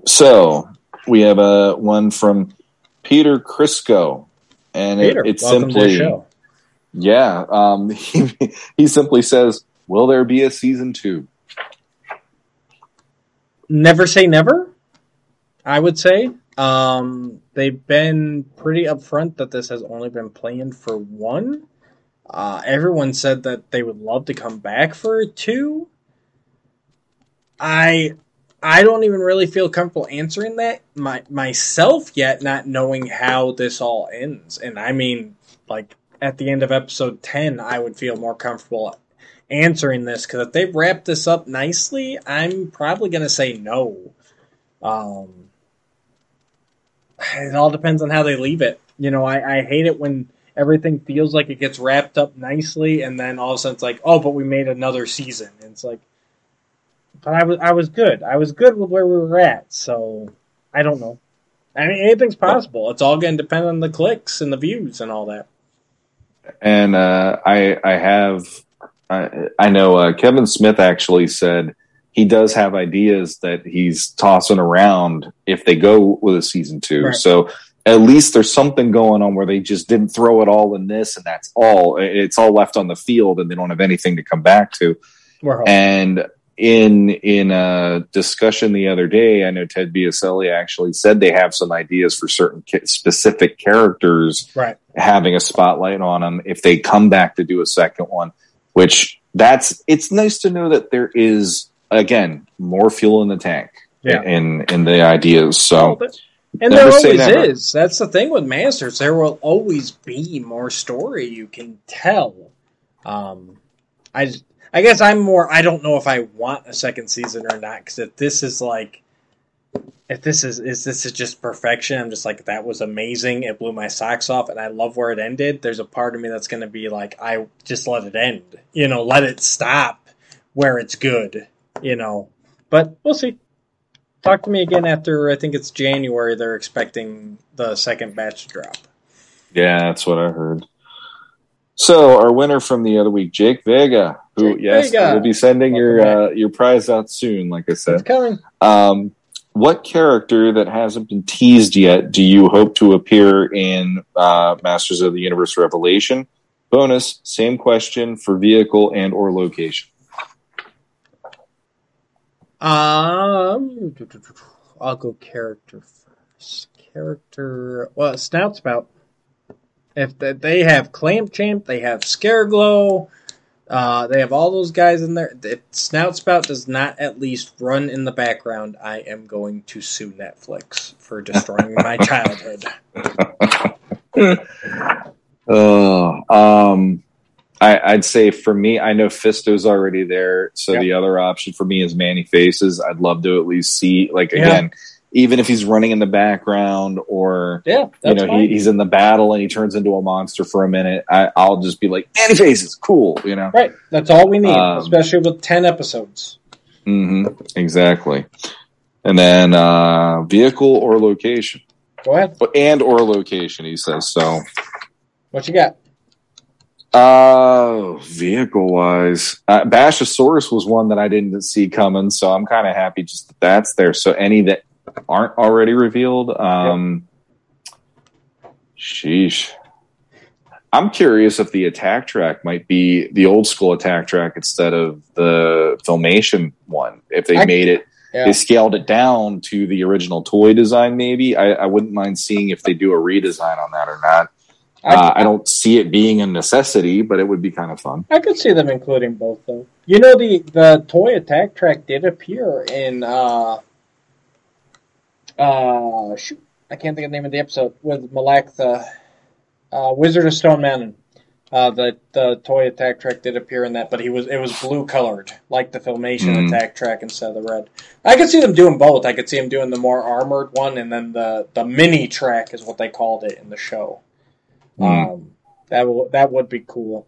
So we have a one from Peter Crisco, and
Peter,
it, it's simply
show.
yeah. Um, he he simply says, "Will there be a season two?
never say never. I would say um, they've been pretty upfront that this has only been planned for one. Uh, everyone said that they would love to come back for a two. I I don't even really feel comfortable answering that my myself yet, not knowing how this all ends. And I mean, like at the end of episode ten, I would feel more comfortable answering this because if they wrap this up nicely, I'm probably gonna say no. Um, it all depends on how they leave it. You know, I, I hate it when everything feels like it gets wrapped up nicely, and then all of a sudden it's like, oh, but we made another season. And it's like, but I was I was good. I was good with where we were at. So I don't know. I mean, anything's possible. It's all going to depend on the clicks and the views and all that.
And uh, I I have I, I know uh, Kevin Smith actually said he does have ideas that he's tossing around if they go with a season two.
Right.
So at least there's something going on where they just didn't throw it all in this and that's all. It's all left on the field and they don't have anything to come back to. And in in a discussion the other day, I know Ted Biaselli actually said they have some ideas for certain ki- specific characters
Right.
having a spotlight on them if they come back to do a second one. Which that's it's nice to know that there is again more fuel in the tank
Yeah.
in in the ideas. So
And
never
there always
never.
is. That's the thing with Masters. There will always be more story you can tell. Um, I, I guess I'm more. I don't know if I want a second season or not. Because if this is like, if this is is this is just perfection, I'm just like that was amazing. It blew my socks off, and I love where it ended. There's a part of me that's going to be like, I just let it end. You know, let it stop where it's good. You know, but we'll see talk to me again after I think it's January. They're expecting the second batch to drop.
Yeah, that's what I heard. So our winner from the other week, Jake Vega, who
Jake
yes,
Vega.
will be sending your uh, your prize out soon. Like I said,
It's coming.
Um, what character that hasn't been teased yet do you hope to appear in uh, Masters of the Universe Revelation? Bonus, same question for vehicle and or location.
Um, I'll go character first. Character, well, Snout Spout. If the, they have Clamp Champ, they have Scareglow, uh, they have all those guys in there. If Snout Spout does not at least run in the background, I am going to sue Netflix for destroying my childhood.
Oh, um, I, I'd say for me, I know Fisto's already there, so
Yep.
the other option for me is Man-E-Faces. I'd love to at least see, like
Yeah.
Even if he's running in the background or
Yeah,
you know he, he's in the battle and he turns into a monster for a minute, I, I'll just be like Man-E-Faces, cool, you know.
Right, that's all we need,
Um,
especially with ten episodes.
hmm exactly. And then uh, vehicle or location,
Go ahead.
and or location. He says so.
What you got?
Uh, vehicle wise, uh, Bashasaurus was one that I didn't see coming, so I'm kind of happy just that that's there. So any that aren't already revealed, um, sheesh. I'm curious if the Attak Trak might be the old school Attak Trak instead of the filmation one. If they
I-
made it,
Yeah.
they scaled it down to the original toy design. Maybe I, I wouldn't mind seeing if they do a redesign on that or not. Uh, I don't see it being a necessity, but it would be kind of fun.
I could see them including both though. You know the the toy Attak Trak did appear in uh uh shoot I can't think of the name of the episode with Malak the uh, Wizard of Stone Mountain. Uh, the the toy Attak Trak did appear in that, but he was it was blue colored like the filmation
Mhm.
Attak Trak instead of the red. I could see them doing both. I could see them doing the more armored one, and then the the mini track is what they called it in the show.
Mm.
Um, that w- that would be cool.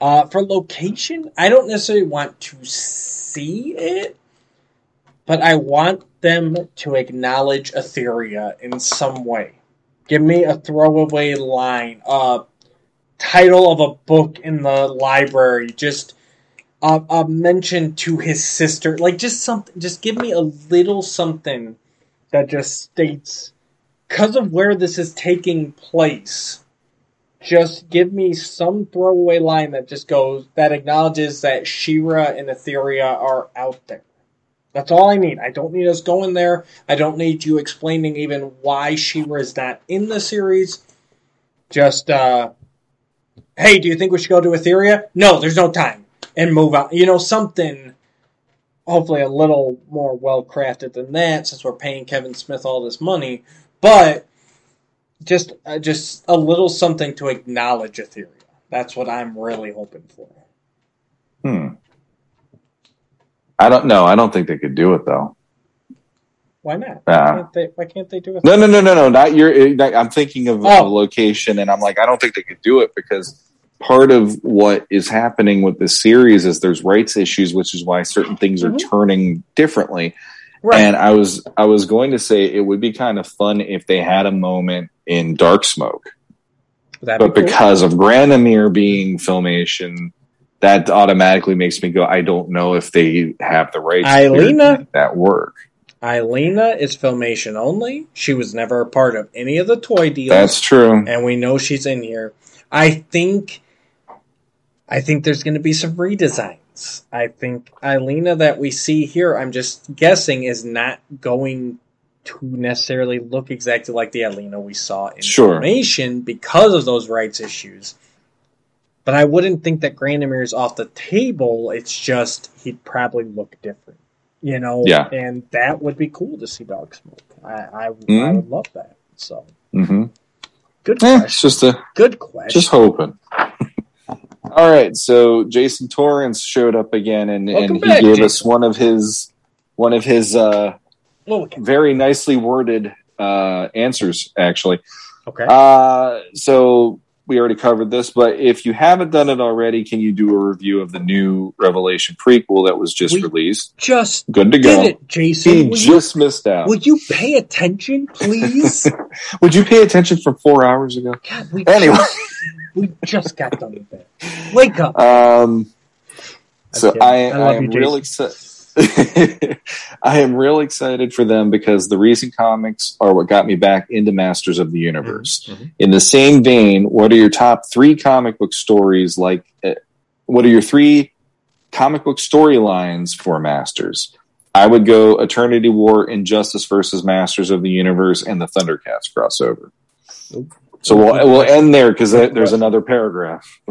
Uh, for location, I don't necessarily want to see it, but I want them to acknowledge Etheria in some way. Give me a throwaway line, a title of a book in the library, just a, a mention to his sister, like just something. Just give me a little something that just states because of where this is taking place just give me some throwaway line that just goes that acknowledges that She-Ra and Etheria are out there. That's all I need. I don't need us going there. I don't need you explaining even why She-Ra is not in the series. Just uh hey, do you think we should go to Etheria? No, there's no time. And move on. You know, something hopefully a little more well crafted than that since we're paying Kevin Smith all this money. But just uh, just a little something to acknowledge Etheria. That's what I'm really hoping for.
Hmm. I don't know. I don't think they could do it though.
Why not? Why, can't they, why can't they do it?
No, no, no, no, no. Not your. I'm thinking of
Oh.
a location, and I'm like, I don't think they could do it because part of what is happening with this series is there's rights issues, which is why certain things are mm-hmm. turning differently.
Right.
And I was I was going to say it would be kind of fun if they had a moment in Dark Smoke,
That'd
but
be cool.
because of Granamyr being filmation, that automatically makes me go. I don't know if they have the rights make that work.
Eilena is filmation only. She was never a part of any of the toy deals.
That's true.
And we know she's in here. I think I think there's going to be some redesigns. I think Eilena that we see here, I'm just guessing, is not going to necessarily look exactly like the Eilena we saw in
Sure.
Filmation because of those rights issues. But I wouldn't think that Granamyr is off the table. It's just he'd probably look different, you know.
Yeah.
And that would be cool to see Dark Smoke. I I, I
Mhm.
would love that. So
Mm-hmm.
good
Eh,
question.
it's just a
Good question.
Just hoping. All right, so Jason Torrance showed up again, and,
Welcome
and he
back,
gave
Jason.
us one of his one of his uh, very nicely worded uh, answers. Actually,
okay.
uh, so we already covered this, but if you haven't done it already, can you do a review of the new Revelation prequel that was just
We
released?
Just
Good to go.
it, Jason.
He
Will you-
just missed out.
Would you pay attention, please?
Would you pay attention from four hours ago?
God, we
Anyway.
just, we just got done with that. Wake up.
Um, so. I,
I
I
you,
am real
Jason.
excited. I am real excited for them because the recent comics are what got me back into Masters of the Universe.
Mm-hmm.
In the same vein, what are your top three comic book stories? Like, uh, what are your three comic book storylines for Masters? I would go Eternity War, Injustice versus Masters of the Universe, and the Thundercats crossover. So we'll we'll end there because there's another paragraph.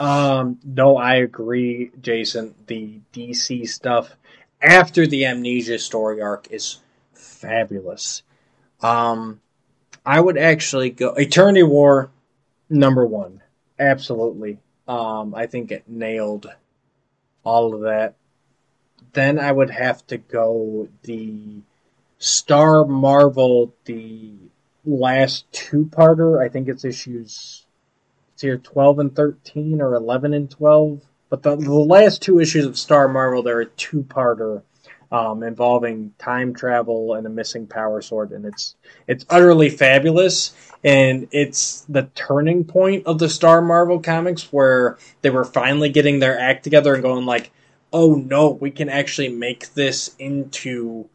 Um, no, I agree, Jason. The DC stuff after the Amnesia story arc is fabulous. Um, I would actually go Eternity War number one. Absolutely. Um, I think it nailed all of that. Then I would have to go the Star Marvel, the last two parter. I think it's issues it's here twelve and thirteen or eleven and twelve. But the, the last two issues of Star Marvel, they're a two parter um, involving time travel and a missing power sword, and it's it's utterly fabulous. And it's the turning point of the Star Marvel comics where they were finally getting their act together and going like, "Oh no, we can actually make this into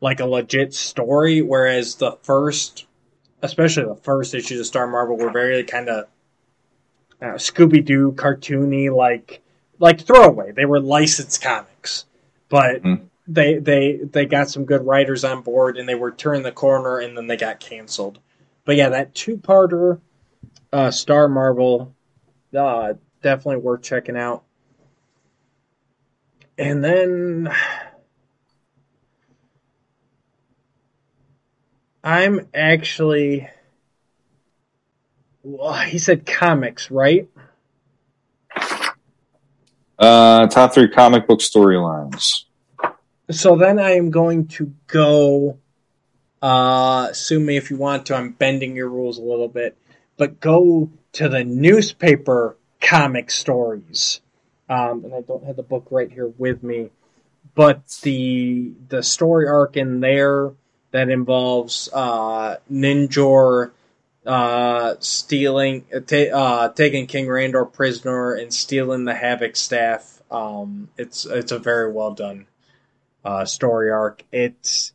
like a legit story." Whereas the first, especially the first issues of Star Marvel, were very kind of uh, Scooby Doo cartoony, like like throwaway. They were licensed comics, but
Mm-hmm.
they they they got some good writers on board, and they were turning the corner, and then they got canceled. But yeah, that two parter, uh, Star Marvel, uh, definitely worth checking out. And then I'm actually. Well, he said comics, right?
Uh, top three comic book storylines.
So then I am going to go. Uh, sue me if you want to. I'm bending your rules a little bit, but go to the newspaper comic stories. Um, and I don't have the book right here with me, but the the story arc in there that involves uh, Ninjor uh, stealing, uh, ta- uh, taking King Randor prisoner and stealing the Havoc staff. Um, it's it's a very well done uh, story arc. It's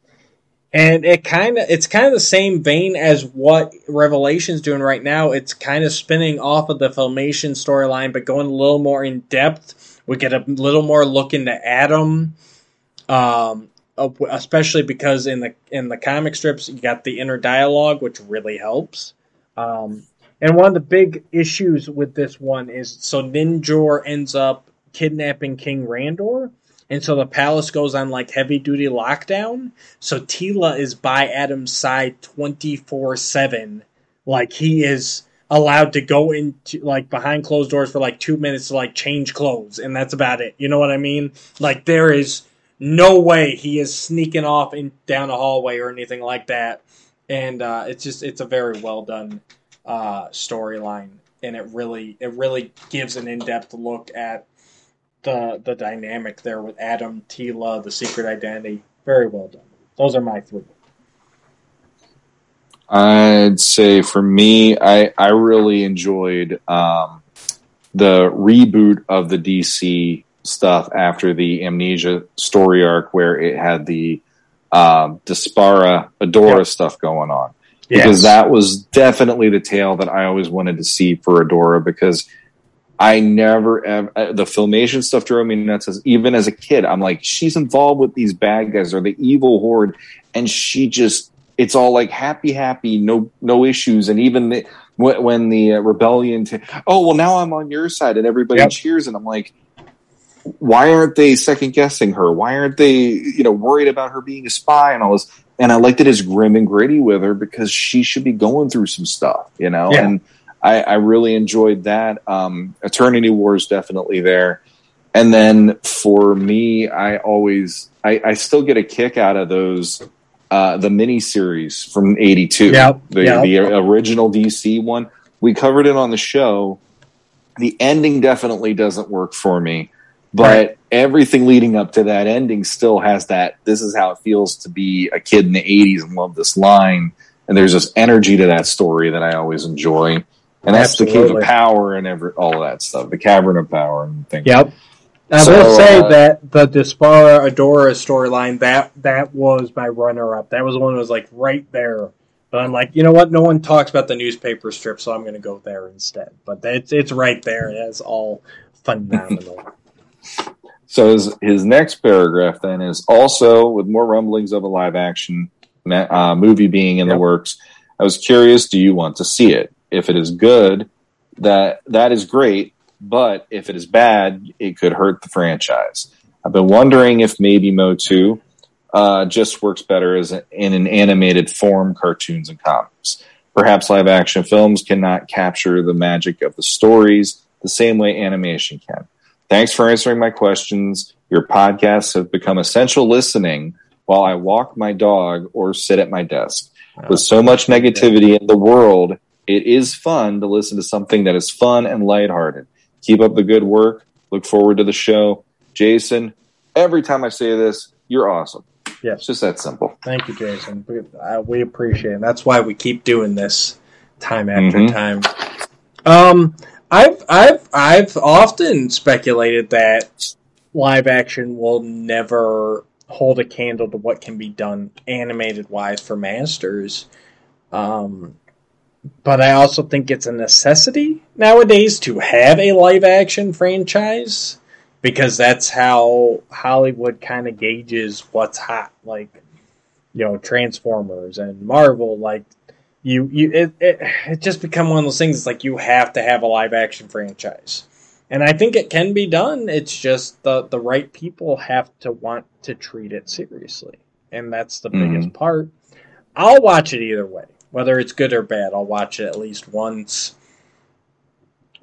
and it kind of it's kind of the same vein as what Revelation's doing right now. It's kind of spinning off of the Filmation storyline, but going a little more in depth. We get a little more look into Adam, um, especially because in the in the comic strips you got the inner dialogue, which really helps. Um, and one of the big issues with this one is so Ninjor ends up kidnapping King Randor, and so the palace goes on like heavy duty lockdown. So Teela is by Adam's side twenty four seven, like he is allowed to go into like behind closed doors for like two minutes to like change clothes, and that's about it. You know what I mean? Like there is no way he is sneaking off in down a hallway or anything like that. And uh, it's just it's a very well done uh, storyline, and it really it really gives an in depth look at the the dynamic there with Adam, Teela, the secret identity. Very well done. Those are my three.
I'd say for me, I I really enjoyed um, the reboot of the DC stuff after the Amnesia story arc, where it had the um, Despara Adora stuff going on. Because
Yes.
that was definitely the tale that I always wanted to see for Adora. Because I never ever uh, the filmation stuff drove me nuts. As, even as a kid, I'm like, she's involved with these bad guys or the evil horde, and she just it's all like happy, happy, no no issues, and even the, when, the uh, rebellion, to, oh well, now I'm on your side, and everybody
Yep.
cheers, and I'm like, why aren't they second guessing her? Why aren't they, you know, worried about her being a spy and all this? And I liked it as grim and gritty with her because she should be going through some stuff, you know.
Yeah.
And I, I really enjoyed that. Um, Eternity War is definitely there. And then for me, I always, I, I still get a kick out of those, uh, the mini series from '82,
Yep,
the
yep.
the original DC one. We covered it on the show. The ending definitely doesn't work for me, but everything leading up to that ending still has that. This is how it feels to be a kid in the '80s and love this line. And there's this energy to that story that I always enjoy, and that's the cave of power and every all of that stuff, the cavern of power and things.
Yep. I
So,
will say
uh,
that the Despara Adora storyline that that was my runner up. That was the one that was like right there. But I'm like, you know what? No one talks about the newspaper strip, so I'm going to go there instead. But it's it's right there. It's all phenomenal.
So his, his next paragraph then is also with more rumblings of a live action uh, movie being in the works. I was curious, do you want to see it? If it is good, that that is great, but if it is bad, it could hurt the franchise. I've been wondering if maybe Motu uh, just works better as a, in an animated form, cartoons and comics. Perhaps live action films cannot capture the magic of the stories the same way animation can. Thanks for answering my questions. Your podcasts have become essential listening while I walk my dog or sit at my desk. With so much negativity in the world, it is fun to listen to something that is fun and lighthearted. Keep up the good work. Look forward to the show. Jason, every time I say this, you're awesome.
Yes.
It's just that simple.
Thank you, Jason. We, appreciate it. That's why we keep doing this time after
Mhm.
time. Um, I've I've I've often speculated that live action will never hold a candle to what can be done animated wise for masters. Um, but I also think it's a necessity nowadays to have a live action franchise because that's how Hollywood kind of gauges what's hot. Like, you know, Transformers and Marvel. Like, you you it it, it just become one of those things. It's like you have to have a live action franchise, and I think it can be done. It's just the the right people have to want to treat it seriously, and that's the
Mhm.
biggest part. I'll watch it either way, whether it's good or bad. I'll watch it at least once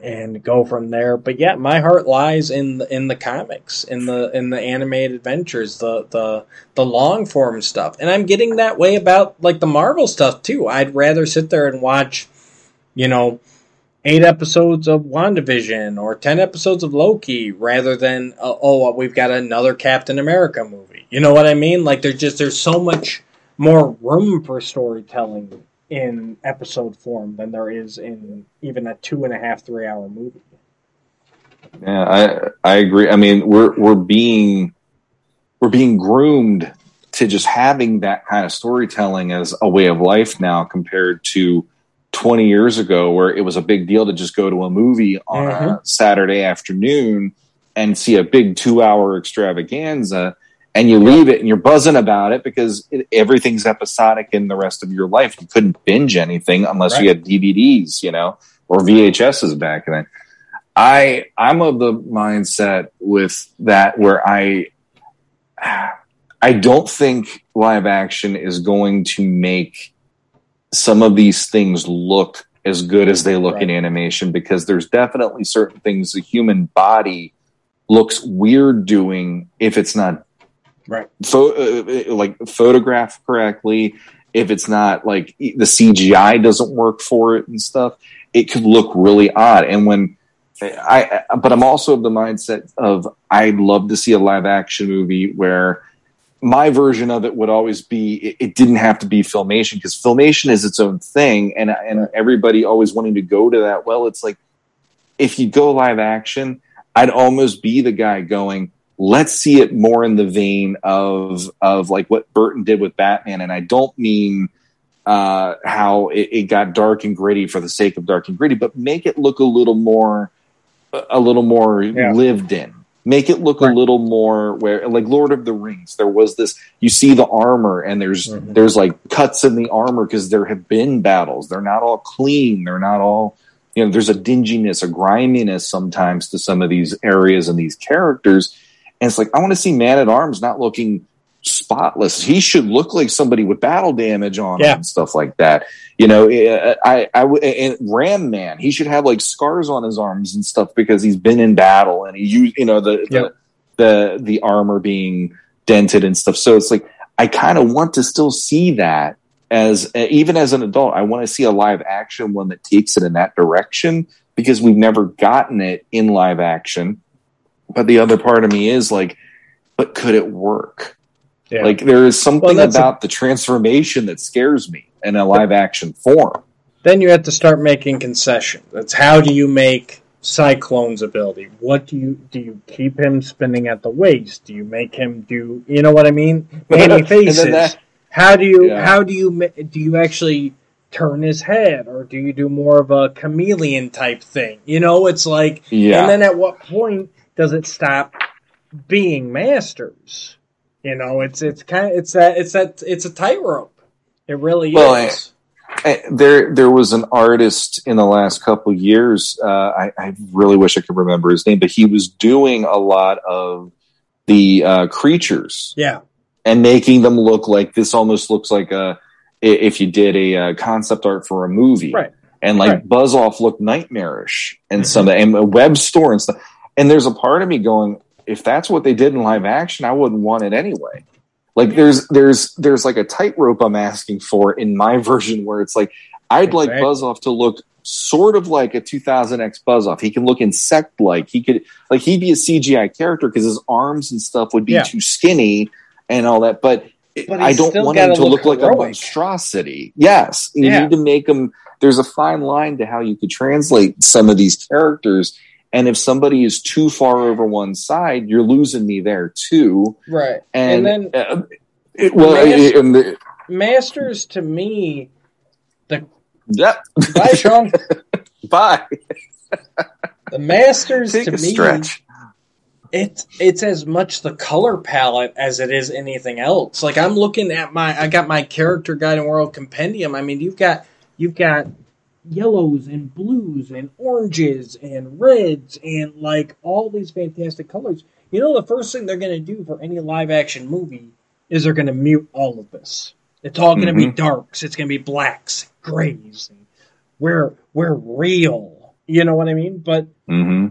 and go from there. But yeah, my heart lies in in the comics, in the in the animated adventures, the the the long form stuff. And I'm getting that way about like the Marvel stuff too. I'd rather sit there and watch, you know, eight episodes of WandaVision or 10 episodes of Loki rather than uh, oh, we've got another Captain America movie. You know what I mean? Like there's just there's so much more room for storytelling in episode form than there is in even a two and a half, three hour movie.
Yeah, I I agree. I mean, we're we're being we're being groomed to just having that kind of storytelling as a way of life now compared to 20 years ago where it was a big deal to just go to a movie on a
Mhm.
Saturday afternoon and see a big 2-hour extravaganza and you leave it and you're buzzing about it because it, everything's episodic in the rest of your life. You couldn't binge anything unless you had DVDs, you know, or VHSs back then. I I'm of the mindset with that where I I don't think live action is going to make some of these things look as good as they look in animation because there's definitely certain things the human body looks weird doing if it's not
Right.
pho- uh, like photographed correctly. If it's not like the cgi doesn't work for it and stuff it could look really odd. And when I, I but i'm also of the mindset of i'd love to see a live action movie where my version of it would always be it, it didn't have to be filmation because filmation is its own thing and and everybody always wanting to go to that. Well it's like if you go live action i'd almost be the guy going let's see it more in the vein of of like what burton did with batman. And i don't mean uh how it, it got dark and gritty for the sake of dark and gritty but make it look a little more a little more lived in. Make it look a little more where like lord of the rings there was this you see the armor and there's there's like cuts in the armor because there have been battles. They're not all clean. They're not all you know there's a dinginess a griminess sometimes to some of these areas and these characters and it's like i want to see man at arms not looking spotless. He should look like somebody with battle damage on him and stuff like that. You know eh, eh, eh, I, I, and ram man he should have like scars on his arms and stuff because he's been in battle and he used you know the the, the the armor being dented and stuff. So it's like i kind of want to still see that as even as an adult i want to see a live action one that takes it in that direction because we've never gotten it in live action but the other part of me is like but could it work
Yeah.
like there is something
Well, that's a-
about the transformation that scares me in a live action form
Then you have to start making concessions. That's how do you make Cyclone's ability? What do you do? You keep him spinning at the waist? Do you make him do? You know what I mean?
Then
faces.
that-
how do you?
Yeah.
How do you? Do you actually turn his head, or do you do more of a chameleon type thing? You know, it's like.
Yeah.
And then at what point does it stop being masters? You know, it's it's kind of it's that it's that it's a tightrope. It really
Well,
is.
Eh, there there was an artist in the last couple years. Uh, I, I really wish I could remember his name, but he was doing a lot of the uh, creatures
Yeah.
and making them look like this. Almost looks like a i- if you did a, uh concept art for a movie,
Right.
And like
Right. Mm-hmm.
Buzz Off looked nightmarish and some and a Webstor and stuff. And there's a part of me going, if that's what they did in live action, I wouldn't want it anyway. Like there's there's there's like a tightrope I'm asking for in my version where it's like I'd like
Exactly.
Buzz Off to look sort of like a 2000X Buzz Off. He can look insect like. He could like he'd be a CGI character because his arms and stuff would be
Yeah.
too skinny and all that. But,
But
I don't want him
gotta look
look, like a monstrosity. Yes, you
Yeah.
need to make him. There's a fine line to how you could translate some of these characters. And if somebody is too far over one side, you're losing me there too.
Right.
And,
And, then
uh, it, well,
Mas-
it- and the-
Masters to me, the
yeah.
bye Sean.
Bye.
The Masters
Take
to
a
me,
stretch.
it's it's as much the color palette as it is anything else. Like I'm looking at my, I got my character guide and world compendium. I mean, you've got you've got yellows and blues and oranges and reds and like all these fantastic colors. You know, the first thing they're going to do for any live action movie is they're going to mute all of this. It's all going to be
Mhm.
darks. It's going to be blacks, grays. And we're we're real. You know what I mean? But
hmm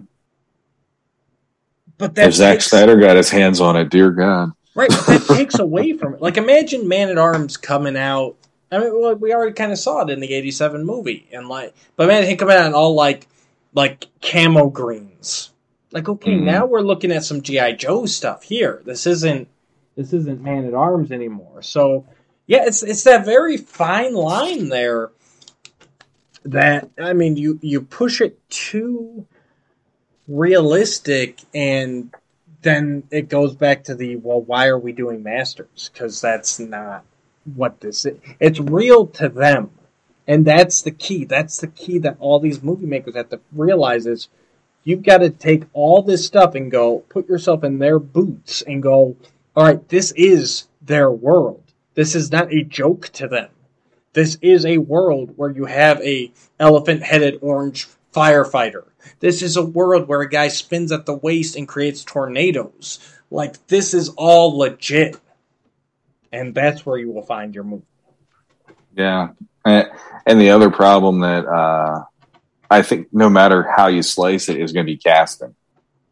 but that
If Zack Snyder got his hands on it, dear God.
Right, but that takes away from it. Like, imagine Man at Arms coming out. I mean, well, we already kind of saw it in the '87 movie, and like, but man, he coming out in all like, like camo greens. Like, okay,
Mhm.
now we're looking at some GI Joe stuff here. This isn't, this isn't Man at Arms anymore. So, yeah, it's it's that very fine line there. That I mean, you you push it too realistic and then it goes back to the well why are we doing masters because that's not what this is it's real to them and that's the key that's the key that all these movie makers have to realize is you've got to take all this stuff and go put yourself in their boots and go all right this is their world this is not a joke to them this is a world where you have a elephant headed orange firefighter. This is a world where a guy spins at the waist and creates tornadoes. Like this is all legit. And that's where you will find your movie.
Yeah. And, the other problem that uh, I think no matter how you slice it is going to be casting.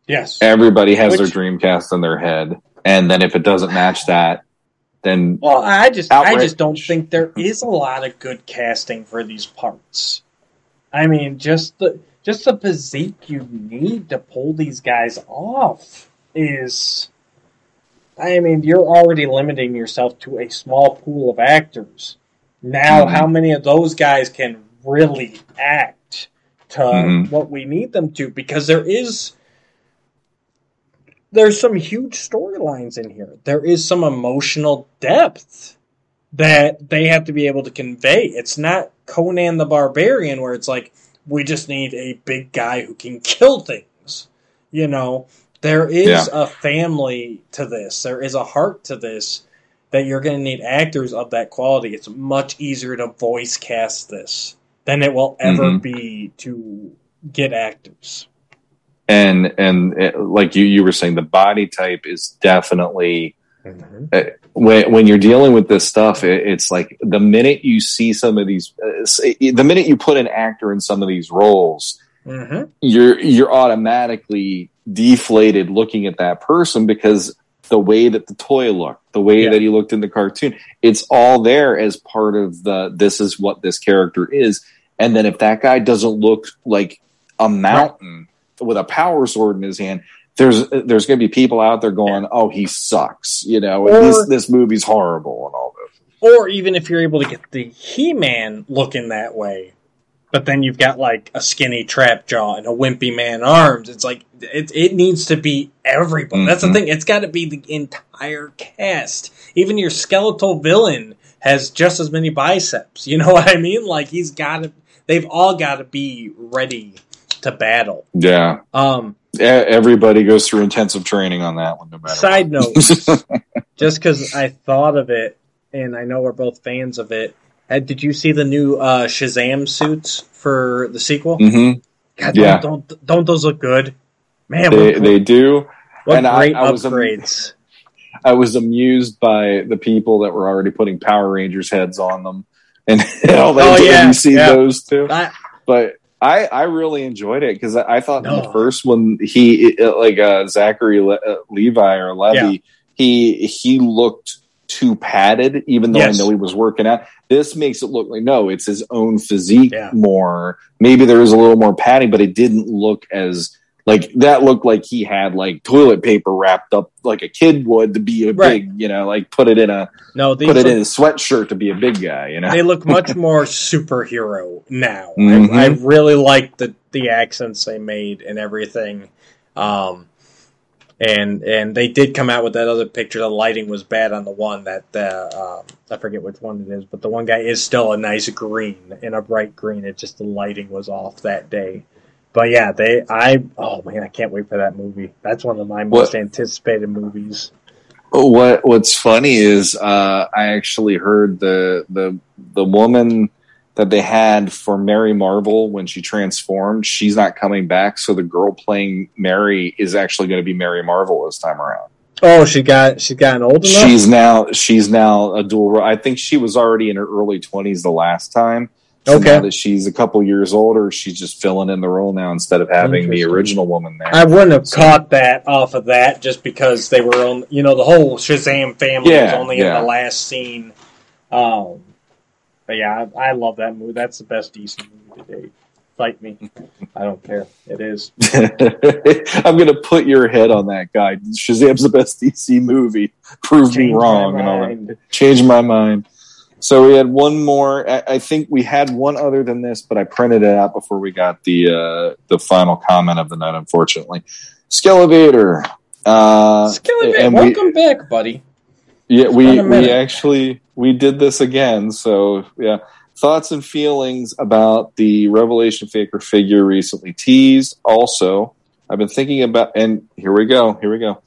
Yes.
Everybody has their dream cast in their head. And then if it doesn't match that, then
Well, I just I just don't think there is a lot of good casting for these parts. I mean, just the just the physique you need to pull these guys off is I mean, you're already limiting yourself to a small pool of actors. Now,
Mhm.
how many of those guys can really act to
Mhm.
what we need them to? Because there is there's some huge storylines in here. There is some emotional depth that they have to be able to convey. It's not Conan the Barbarian where it's like we just need a big guy who can kill things. You know, there is
Yeah.
a family to this. There is a heart to this that you're going to need actors of that quality. It's much easier to voice cast this than it will ever
Mhm.
be to get actors.
and and it, like you you were saying, the body type is definitely uh, when when you're dealing with this stuff. It, it's like the minute you see some of these, uh, the minute you put an actor in some of these roles,
Mm-hmm.
you're you're automatically deflated looking at that person because the way that the toy looked, the way
Yeah.
that he looked in the cartoon, it's all there as part of the this is what this character is. And then if that guy doesn't look like a mountain with a power sword in his hand, there's there's going to be people out there going, "Oh, he sucks," you know,
Or-
this this movie's horrible and all this.
Or even if you're able to get the He Man looking that way, but then you've got like a skinny trap jaw and a wimpy man arms, it's like it, it needs to be everybody. That's the
Mhm.
thing. It's got to be the entire cast. Even your skeletal villain has just as many biceps. You know what I mean? Like he's got to. They've all got to be ready to battle.
Yeah,
Um,
everybody goes through intensive training on that one, no matter.
Side
what.
note, just because I thought of it, and I know we're both fans of it, Uh, did you see the new uh, Shazam suits for the sequel?
hmm
God,
Yeah.
don't, don't don't those look good? Man,
They
what,
they do.
what
and I,
great
I was am-
upgrades!
I was amused by the people that were already putting Power Rangers heads on them, and all that.
Oh, yeah,
you see
yeah.
those too?
I-
but I, I really enjoyed it because I, I thought in the first one he uh, like uh, Zachary Le- uh, Levi or Levy he he looked too padded even though
Yes.
I know he was working out. This makes it look like no, it's his own physique
Yeah.
more. Maybe there is a little more padding, but it didn't look as like that looked like he had like toilet paper wrapped up like a kid would to be a
Right.
big, you know, like put it in a
No,
put it
look-
in a sweatshirt to be a big guy, you know.
they look much more superhero now.
Mhm.
I, I really like the the accents they made and everything. Um, and and they did come out with that other picture. The lighting was bad on the one that uh, um, I forget which one it is, but the one guy is still a nice green in a bright green. It just the lighting was off that day. But yeah, they I oh man, I can't wait for that movie. That's one of my most
What-
anticipated movies.
What What's funny is uh, I actually heard the the the woman that they had for Mary Marvel when she transformed. She's not coming back, so the girl playing Mary is actually going to be Mary Marvel this time around.
Oh, she got she gotten old enough.
She's now she's now a dual. role. I think she was already in her early twenties the last time. So
Okay.
now that she's a couple years older, she's just filling in the role now instead of having the original woman there.
I wouldn't have caught that off of that just because they were on. You know, the whole Shazam family was
Yeah,
only in the last scene. Um, but yeah, I, I love that movie. That's the best DC movie to date. Fight me, I don't care. It is.
I'm gonna put your head on that guy. Shazam's the best DC movie. Prove me
Change my
wrong, and all that.
mind.
Change my mind. So we had one more. I, I think we had one other than this, but I printed it out before we got the uh, the final comment of the night. Unfortunately, Skelevator. Uh,
Skelevator,
and we-
welcome back, buddy.
yeah,
It's
we
been a minute.
we actually we did this again. So yeah, thoughts and feelings about the Revelation Faker figure recently teased. Also, I've been thinking about, and here we go, here we go.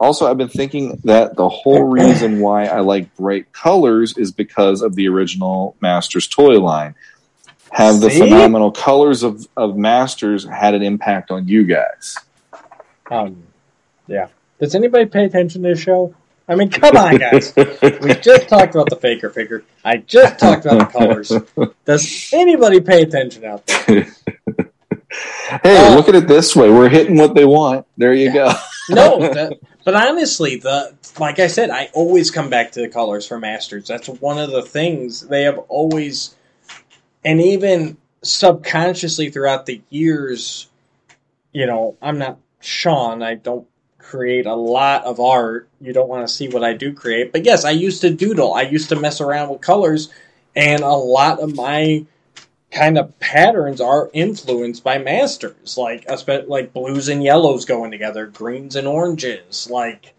Also, I've been thinking that the whole reason why I like bright colors is because of the original Masters toy line. Have the
See?
phenomenal colors of, of Masters had an impact on you guys?
Um, yeah. Does anybody pay attention to the show? I mean, come on, guys. we just talked about the Faker figure. I just talked about the colors. Does anybody pay attention out there?
Hey,
Uh,
look at it this way. We're hitting what they want. There you go.
no, that, but honestly, the like I said, I always come back to the colors for Masters. That's one of the things they have always, and even subconsciously throughout the years. You know, I'm not Sean. I don't create a lot of art. You don't want to see what I do create, but yes, I used to doodle. I used to mess around with colors, and a lot of my kind of patterns are influenced by masters, like like blues and yellows going together, greens and oranges. Like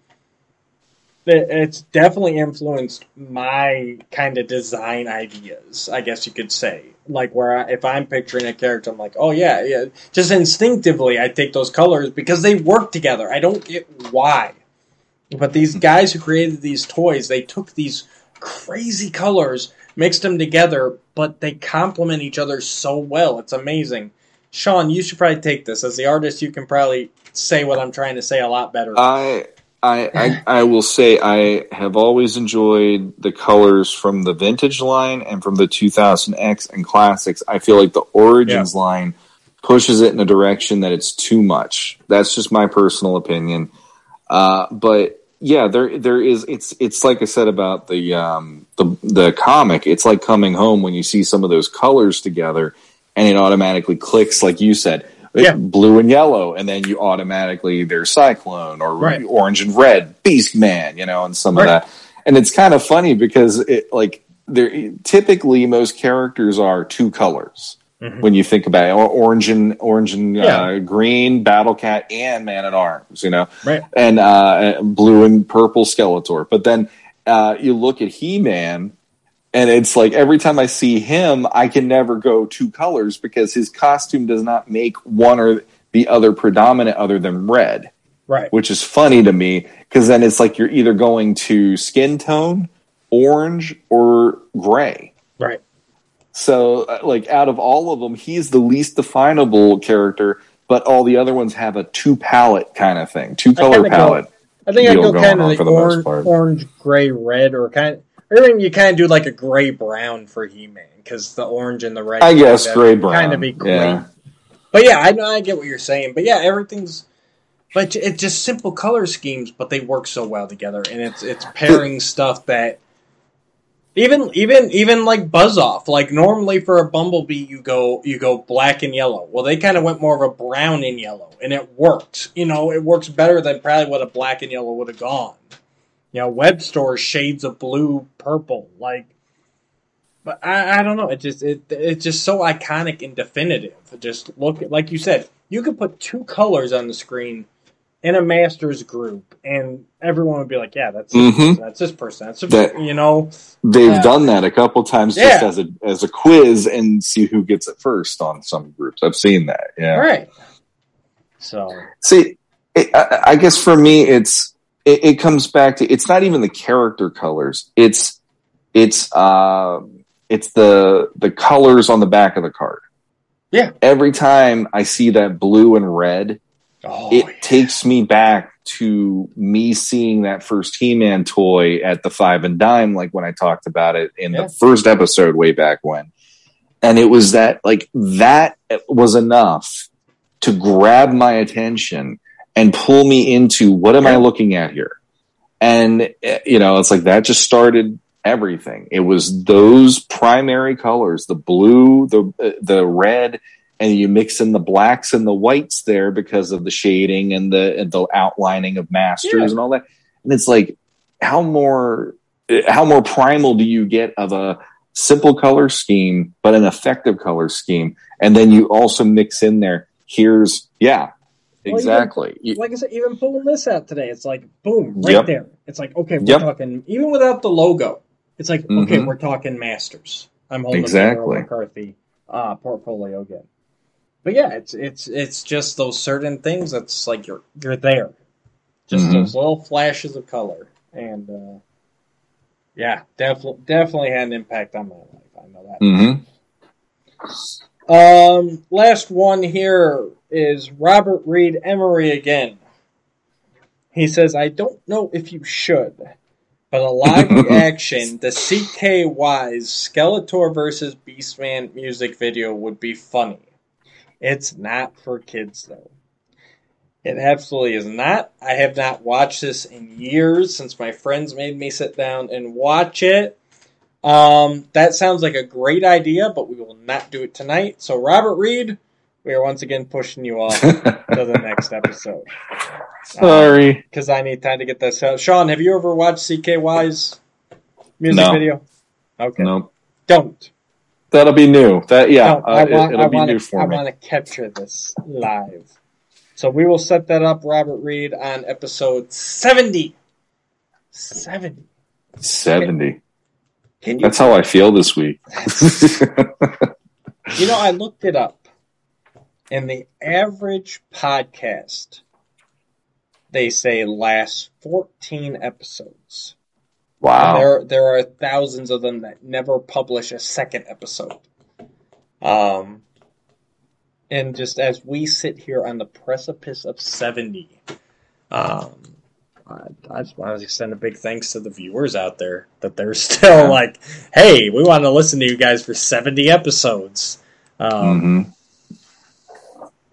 it's definitely influenced my kind of design ideas. I guess you could say, like where I, if I'm picturing a character, I'm like, oh yeah, yeah. Just instinctively, I take those colors because they work together. I don't get why, but these guys who created these toys, they took these crazy colors, mixed them together, but they complement each other so well. It's amazing. Sean, you should probably take this as the artist. You can probably say what I'm trying to say a lot better.
I, I, I, I will say I have always enjoyed the colors from the vintage line and from the 2000X and classics. I feel like the Origins line pushes it in a direction that it's too much. That's just my personal opinion. Uh, but yeah, there there is. It's it's like I said about the um, the the comic. It's like coming home when you see some of those colors together, and it automatically clicks, like you said.
Yeah.
blue and yellow, and then you automatically there's Cyclone or
Right.
orange and red, Beast Man, you know, and some
Right.
of that. And it's kind of funny because it like there typically most characters are two colors
Mhm.
when you think about it, orange and orange and uh, green, Battle Cat, and Man at Arms, you know,
Right.
and uh, blue and purple Skeletor. But then uh, you look at He Man, and it's like every time I see him, I can never go two colors because his costume does not make one or the other predominant other than red,
Right.
which is funny to me because then it's like you're either going to skin tone, orange, or gray.
Right.
So, uh, like, out of all of them, he's the least definable character, but all the other ones have a two palette kind of thing, two color
kinda go-
palette.
I think I go kind of the,
the
orange, orange, gray, red, or kind. Of, or even you kind of do like a gray brown for He Man because the orange and the red.
I guess gray brown.
kind of be great.
Yeah.
But yeah, I know I get what you're saying. But yeah, everything's. But it's just simple color schemes, but they work so well together, and it's it's pairing stuff that even even even like buzz off. Like normally for a bumblebee, you go you go black and yellow. Well, they kind of went more of a brown and yellow, and it works. You know, it works better than probably what a black and yellow would have gone. You know, Webstor shades of blue, purple, like. But I, I don't know. It just it it's just so iconic and definitive. Just look at like you said, you could put two colors on the screen in a masters group, and everyone would be like, "Yeah, that's this
Mhm.
person, that's this person, that's
That-
you know."
They've
Uh,
done that a couple times just
Yeah.
as a as a quiz and see who gets it first on some groups. I've seen that. Yeah.
right. So
See, it, I, I guess for me, it's it, it comes back to it's not even the character colors. It's it's uh, it's the the colors on the back of the card.
Yeah.
Every time I see that blue and red,
Oh,
it takes me back to me seeing that first He-Man toy at the Five and Dime, like when I talked about it in
Yeah.
the first episode way back when. And it was that like that was enough to grab my attention and pull me into what am I looking at here? And eh, you know, it's like that just started everything. It was those primary colors, the blue, the uh, the red, and you mix in the blacks and the whites there because of the shading and the and the outlining of masters
Yeah.
and all that. And it's like how more eh, how more primal do you get of a simple color scheme but an effective color scheme and then you also mix in there here's yeah
Well,
exactly
even- like I said, even pulling this out today, it's like boom, right
Yep.
there. It's like okay, we're
Yep.
talking even without the logo. It's like okay,
Mhm.
we're talking masters. I'm holding
Exactly.
the McCarthy uh, portfolio again. But yeah, it's it's it's just those certain things that's like you're you're there, just
Mhm.
those little flashes of color, and uh, yeah, definitely definitely had an impact on my life. I know that.
Mm-hmm.
Um, last one here is Robert Reed Emery again. He says, I don't know if you should, but a live reaction, the CKY's Skeletor versus Beastman music video would be funny. It's not for kids though. It absolutely is not. I have not watched this in years since my friends made me sit down and watch it. Um, that sounds like a great idea, but we will not do it tonight. So, Robert Reed, we are once again pushing you off to the next episode.
Sorry.
Because I need time to get this out. Sean, have you ever watched CKY's music
No.
video? Okay.
Nope.
Don't. That'll
be new. That yeah,
No,
uh,
want,
it, will be new for
I
me.
I want to capture this live. So we will set that up, Robert Reed, on episode 70. 70.
Seventy.
Can you
That's how I feel this week.
You know, I looked it up. And the average podcast, they say, lasts 14 episodes. And
wow.
there, there are thousands of them that never publish a second episode. Um, and just as we sit here on the precipice of 70, um, I, I just want to extend a big thanks to the viewers out there that they're still
Yeah.
like, hey, we want to listen to you guys for 70 episodes. Um,
hmm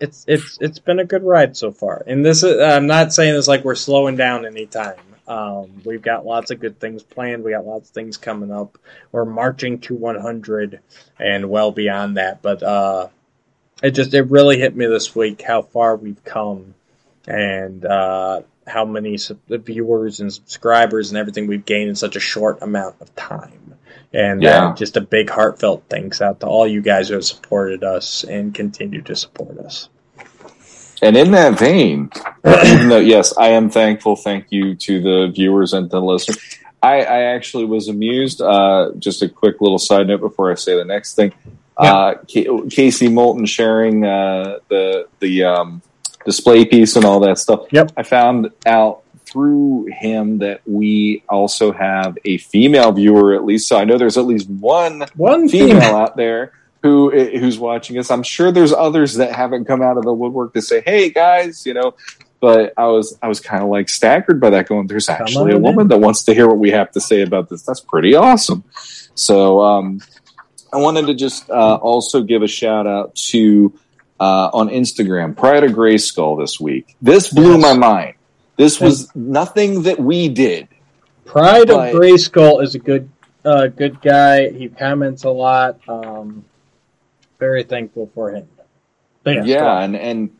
it's it's it's been a good ride so far. And this is I'm not saying this like we're slowing down anytime. Um, we've got lots of good things planned. We got lots of things coming up. We're marching to 100 and well beyond that. But uh, it just it really hit me this week how far we've come and uh, how many sub- viewers and subscribers and everything we've gained in such a short amount of time. And
Yeah.
uh, just a big heartfelt thanks out to all you guys who have supported us and continue to support us.
And in that vein, even though yes, I am thankful. Thank you to the viewers and the listeners. I, I actually was amused. Uh, just a quick little side note before I say the next thing. Uh, K- Casey Moulton sharing uh, the the um, display piece and all that stuff.
Yep.
I found out through him that we also have a female viewer, at least. So I know there's at least one
one
female
female.
out there who who's watching us. I'm sure there's others that haven't come out of the woodwork to say, "Hey guys," you know. But I was I was kind of like staggered by that. Going, there's actually a woman that wants to hear what we have to say about this. That's pretty awesome. So um, I wanted to just uh, also give a shout out to uh, on Instagram, Pride of Grayskull this week. This blew my mind. This was nothing that we did.
Pride of
But-
Grayskull is a good uh, good guy. He comments a lot. Um, very thankful for him.
Yeah,
yeah,
and and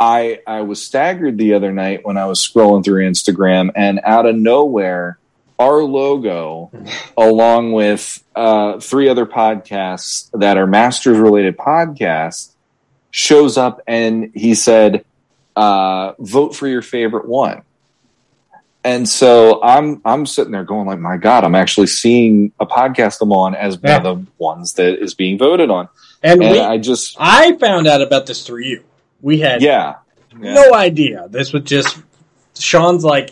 I I was staggered the other night when I was scrolling through Instagram, and out of nowhere, our logo, along with uh, three other podcasts that are Masters related podcasts, shows up, and he said, uh, "Vote for your favorite one." And so I'm I'm sitting there going like, my God, I'm actually seeing a podcast I'm on as one of the ones that is being voted on.
And, we,
I just
I found out about this through you. We had
yeah, yeah.
no idea. This was just Sean's like.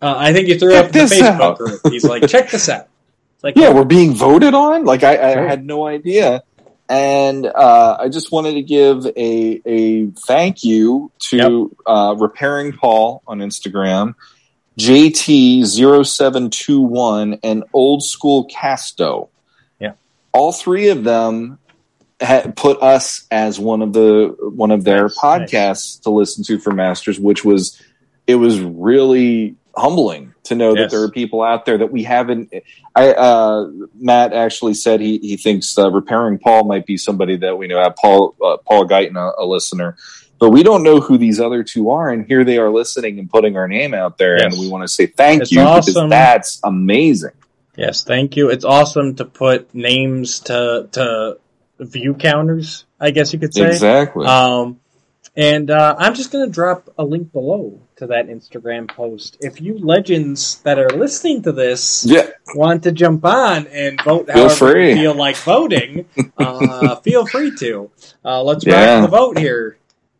Uh, I think you threw
Check
up in the Facebook
out.
group. He's like, check this out. It's like,
yeah, we're being voted on. Like I, I
Sure.
had no idea, and uh, I just wanted to give a a thank you to uh, repairing Paul on Instagram, JT0721, and Old School Casto.
Yeah.
all three of them had put us as one of the one of their podcasts to listen to for Masters, which was it was really humbling to know
Yes.
that there are people out there that we haven't. I uh, Matt actually said he he thinks uh, repairing Paul might be somebody that we know. Paul uh, Paul Guyton, a, a listener. But we don't know who these other two are, and here they are listening and putting our name out there, and we want to say thank
It's
you
awesome.
because that's amazing.
Yes, thank you. It's awesome to put names to to view counters. I guess you could say
Exactly.
Um, and uh, I'm just going to drop a link below to that Instagram post. If you legends that are listening to this
Yeah.
want to jump on and vote
Feel
however
free.
you feel like voting, uh, feel free to. Uh, let's
Yeah.
rock the vote here,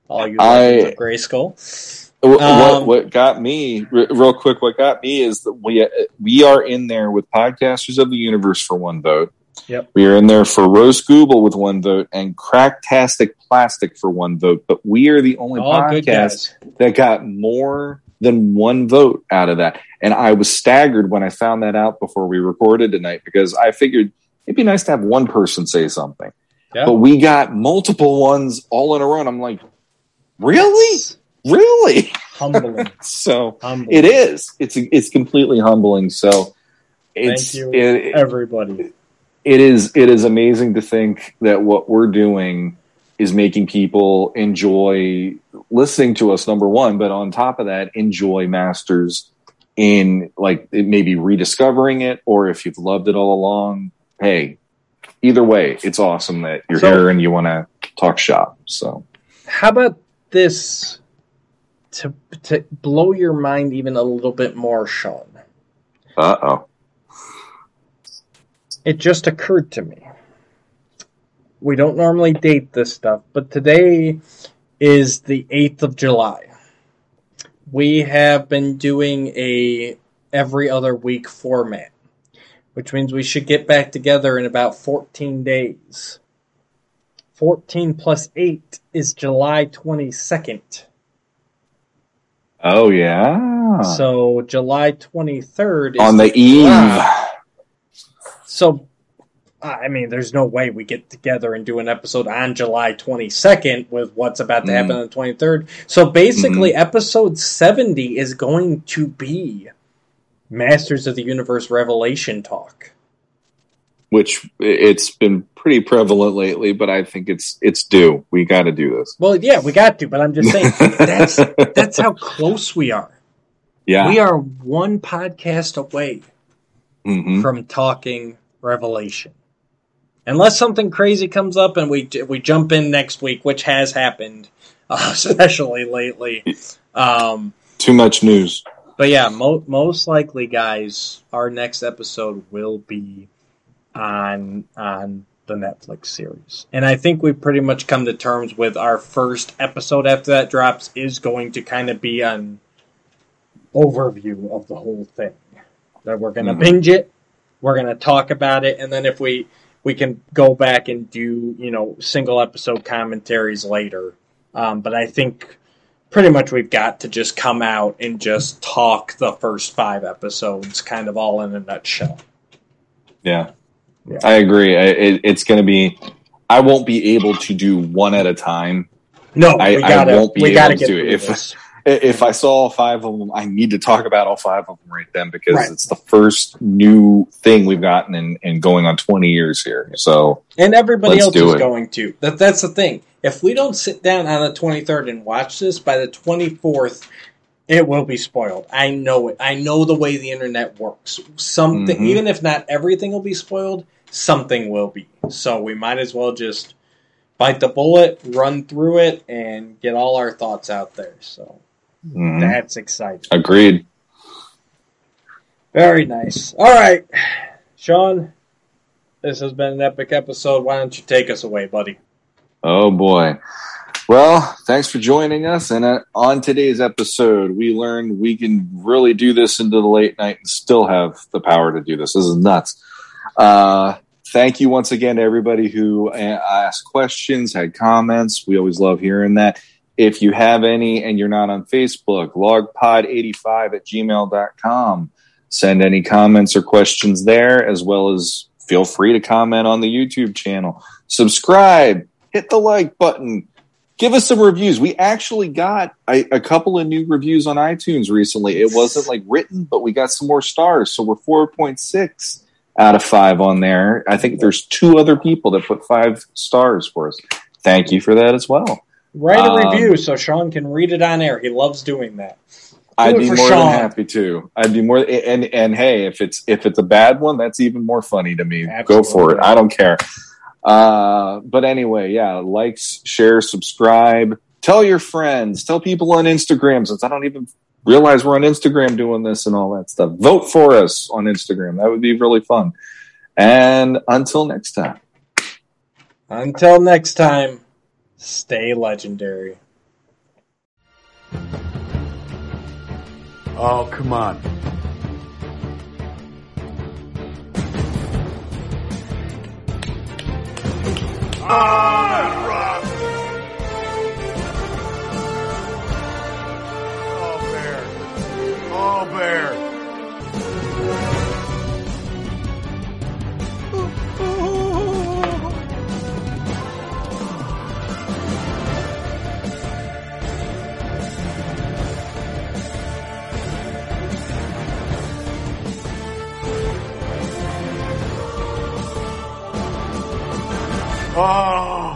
all you
I-
legends of Grayskull.
What
Um,
what got me re- real quick? What got me is that we we are in there with podcasters of the universe for one vote.
Yep.
We are in there for Rose Google with one vote and Cracktastic Plastic for one vote. But we are the only
All
podcast that got more than one vote out of that. And I was staggered when I found that out before we recorded tonight because I figured it'd be nice to have one person say something.
Yeah.
But we got multiple ones all in a row. And I'm like, really? Really?
Humbling.
so
Humbling.
it is. It's it's completely humbling. So it's
Thank you,
it-
everybody.
It is it is amazing to think that what we're doing is making people enjoy listening to us number one but on top of that enjoy masters in like maybe rediscovering it or if you've loved it all along hey either way it's awesome that you're
So-
here and you want to talk shop so
How about this to to blow your mind even a little bit more, Sean?
uh-oh
It just occurred to me. We don't normally date this stuff, but today is the 8th of July. We have been doing a every other week format, which means we should get back together in about 14 days. 14 plus 8 is July 22nd.
oh yeah
So July 23rd is
on the eve.
So, I mean, there's no way we get together and do an episode on July 22nd with what's about to happen
Mm.
on the 23rd. So basically, episode 70 is going to be Masters of the Universe Revelation talk.
which it's been pretty prevalent lately but i think it's it's due we got to do this
Well, yeah, we got to, but I'm just saying that's that's how close we are.
yeah
We are one podcast away
Mhm.
from talking Revelation. Unless something crazy comes up and we we jump in next week, which has happened, uh, especially lately. Um,
too much news
but yeah, mo- most likely, guys, our next episode will be on on the Netflix series, and I think we've pretty much come to terms with our first episode after that drops is going to kind of be an overview of the whole thing. That we're gonna
Mhm.
binge it, we're gonna talk about it, and then if we we can go back and do you know single episode commentaries later. Um, but I think pretty much we've got to just come out and just talk the first five episodes, kind of all in a nutshell.
Yeah,
Yeah.
I agree. I, it, it's going to be. I won't be able to do one at a time.
No,
I,
we gotta-
I won't be able to.
through
If
this.
If I saw all five of them, I need to talk about all five of them right then because
Right.
it's the first new thing we've gotten in, in going on twenty years here. So
And everybody else is
it.
going to. That that's the thing. If we don't sit down on the 23rd and watch this by the 24th, it will be spoiled. I know it. I know the way the internet works. Something
Mhm.
even if not everything will be spoiled, something will be. So we might as well just bite the bullet, run through it and get all our thoughts out there. So
mhm.
that's exciting.
agreed.
Very nice. All right. Sean, this has been an epic episode. Why don't you take us away, buddy?
Oh boy. Well, thanks for joining us. And uh, on today's episode, we learned we can really do this into the late night and still have the power to do this. This is nuts. Uh, thank you once again to everybody who uh, asked questions, had comments. We always love hearing that. If you have any and you're not on Facebook, logpod85 at gmail.com. Send any comments or questions there, as well as feel free to comment on the YouTube channel. Subscribe, hit the like button, give us some reviews. We actually got a, a couple of new reviews on iTunes recently. It wasn't like written, but we got some more stars. So we're 4.6 out of five on there. I think there's two other people that put five stars for us. Thank you for that as well.
Write a
Um,
review so Sean can read it on air. He loves doing that.
I'd be more
Sean.
than happy to. I'd be more and and hey, if it's if it's a bad one, that's even more funny to me. Go for it. I don't care. Uh, but anyway, yeah, likes, share, subscribe, tell your friends, tell people on Instagram since I don't even realize we're on Instagram doing this and all that stuff. Vote for us on Instagram. That would be really fun. And until next time.
Until next time, stay legendary.
Oh, come on. Oh, bear. Oh, bear. Oh.